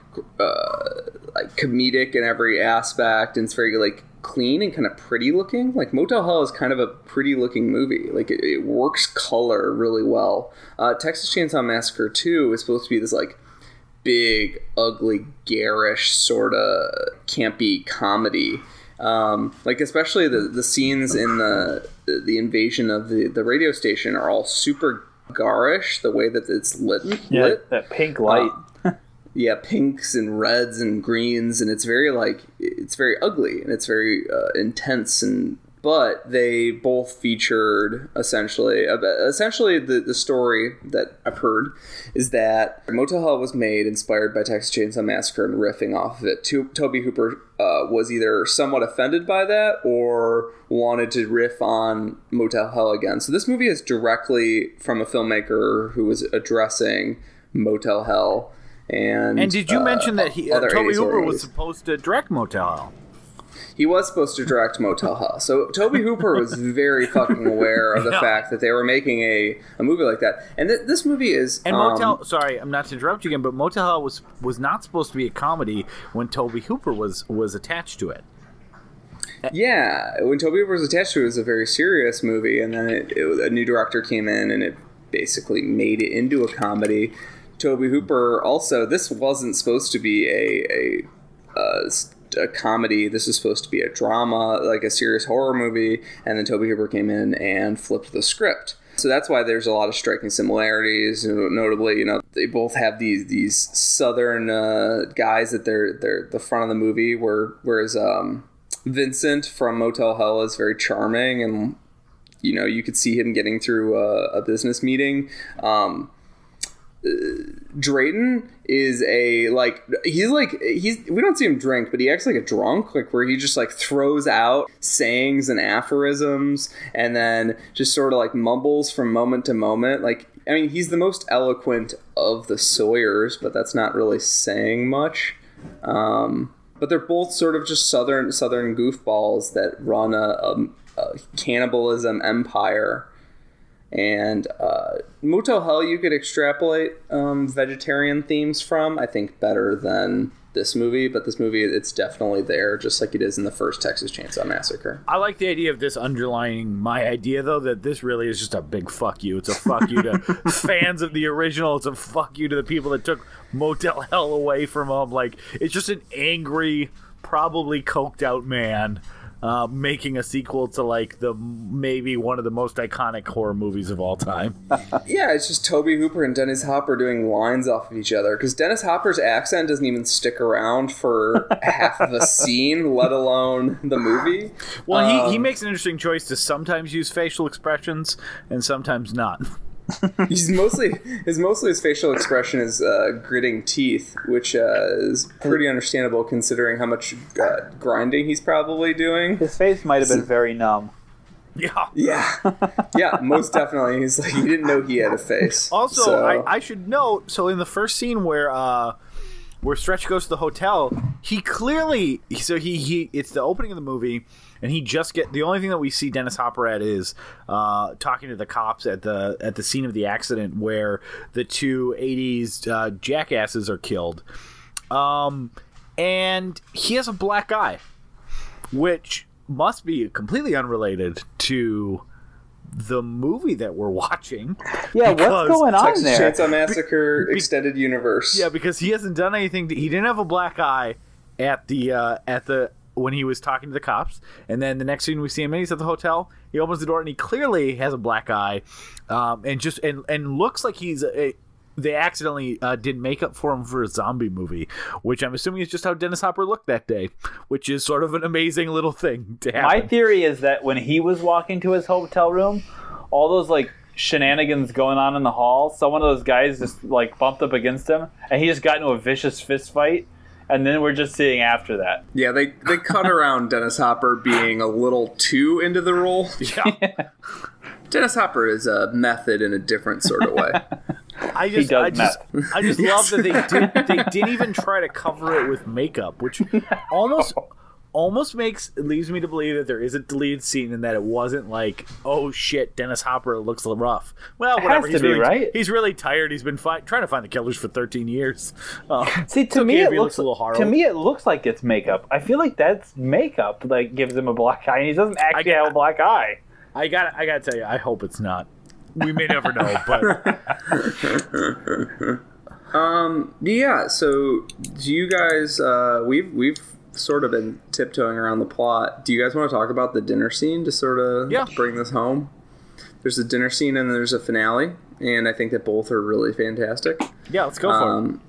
uh, like comedic in every aspect, and it's very like clean and kind of pretty looking. Like Motel Hell is kind of a pretty looking movie. Like it, it works color really well. Uh, Texas Chainsaw Massacre Two is supposed to be this like big, ugly, garish sort of campy comedy. Um, like especially the, the scenes in the the invasion of the, the radio station are all super garish. The way that it's lit, Yeah, lit. that pink light. Yeah, pinks and reds and greens, and it's very like it's very ugly and it's very uh, intense and. But they both featured essentially, essentially the, the story that I've heard is that Motel Hell was made inspired by Texas Chainsaw Massacre and riffing off of it. To- Tobe Hooper uh, was either somewhat offended by that or wanted to riff on Motel Hell again. So this movie is directly from a filmmaker who was addressing Motel Hell. And And did you uh, mention that he, uh, Tobe Hooper was supposed to direct Motel Hell? He was supposed to direct Motel Hell. So Tobe Hooper was <laughs> very fucking aware of the Yeah. fact that they were making a, a movie like that. And th- this movie is And um, Motel, sorry, I'm not to interrupt you again, but Motel Hell was was not supposed to be a comedy when Tobe Hooper was was attached to it. Yeah, when Tobe Hooper was attached to it, it was a very serious movie, and then it, it, a new director came in and it basically made it into a comedy. Tobe Hooper also, this wasn't supposed to be a, a, a, a comedy. This was supposed to be a drama, like a serious horror movie, and then Tobe Hooper came in and flipped the script. So that's why there's a lot of striking similarities. Notably, you know, they both have these these southern uh, guys at their their the front of the movie, where whereas um, Vincent from Motel Hell is very charming, and you know you could see him getting through a, a business meeting. Um, Drayton is a like he's like he's we don't see him drink, but he acts like a drunk, like where he just like throws out sayings and aphorisms, and then just sort of like mumbles from moment to moment. Like I mean, he's the most eloquent of the Sawyers, but that's not really saying much. Um, but they're both sort of just southern southern goofballs that run a, a, a cannibalism empire. And uh, Motel Hell, you could extrapolate um, vegetarian themes from. I think better than this movie, but this movie it's definitely there, just like it is in the first Texas Chainsaw Massacre. I like the idea of this underlining my idea, though, that this really is just a big fuck you. It's a fuck you to <laughs> fans of the original. It's a fuck you to the people that took Motel Hell away from them. Like, it's just an angry, probably coked out man uh, making a sequel to, like, the maybe one of the most iconic horror movies of all time. <laughs> Yeah, it's just Tobe Hooper and Dennis Hopper doing lines off of each other because Dennis Hopper's accent doesn't even stick around for <laughs> half of a scene, let alone the movie. Well, he, he Um, makes an interesting choice to sometimes use facial expressions and sometimes not. <laughs> <laughs> He's mostly his mostly his facial expression is uh, gritting teeth, which uh, is pretty understandable considering how much uh, grinding he's probably doing. His face might have been very numb. Yeah. Yeah, yeah, most definitely. He's like he didn't know he had a face. Also, So- I, I should note. So in the first scene where uh, where Stretch goes to the hotel, he clearly so he he it's the opening of the movie, and he just get the only thing that we see Dennis Hopper at is uh, talking to the cops at the at the scene of the accident where the two '80s uh, jackasses are killed, um, and he has a black eye, which must be completely unrelated to the movie that we're watching. Yeah, what's going on Texas there? Chainsaw Massacre extended universe. Yeah, because he hasn't done anything. To, he didn't have a black eye at the uh, at the when he was talking to the cops, and then the next scene we see him in, he's at the hotel. He opens the door and he clearly has a black eye, um, and just and and looks like he's a. They accidentally uh, did makeup for him for a zombie movie, which I'm assuming is just how Dennis Hopper looked that day, which is sort of an amazing little thing to happen. My theory is that when he was walking to his hotel room, all those like shenanigans going on in the hall, some one of those guys just like bumped up against him, and he just got into a vicious fist fight. And then we're just seeing after that. Yeah, they they cut <laughs> around Dennis Hopper being a little too into the role. Yeah. <laughs> Dennis Hopper is a method in a different sort of way. I just, I just, I just Yes. love that they <laughs> did, they didn't even try to cover it with makeup, which almost, almost makes it leaves me to believe that there is a deleted scene and that it wasn't like, oh shit, Dennis Hopper looks rough. Well, It whatever. has he's be, really, right? He's really tired. He's been fi- trying to find the killers for 13 years. Uh, <laughs> See, to me, it looks, looks a little hard. to me it looks like it's makeup. I feel like that's makeup like gives him a black eye, and he doesn't actually get- have a black eye. I got, I got to tell you, I hope it's not. We may never know, but <laughs> um Yeah, so do you guys uh we've we've sort of been tiptoeing around the plot. Do you guys want to talk about the dinner scene to sort of Yeah. bring this home? There's a dinner scene and there's a finale, and I think that both are really fantastic. yeah, let's go for it. Um,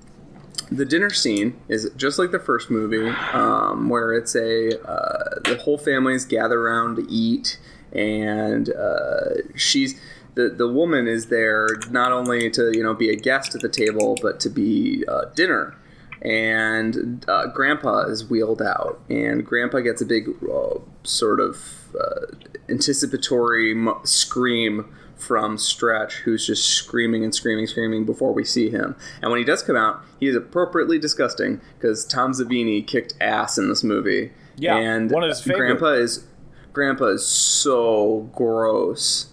the dinner scene is just like the first movie, um, where it's a uh, the whole family's gather around to eat, and uh, she's the the woman is there not only to you know be a guest at the table, but to be uh, dinner. And uh, Grandpa is wheeled out, and Grandpa gets a big uh, sort of uh, anticipatory mo- scream from Stretch, who's just screaming and screaming, screaming before we see him. And when he does come out, he is appropriately disgusting because Tom Savini kicked ass in this movie. Yeah, and one of his favorite. Grandpa is Grandpa is so gross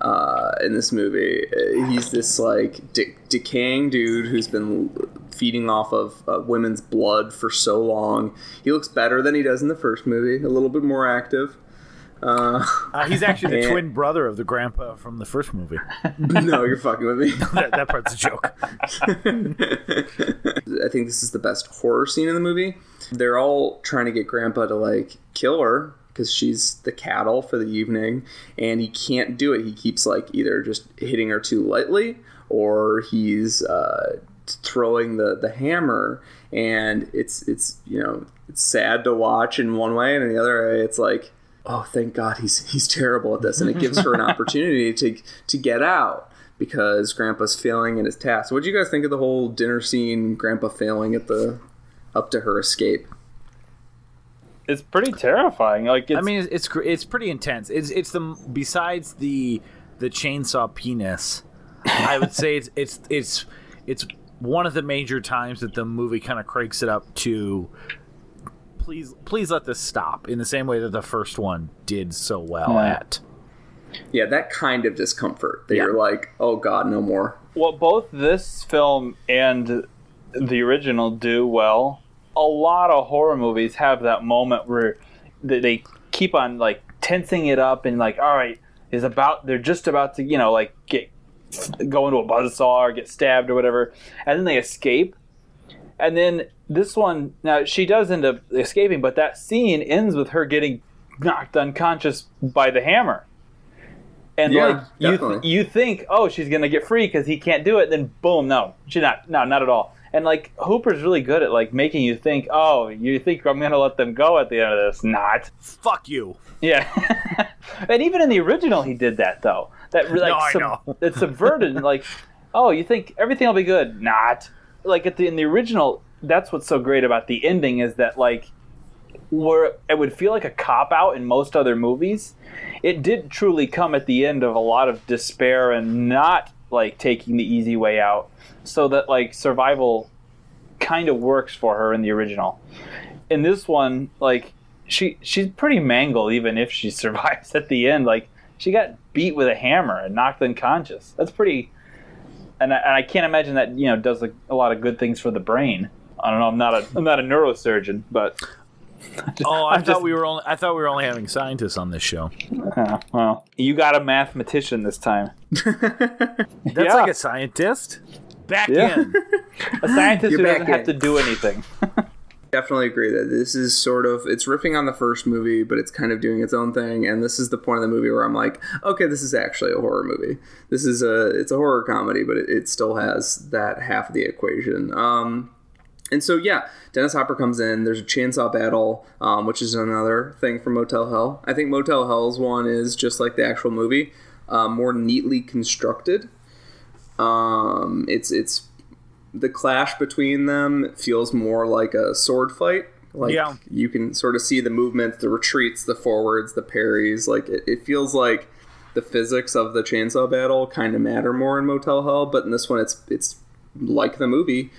uh, in this movie. He's this like de- decaying dude who's been feeding off of uh, women's blood for so long. He looks better than he does in the first movie. A little bit more active. Uh, Uh, he's actually the <laughs> and- twin brother of the grandpa from the first movie. <laughs> no, you're fucking with me. <laughs> that, that part's a joke. I think this is the best horror scene in the movie. They're all trying to get Grandpa to like kill her because she's the cattle for the evening, and he can't do it. He keeps like either just hitting her too lightly, or he's uh, throwing the the hammer, and it's it's you know it's sad to watch in one way, and in the other way, it's like. Oh, thank God he's he's terrible at this, and it gives her an <laughs> opportunity to to get out because Grandpa's failing in his task. What do you guys think of the whole dinner scene? Grandpa failing at the up to her escape. It's pretty terrifying. Like, it's, I mean, it's it's, it's pretty intense. It's it's the besides the the chainsaw penis. I would say it's it's it's it's one of the major times that the movie kind of cranks it up to. Please, please let this stop. In the same way that the first one did so well Yeah. at. Yeah, that kind of discomfort that Yeah. you're like, oh God, no more. Well, both this film and the original do well. A lot of horror movies have that moment where they- they keep on like tensing it up and like, all right, is about they're just about to you know like get go into a buzzsaw or get stabbed or whatever, and then they escape. And then this one, now she does end up escaping, but that scene ends with her getting knocked unconscious by the hammer. And Yeah, like you, definitely. you think, oh, she's gonna get free because he can't do it. Then boom, no, she's not. No, not at all. And like Hooper's really good at like making you think, oh, you think I'm gonna let them go at the end of this? Not. Fuck you. Yeah. <laughs> and even in the original, he did that though. That <laughs> like No, know. <laughs> it subverted like, oh, you think everything will be good? Not. Like at the in the original, that's what's so great about the ending is that like where it would feel like a cop out in most other movies, it did truly come at the end of a lot of despair and not like taking the easy way out. So that like survival kind of works for her in the original. In this one, like she she's pretty mangled even if she <laughs> survives at the end. Like she got beat with a hammer and knocked unconscious. That's pretty. And I, and I can't imagine that you know does a, a lot of good things for the brain. I don't know. I'm not a I'm not a neurosurgeon, but <laughs> Oh, I I'm thought just- we were only I thought we were only having scientists on this show. uh, well, you got a mathematician this time. <laughs> That's Yeah. like a scientist. Back Yeah. in. <laughs> A scientist You're who doesn't have to do anything. Definitely agree that this is sort of it's riffing on the first movie, but it's kind of doing its own thing. And this is the point of the movie where I'm like, okay, this is actually a horror movie. This is a it's a horror comedy, but it, it still has that half of the equation. Um, and so yeah, Dennis Hopper comes in. There's a chainsaw battle, um, which is another thing from Motel Hell. I think Motel Hell's one is just like the actual movie, uh, more neatly constructed. Um, it's it's the clash between them feels more like a sword fight. Like Yeah. you can sort of see the movements, the retreats, the forwards, the parries. Like it, it feels like the physics of the chainsaw battle kind of matter more in Motel Hell, but in this one, it's it's like the movie,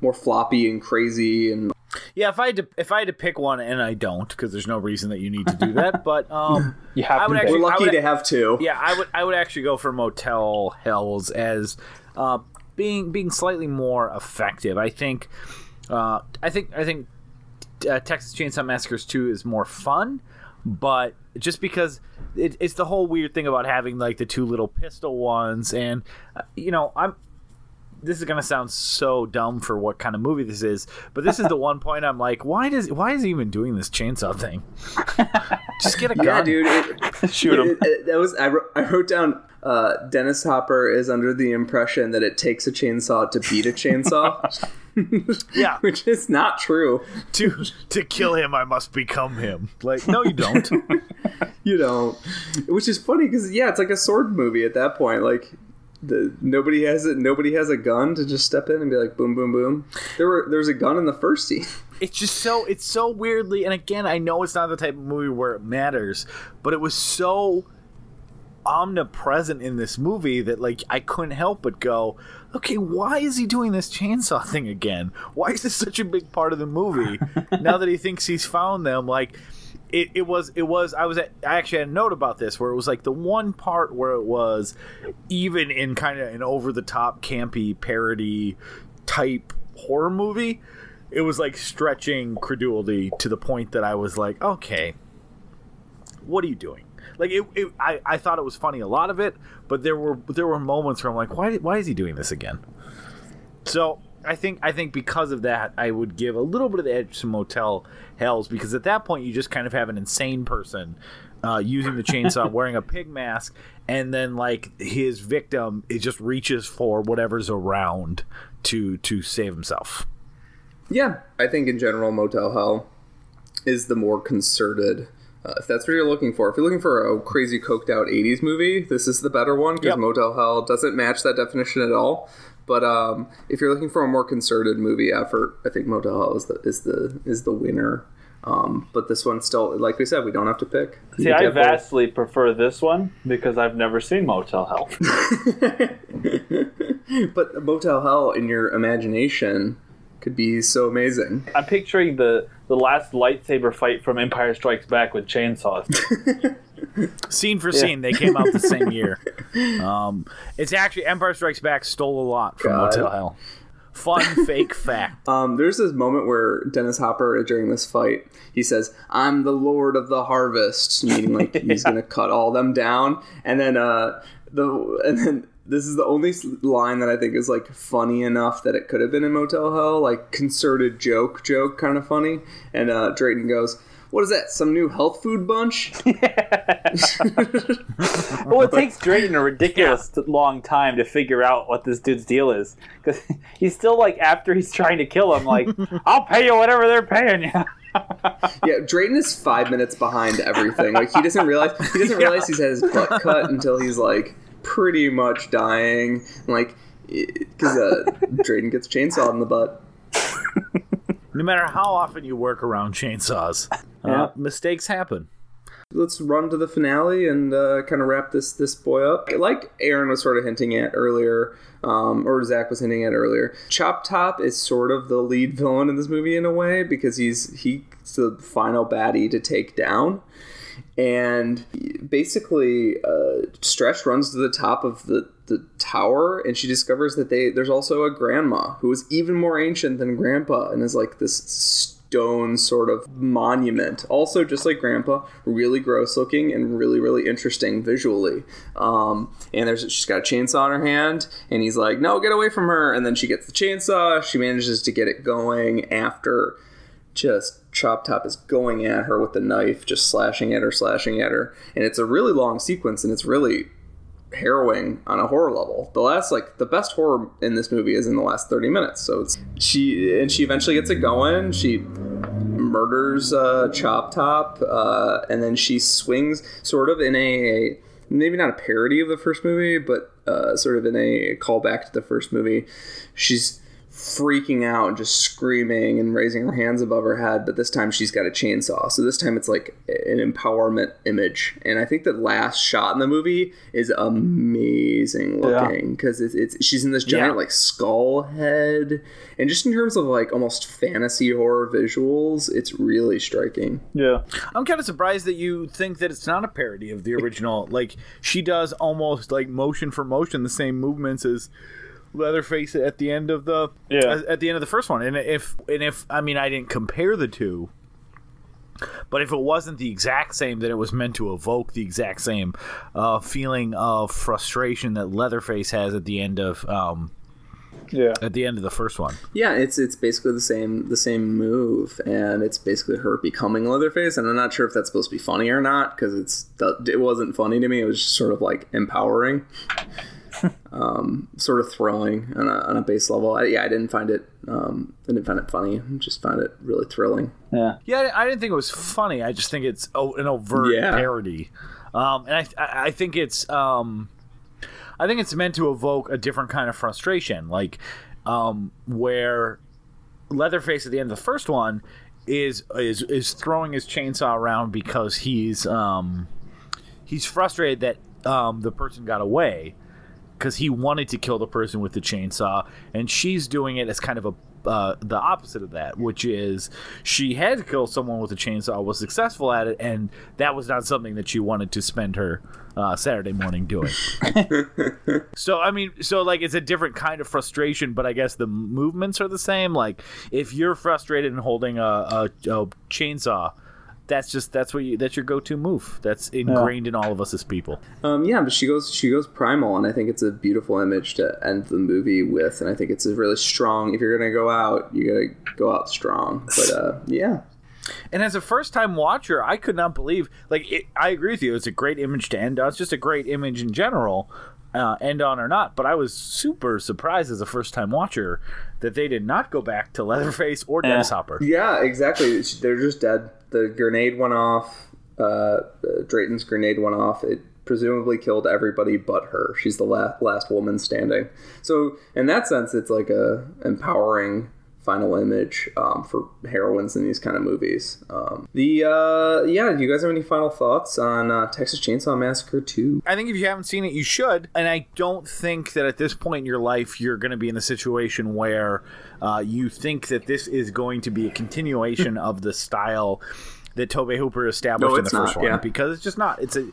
more floppy and crazy and Yeah, if I had to if I had to pick one, and I don't, because there's no reason that you need to do that. <laughs> But um, <laughs> You have I would actually- we're lucky would- to have two. yeah, I would I would actually go for Motel Hells as uh, being being slightly more effective. I think uh, I think I think uh, Texas Chainsaw Massacres two is more fun, but just because it, it's the whole weird thing about having like the two little pistol ones, and uh, you know I'm. This is gonna sound so dumb for what kind of movie this is, but this is the <laughs> one point I'm like, why does why is he even doing this chainsaw thing? <laughs> Just get a gun, Yeah, dude. It, <laughs> shoot him. it- it- that was I wrote, I wrote down. Uh, Dennis Hopper is under the impression that it takes a chainsaw to beat a chainsaw, <laughs> Yeah, <laughs> which is not true. to to kill him, I must become him. Like, no, you don't. <laughs> You know, which is funny because yeah, it's like a sword movie at that point. Like the nobody has it. Nobody has a gun to just step in and be like boom, boom, boom. There were there's a gun in the first scene. it's just so it's so weirdly, and again, I know it's not the type of movie where it matters, but it was so omnipresent in this movie that like I couldn't help but go, okay, why is he doing this chainsaw thing again? Why is this <laughs> such a big part of the movie? <laughs> now that he thinks he's found them, like it, it was it was I was at, I actually had a note about this where it was like the one part where it was even in kind of an over the top campy parody type horror movie it was like stretching credulity to the point that I was like okay what are you doing like it, it I, I thought it was funny a lot of it but there were there were moments where I'm like why why is he doing this again so I think I think because of that, I would give a little bit of the edge to Motel Hells because at that point you just kind of have an insane person uh, using the chainsaw, <laughs> wearing a pig mask, and then like his victim, it just reaches for whatever's around to to save himself. Yeah, I think in general, Motel Hell is the more concerted. Uh, if that's what you're looking for, if you're looking for a crazy coked out '80s movie, this is the better one because Yep. Motel Hell doesn't match that definition at all. But um, if you're looking for a more concerted movie effort, I think Motel Hell is the is the is the winner. Um, but this one still, like we said, we don't have to pick. You See, I to both. vastly prefer this one because I've never seen Motel Hell. <laughs> <laughs> but Motel Hell in your imagination could be so amazing. I'm picturing the the last lightsaber fight from Empire Strikes Back with chainsaws. <laughs> Scene for scene, they came out the same <laughs> year. Um, it's actually Empire Strikes Back stole a lot from God. Motel Hell. Fun <laughs> fake fact. Um, there's this moment where Dennis Hopper during this fight, he says, "I'm the Lord of the Harvest," meaning like he's gonna cut all them down. And then uh, the and then this is the only line that I think is like funny enough that it could have been in Motel Hell, like concerted joke, joke kind of funny. And uh, Drayton goes. What is that? Some new health food bunch? <laughs> well, it takes Drayton a ridiculous long time to figure out what this dude's deal is because <laughs> he's still like after he's trying to kill him, like <laughs> I'll pay you whatever they're paying you. Yeah, Drayton is five minutes behind everything. Like he doesn't realize he doesn't realize he's had his butt cut until he's like pretty much dying. Like because uh, <laughs> Drayton gets chainsawed in the butt. No matter how often you work around chainsaws, Yeah. uh, mistakes happen. Let's run to the finale and uh, kind of wrap this this boy up. Like Aaron was sort of hinting at earlier, um, or Zach was hinting at earlier. Chop Top is sort of the lead villain in this movie in a way because he's he's the final baddie to take down. And basically uh, Stretch runs to the top of the, the tower and she discovers that they there's also a grandma who is even more ancient than grandpa and is like this stone sort of monument. Also just like grandpa really gross looking and really really interesting visually. Um, and there's she's got a chainsaw in her hand and he's like no get away from her. And then she gets the chainsaw. She manages to get it going after just Chop Top is going at her with the knife, just slashing at her, slashing at her, and it's a really long sequence, and it's really harrowing on a horror level. The last, like, the best horror in this movie is in the last thirty minutes. So it's she, and she eventually gets it going. She murders uh, Chop Top, uh, and then she swings, sort of in a maybe not a parody of the first movie, but uh, sort of in a callback to the first movie. She's freaking out and just screaming and raising her hands above her head but this time she's got a chainsaw so this time it's like an empowerment image and i think the last shot in the movie is amazing looking because it's, it's she's in this giant Yeah. like skull head and just in terms of like almost fantasy horror visuals it's really striking Yeah. I'm kind of surprised that you think that it's not a parody of the original. like she does almost like motion for motion the same movements as Leatherface at the end of the Yeah. at the end of the first one. And if and if I mean I didn't compare the two, but if it wasn't the exact same, then it was meant to evoke the exact same uh, feeling of frustration that Leatherface has at the end of um, Yeah. at the end of the first one. Yeah, it's it's basically the same the same move, and it's basically her becoming Leatherface. And I'm not sure if that's supposed to be funny or not because it's it wasn't funny to me. It was just sort of like empowering, um, sort of thrilling on a, on a base level. I, yeah, I didn't find it um, I didn't find it funny. I just found it really thrilling. Yeah. Yeah, I didn't think it was funny. I just think it's an overt Yeah. parody. Um, and I, I I think it's, um, I think it's meant to evoke a different kind of frustration, like um, where Leatherface at the end of the first one is is is throwing his chainsaw around because he's um, he's frustrated that um, the person got away because he wanted to kill the person with the chainsaw, and she's doing it as kind of a uh, the opposite of that, which is she had to kill someone with a chainsaw, was successful at it, and that was not something that she wanted to spend her uh, Saturday morning doing. <laughs> so I mean, so like it's a different kind of frustration, but I guess the movements are the same. Like if you're frustrated and holding a, a, a chainsaw. That's just that's what you that's your go-to move. That's ingrained in all of us as people. Um, yeah, but she goes she goes primal, and I think it's a beautiful image to end the movie with, and I think it's a really strong. If you're gonna go out, you gotta go out strong. But uh, yeah, And as a first time watcher, I could not believe. Like, it, I agree with you. It's a great image to end on. It's just a great image in general, uh, end on or not. But I was super surprised as a first time watcher that they did not go back to Leatherface or Dennis Hopper. Yeah, exactly. They're just dead. The grenade went off. Uh, uh, Drayton's grenade went off. It presumably killed everybody but her. She's the last last woman standing. So in that sense, it's like a empowering final image um, for heroines in these kind of movies. Um, the uh, yeah, do you guys have any final thoughts on uh, Texas Chainsaw Massacre Two? I think if you haven't seen it, you should. And I don't think that at this point in your life, you're going to be in a situation where uh, you think that this is going to be a continuation of the style that Tobe Hooper <laughs> established No, in the it's first not, one yeah. because it's just not. It's a.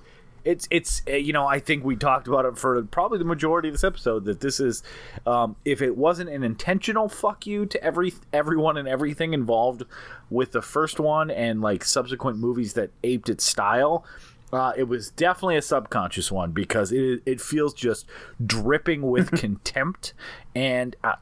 It's it's uh, you know I think we talked about it for probably the majority of this episode that this is um, if it wasn't an intentional fuck you to every everyone and everything involved with the first one and like subsequent movies that aped its style uh, it was definitely a subconscious one because it it feels just dripping with <laughs> contempt, and uh,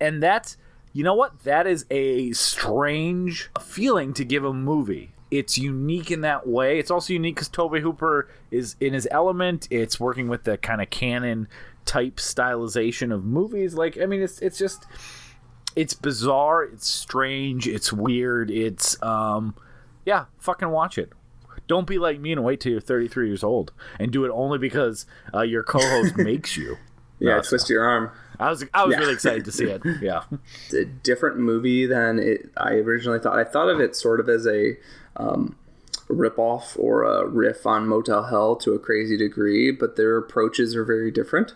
and that's you know what that is a strange feeling to give a movie. It's unique in that way. It's also unique because Tobe Hooper is in his element. It's working with the kind of Cannon type stylization of movies. Like I mean, it's it's just it's bizarre. It's strange. It's weird. It's um yeah, fucking watch it. Don't be like me and wait till you're 33 years old and do it only because uh, your co-host <laughs> makes you. Yeah, No, twist your arm. I was I was Yeah. really excited to see it. <laughs> Yeah. It's a different movie than it, I originally thought. I thought of it sort of as a um, ripoff or a riff on Motel Hell to a crazy degree, but their approaches are very different.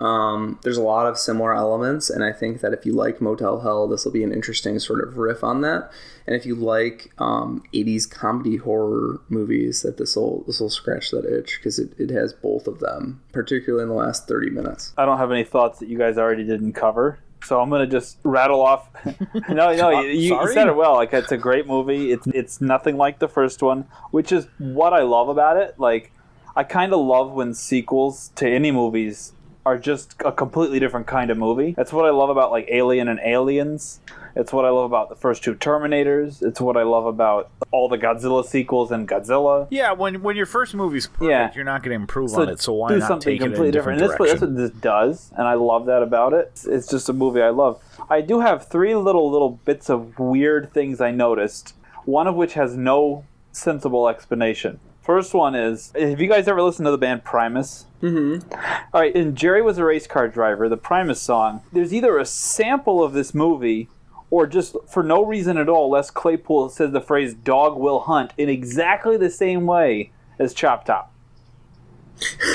Um, there's a lot of similar elements, and I think that if you like Motel Hell, this will be an interesting sort of riff on that. And if you like um, 80s comedy horror movies, that this will this will scratch that itch because it, it has both of them, particularly in the last 30 minutes. I don't have any thoughts that you guys already didn't cover. So I'm gonna just rattle off. <laughs> no, no, <laughs> you, you said it well. Like it's a great movie. It's it's nothing like the first one, which is what I love about it. Like I kind of love when sequels to any movies are just a completely different kind of movie. That's what I love about like Alien and Aliens. It's what I love about the first two Terminators. It's what I love about all the Godzilla sequels and Godzilla. Yeah, when when your first movie's perfect, Yeah. you're not going to improve on it. So why do not something take it in a completely different, different? And that's what, direction? that's what this does, and I love that about it. It's, it's just a movie I love. I do have three little little bits of weird things I noticed. One of which has no sensible explanation. First one is Have you guys ever listened to the band Primus? Mm-hmm. All right, and Jerry Was a Race Car Driver, the Primus song, there's either a sample of this movie or just for no reason at all, Les Claypool says the phrase dog will hunt in exactly the same way as Chop Top.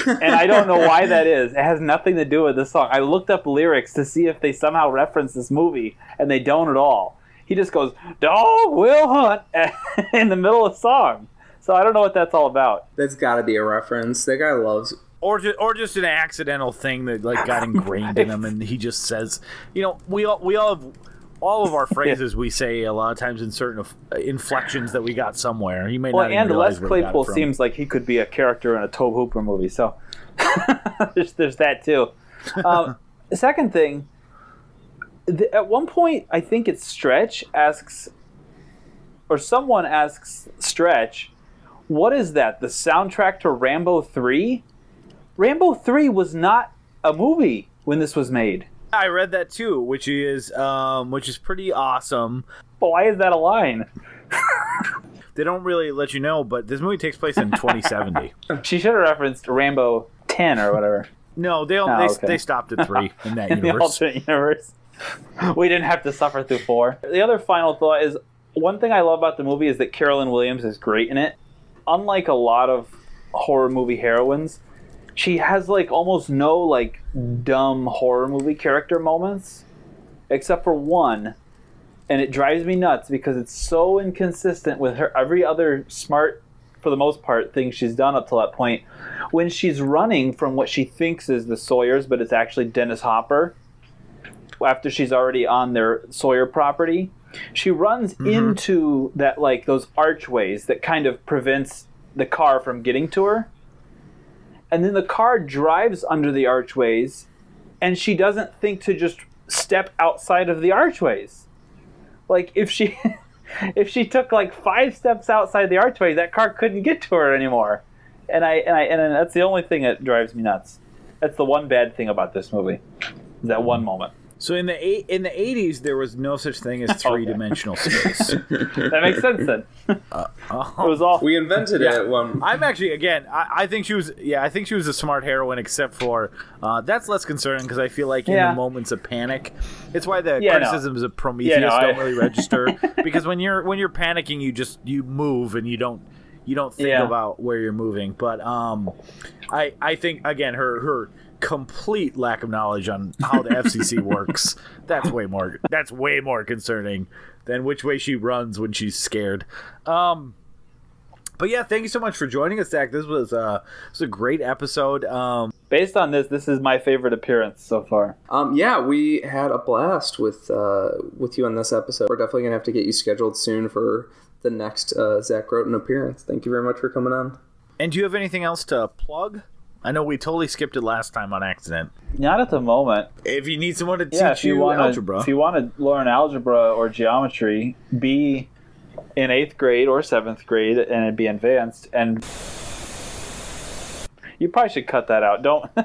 and I don't know why that is. It has nothing to do with the song. I looked up lyrics to see if they somehow reference this movie, and they don't at all. He just goes, Dog will hunt <laughs> in the middle of the song. So I don't know what that's all about. That's got to be a reference. That guy loves. or just, or just an accidental thing that like got <laughs> ingrained in him, and he just says, you know, we all we all have all of our <laughs> phrases we say a lot of times in certain inflections that we got somewhere. He may Well, not even and realize Les where he got it Claypool seems like he could be a character in a Tobe Hooper movie. So <laughs> there's, there's that too. Um, the second thing, th- at one point, I think it's Stretch asks, or someone asks Stretch, "What is that? The soundtrack to Rambo 3? Rambo 3 was not a movie when this was made. I read that too, which is um, which is pretty awesome. But why is that a line? They don't really let you know, but this movie takes place in <laughs> 2070. She should have referenced Rambo 10 or whatever." No, they Oh, they, okay. they stopped at three in that <laughs> in the universe. alternate universe. we didn't have to suffer through four. The other final thought is one thing I love about the movie is that Carolyn Williams is great in it. Unlike a lot of horror movie heroines, she has like almost no like dumb horror movie character moments, except for one, and it drives me nuts because it's so inconsistent with her every other smart, for the most part, thing she's done up to that point. When she's running from what she thinks is the Sawyers, but it's actually Dennis Hopper after she's already on their Sawyer property, she runs mm-hmm. into that like those archways that kind of prevents the car from getting to her. And then the car drives under the archways and she doesn't think to just step outside of the archways. Like if she <laughs> if she took like 5 steps outside the archway, that car couldn't get to her anymore. And I and I and that's the only thing that drives me nuts. That's the one bad thing about this movie. Is that one moment. So in the eight, in the 80s, there was no such thing as <laughs> three dimensional space. <laughs> That makes sense then. Oh. <laughs> It was all. We invented Yeah. it when. I'm actually again. I, I think she was. Yeah, I think she was a smart heroine, except for uh, that's less concerning because I feel like in the moments of panic, it's why the Yeah, no. criticisms of Prometheus Yeah, no, don't really register because when you're when you're panicking, you just you move and you don't you don't think Yeah. about where you're moving. But um, I I think again her her complete lack of knowledge on how the FCC <laughs> works. That's way more. That's way more concerning than which way she runs when she's scared. Um. But yeah, thank you so much for joining us, Zach. This was uh, this was a great episode. Um, Based on this, this is my favorite appearance so far. Um, yeah, we had a blast with uh, with you on this episode. We're definitely gonna have to get you scheduled soon for the next uh, Zach Groton appearance. Thank you very much for coming on. and do you have anything else to plug? I know we totally skipped it last time on accident. Not at the moment. If you need someone to Yeah, teach if you you want algebra, if you want to learn algebra or geometry, be in eighth grade or seventh grade, and it'd be advanced. And you probably should cut that out. Don't. <laughs> don't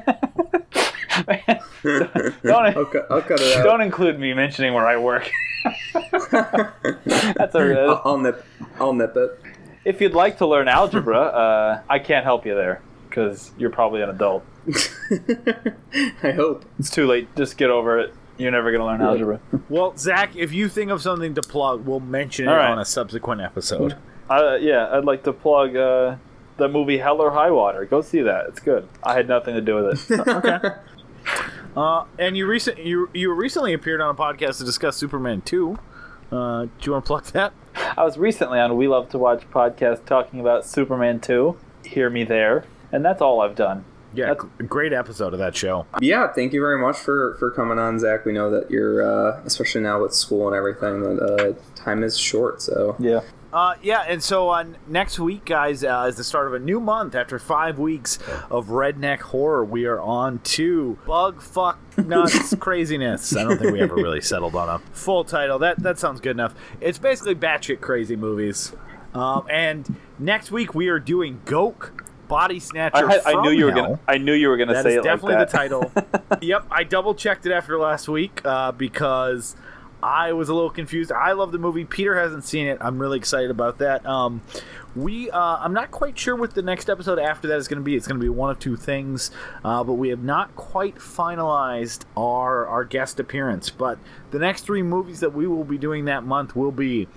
I'll, cut, I'll cut it out. don't include me mentioning where I work. <laughs> That's I'll, a. I'll nip. I'll nip it. If you'd like to learn algebra, uh, I can't help you there because you're probably an adult. <laughs> I hope. It's too late. Just get over it. You're never gonna learn algebra. well, Zach, if you think of something to plug, we'll mention it All right. on a subsequent episode. Uh, yeah, I'd like to plug uh, the movie Hell or High Water. Go see that. It's good. I had nothing to do with it. <laughs> okay. Uh, and you recent you you recently appeared on a podcast to discuss Superman two. Uh, do you want to plug that? I was recently on We Love to Watch podcast talking about Superman 2. Hear me there. And that's all I've done. Yeah, That's- g- great episode of that show. Yeah, thank you very much for for coming on, Zach. We know that you're, uh, especially now with school and everything, that uh, time is short. So Yeah. Uh, yeah, and so on next week, guys, uh, is the start of a new month. After five weeks of redneck horror, we are on to bug fuck nuts <laughs> craziness. I don't think we ever really settled on a full title. That that sounds good enough. It's basically batshit crazy movies. Um, and next week we are doing Goke Body Snatcher. I, had, I knew you were Hell. gonna. I knew you were gonna That say is it definitely like the title. <laughs> yep, I double checked it after last week uh, because I was a little confused. I love the movie. Peter hasn't seen it. I'm really excited about that. Um, we, uh, I'm not quite sure what the next episode after that is going to be. It's going to be one of two things, uh, but we have not quite finalized our our guest appearance. But the next three movies that we will be doing that month will be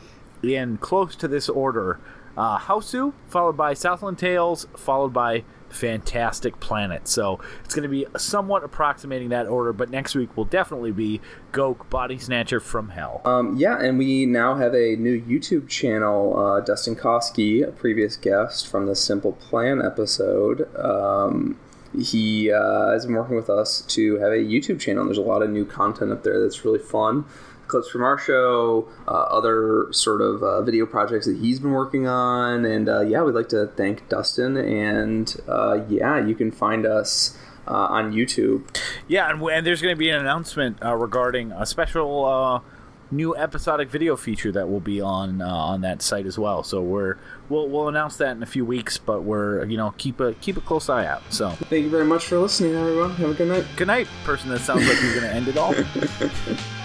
in close to this order: uh, followed by Southland Tales, followed by Fantastic Planet. So it's going to be somewhat approximating that order, but next week will definitely be Goke Body Snatcher from Hell. Um, yeah, and we now have a new YouTube channel. Uh, Dustin Koski, a previous guest from the Simple Plan episode, um, he uh, has been working with us to have a YouTube channel. There's a lot of new content up there that's really fun. Clips from our show, uh, other sort of uh, video projects that he's been working on, and uh, yeah, we'd like to thank Dustin. And uh, yeah, you can find us uh, on YouTube. Yeah, and, and there's going to be an announcement uh, regarding a special uh, new episodic video feature that will be on uh, on that site as well. So we're we'll, we'll announce that in a few weeks, but we're you know keep a keep a close eye out. So Thank you very much for listening, everyone. Have a good night. good night, person that sounds like you're going to end it all. <laughs>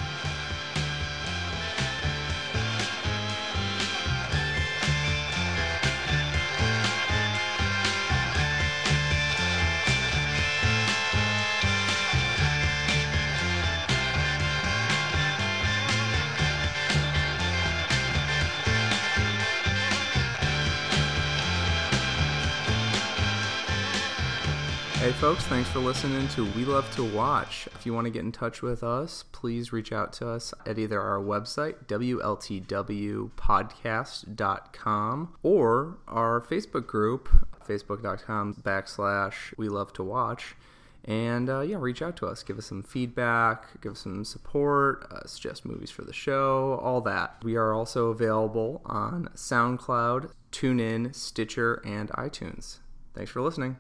folks, thanks for listening to We Love to Watch. If you want to get in touch with us, please reach out to us at either our website, WLTWpodcast.com, or our Facebook group, facebook.com backslash We Love to Watch. And uh, yeah, reach out to us. Give us some feedback, give us some support, uh, suggest movies for the show, all that. We are also available on SoundCloud, TuneIn, Stitcher, and iTunes. Thanks for listening.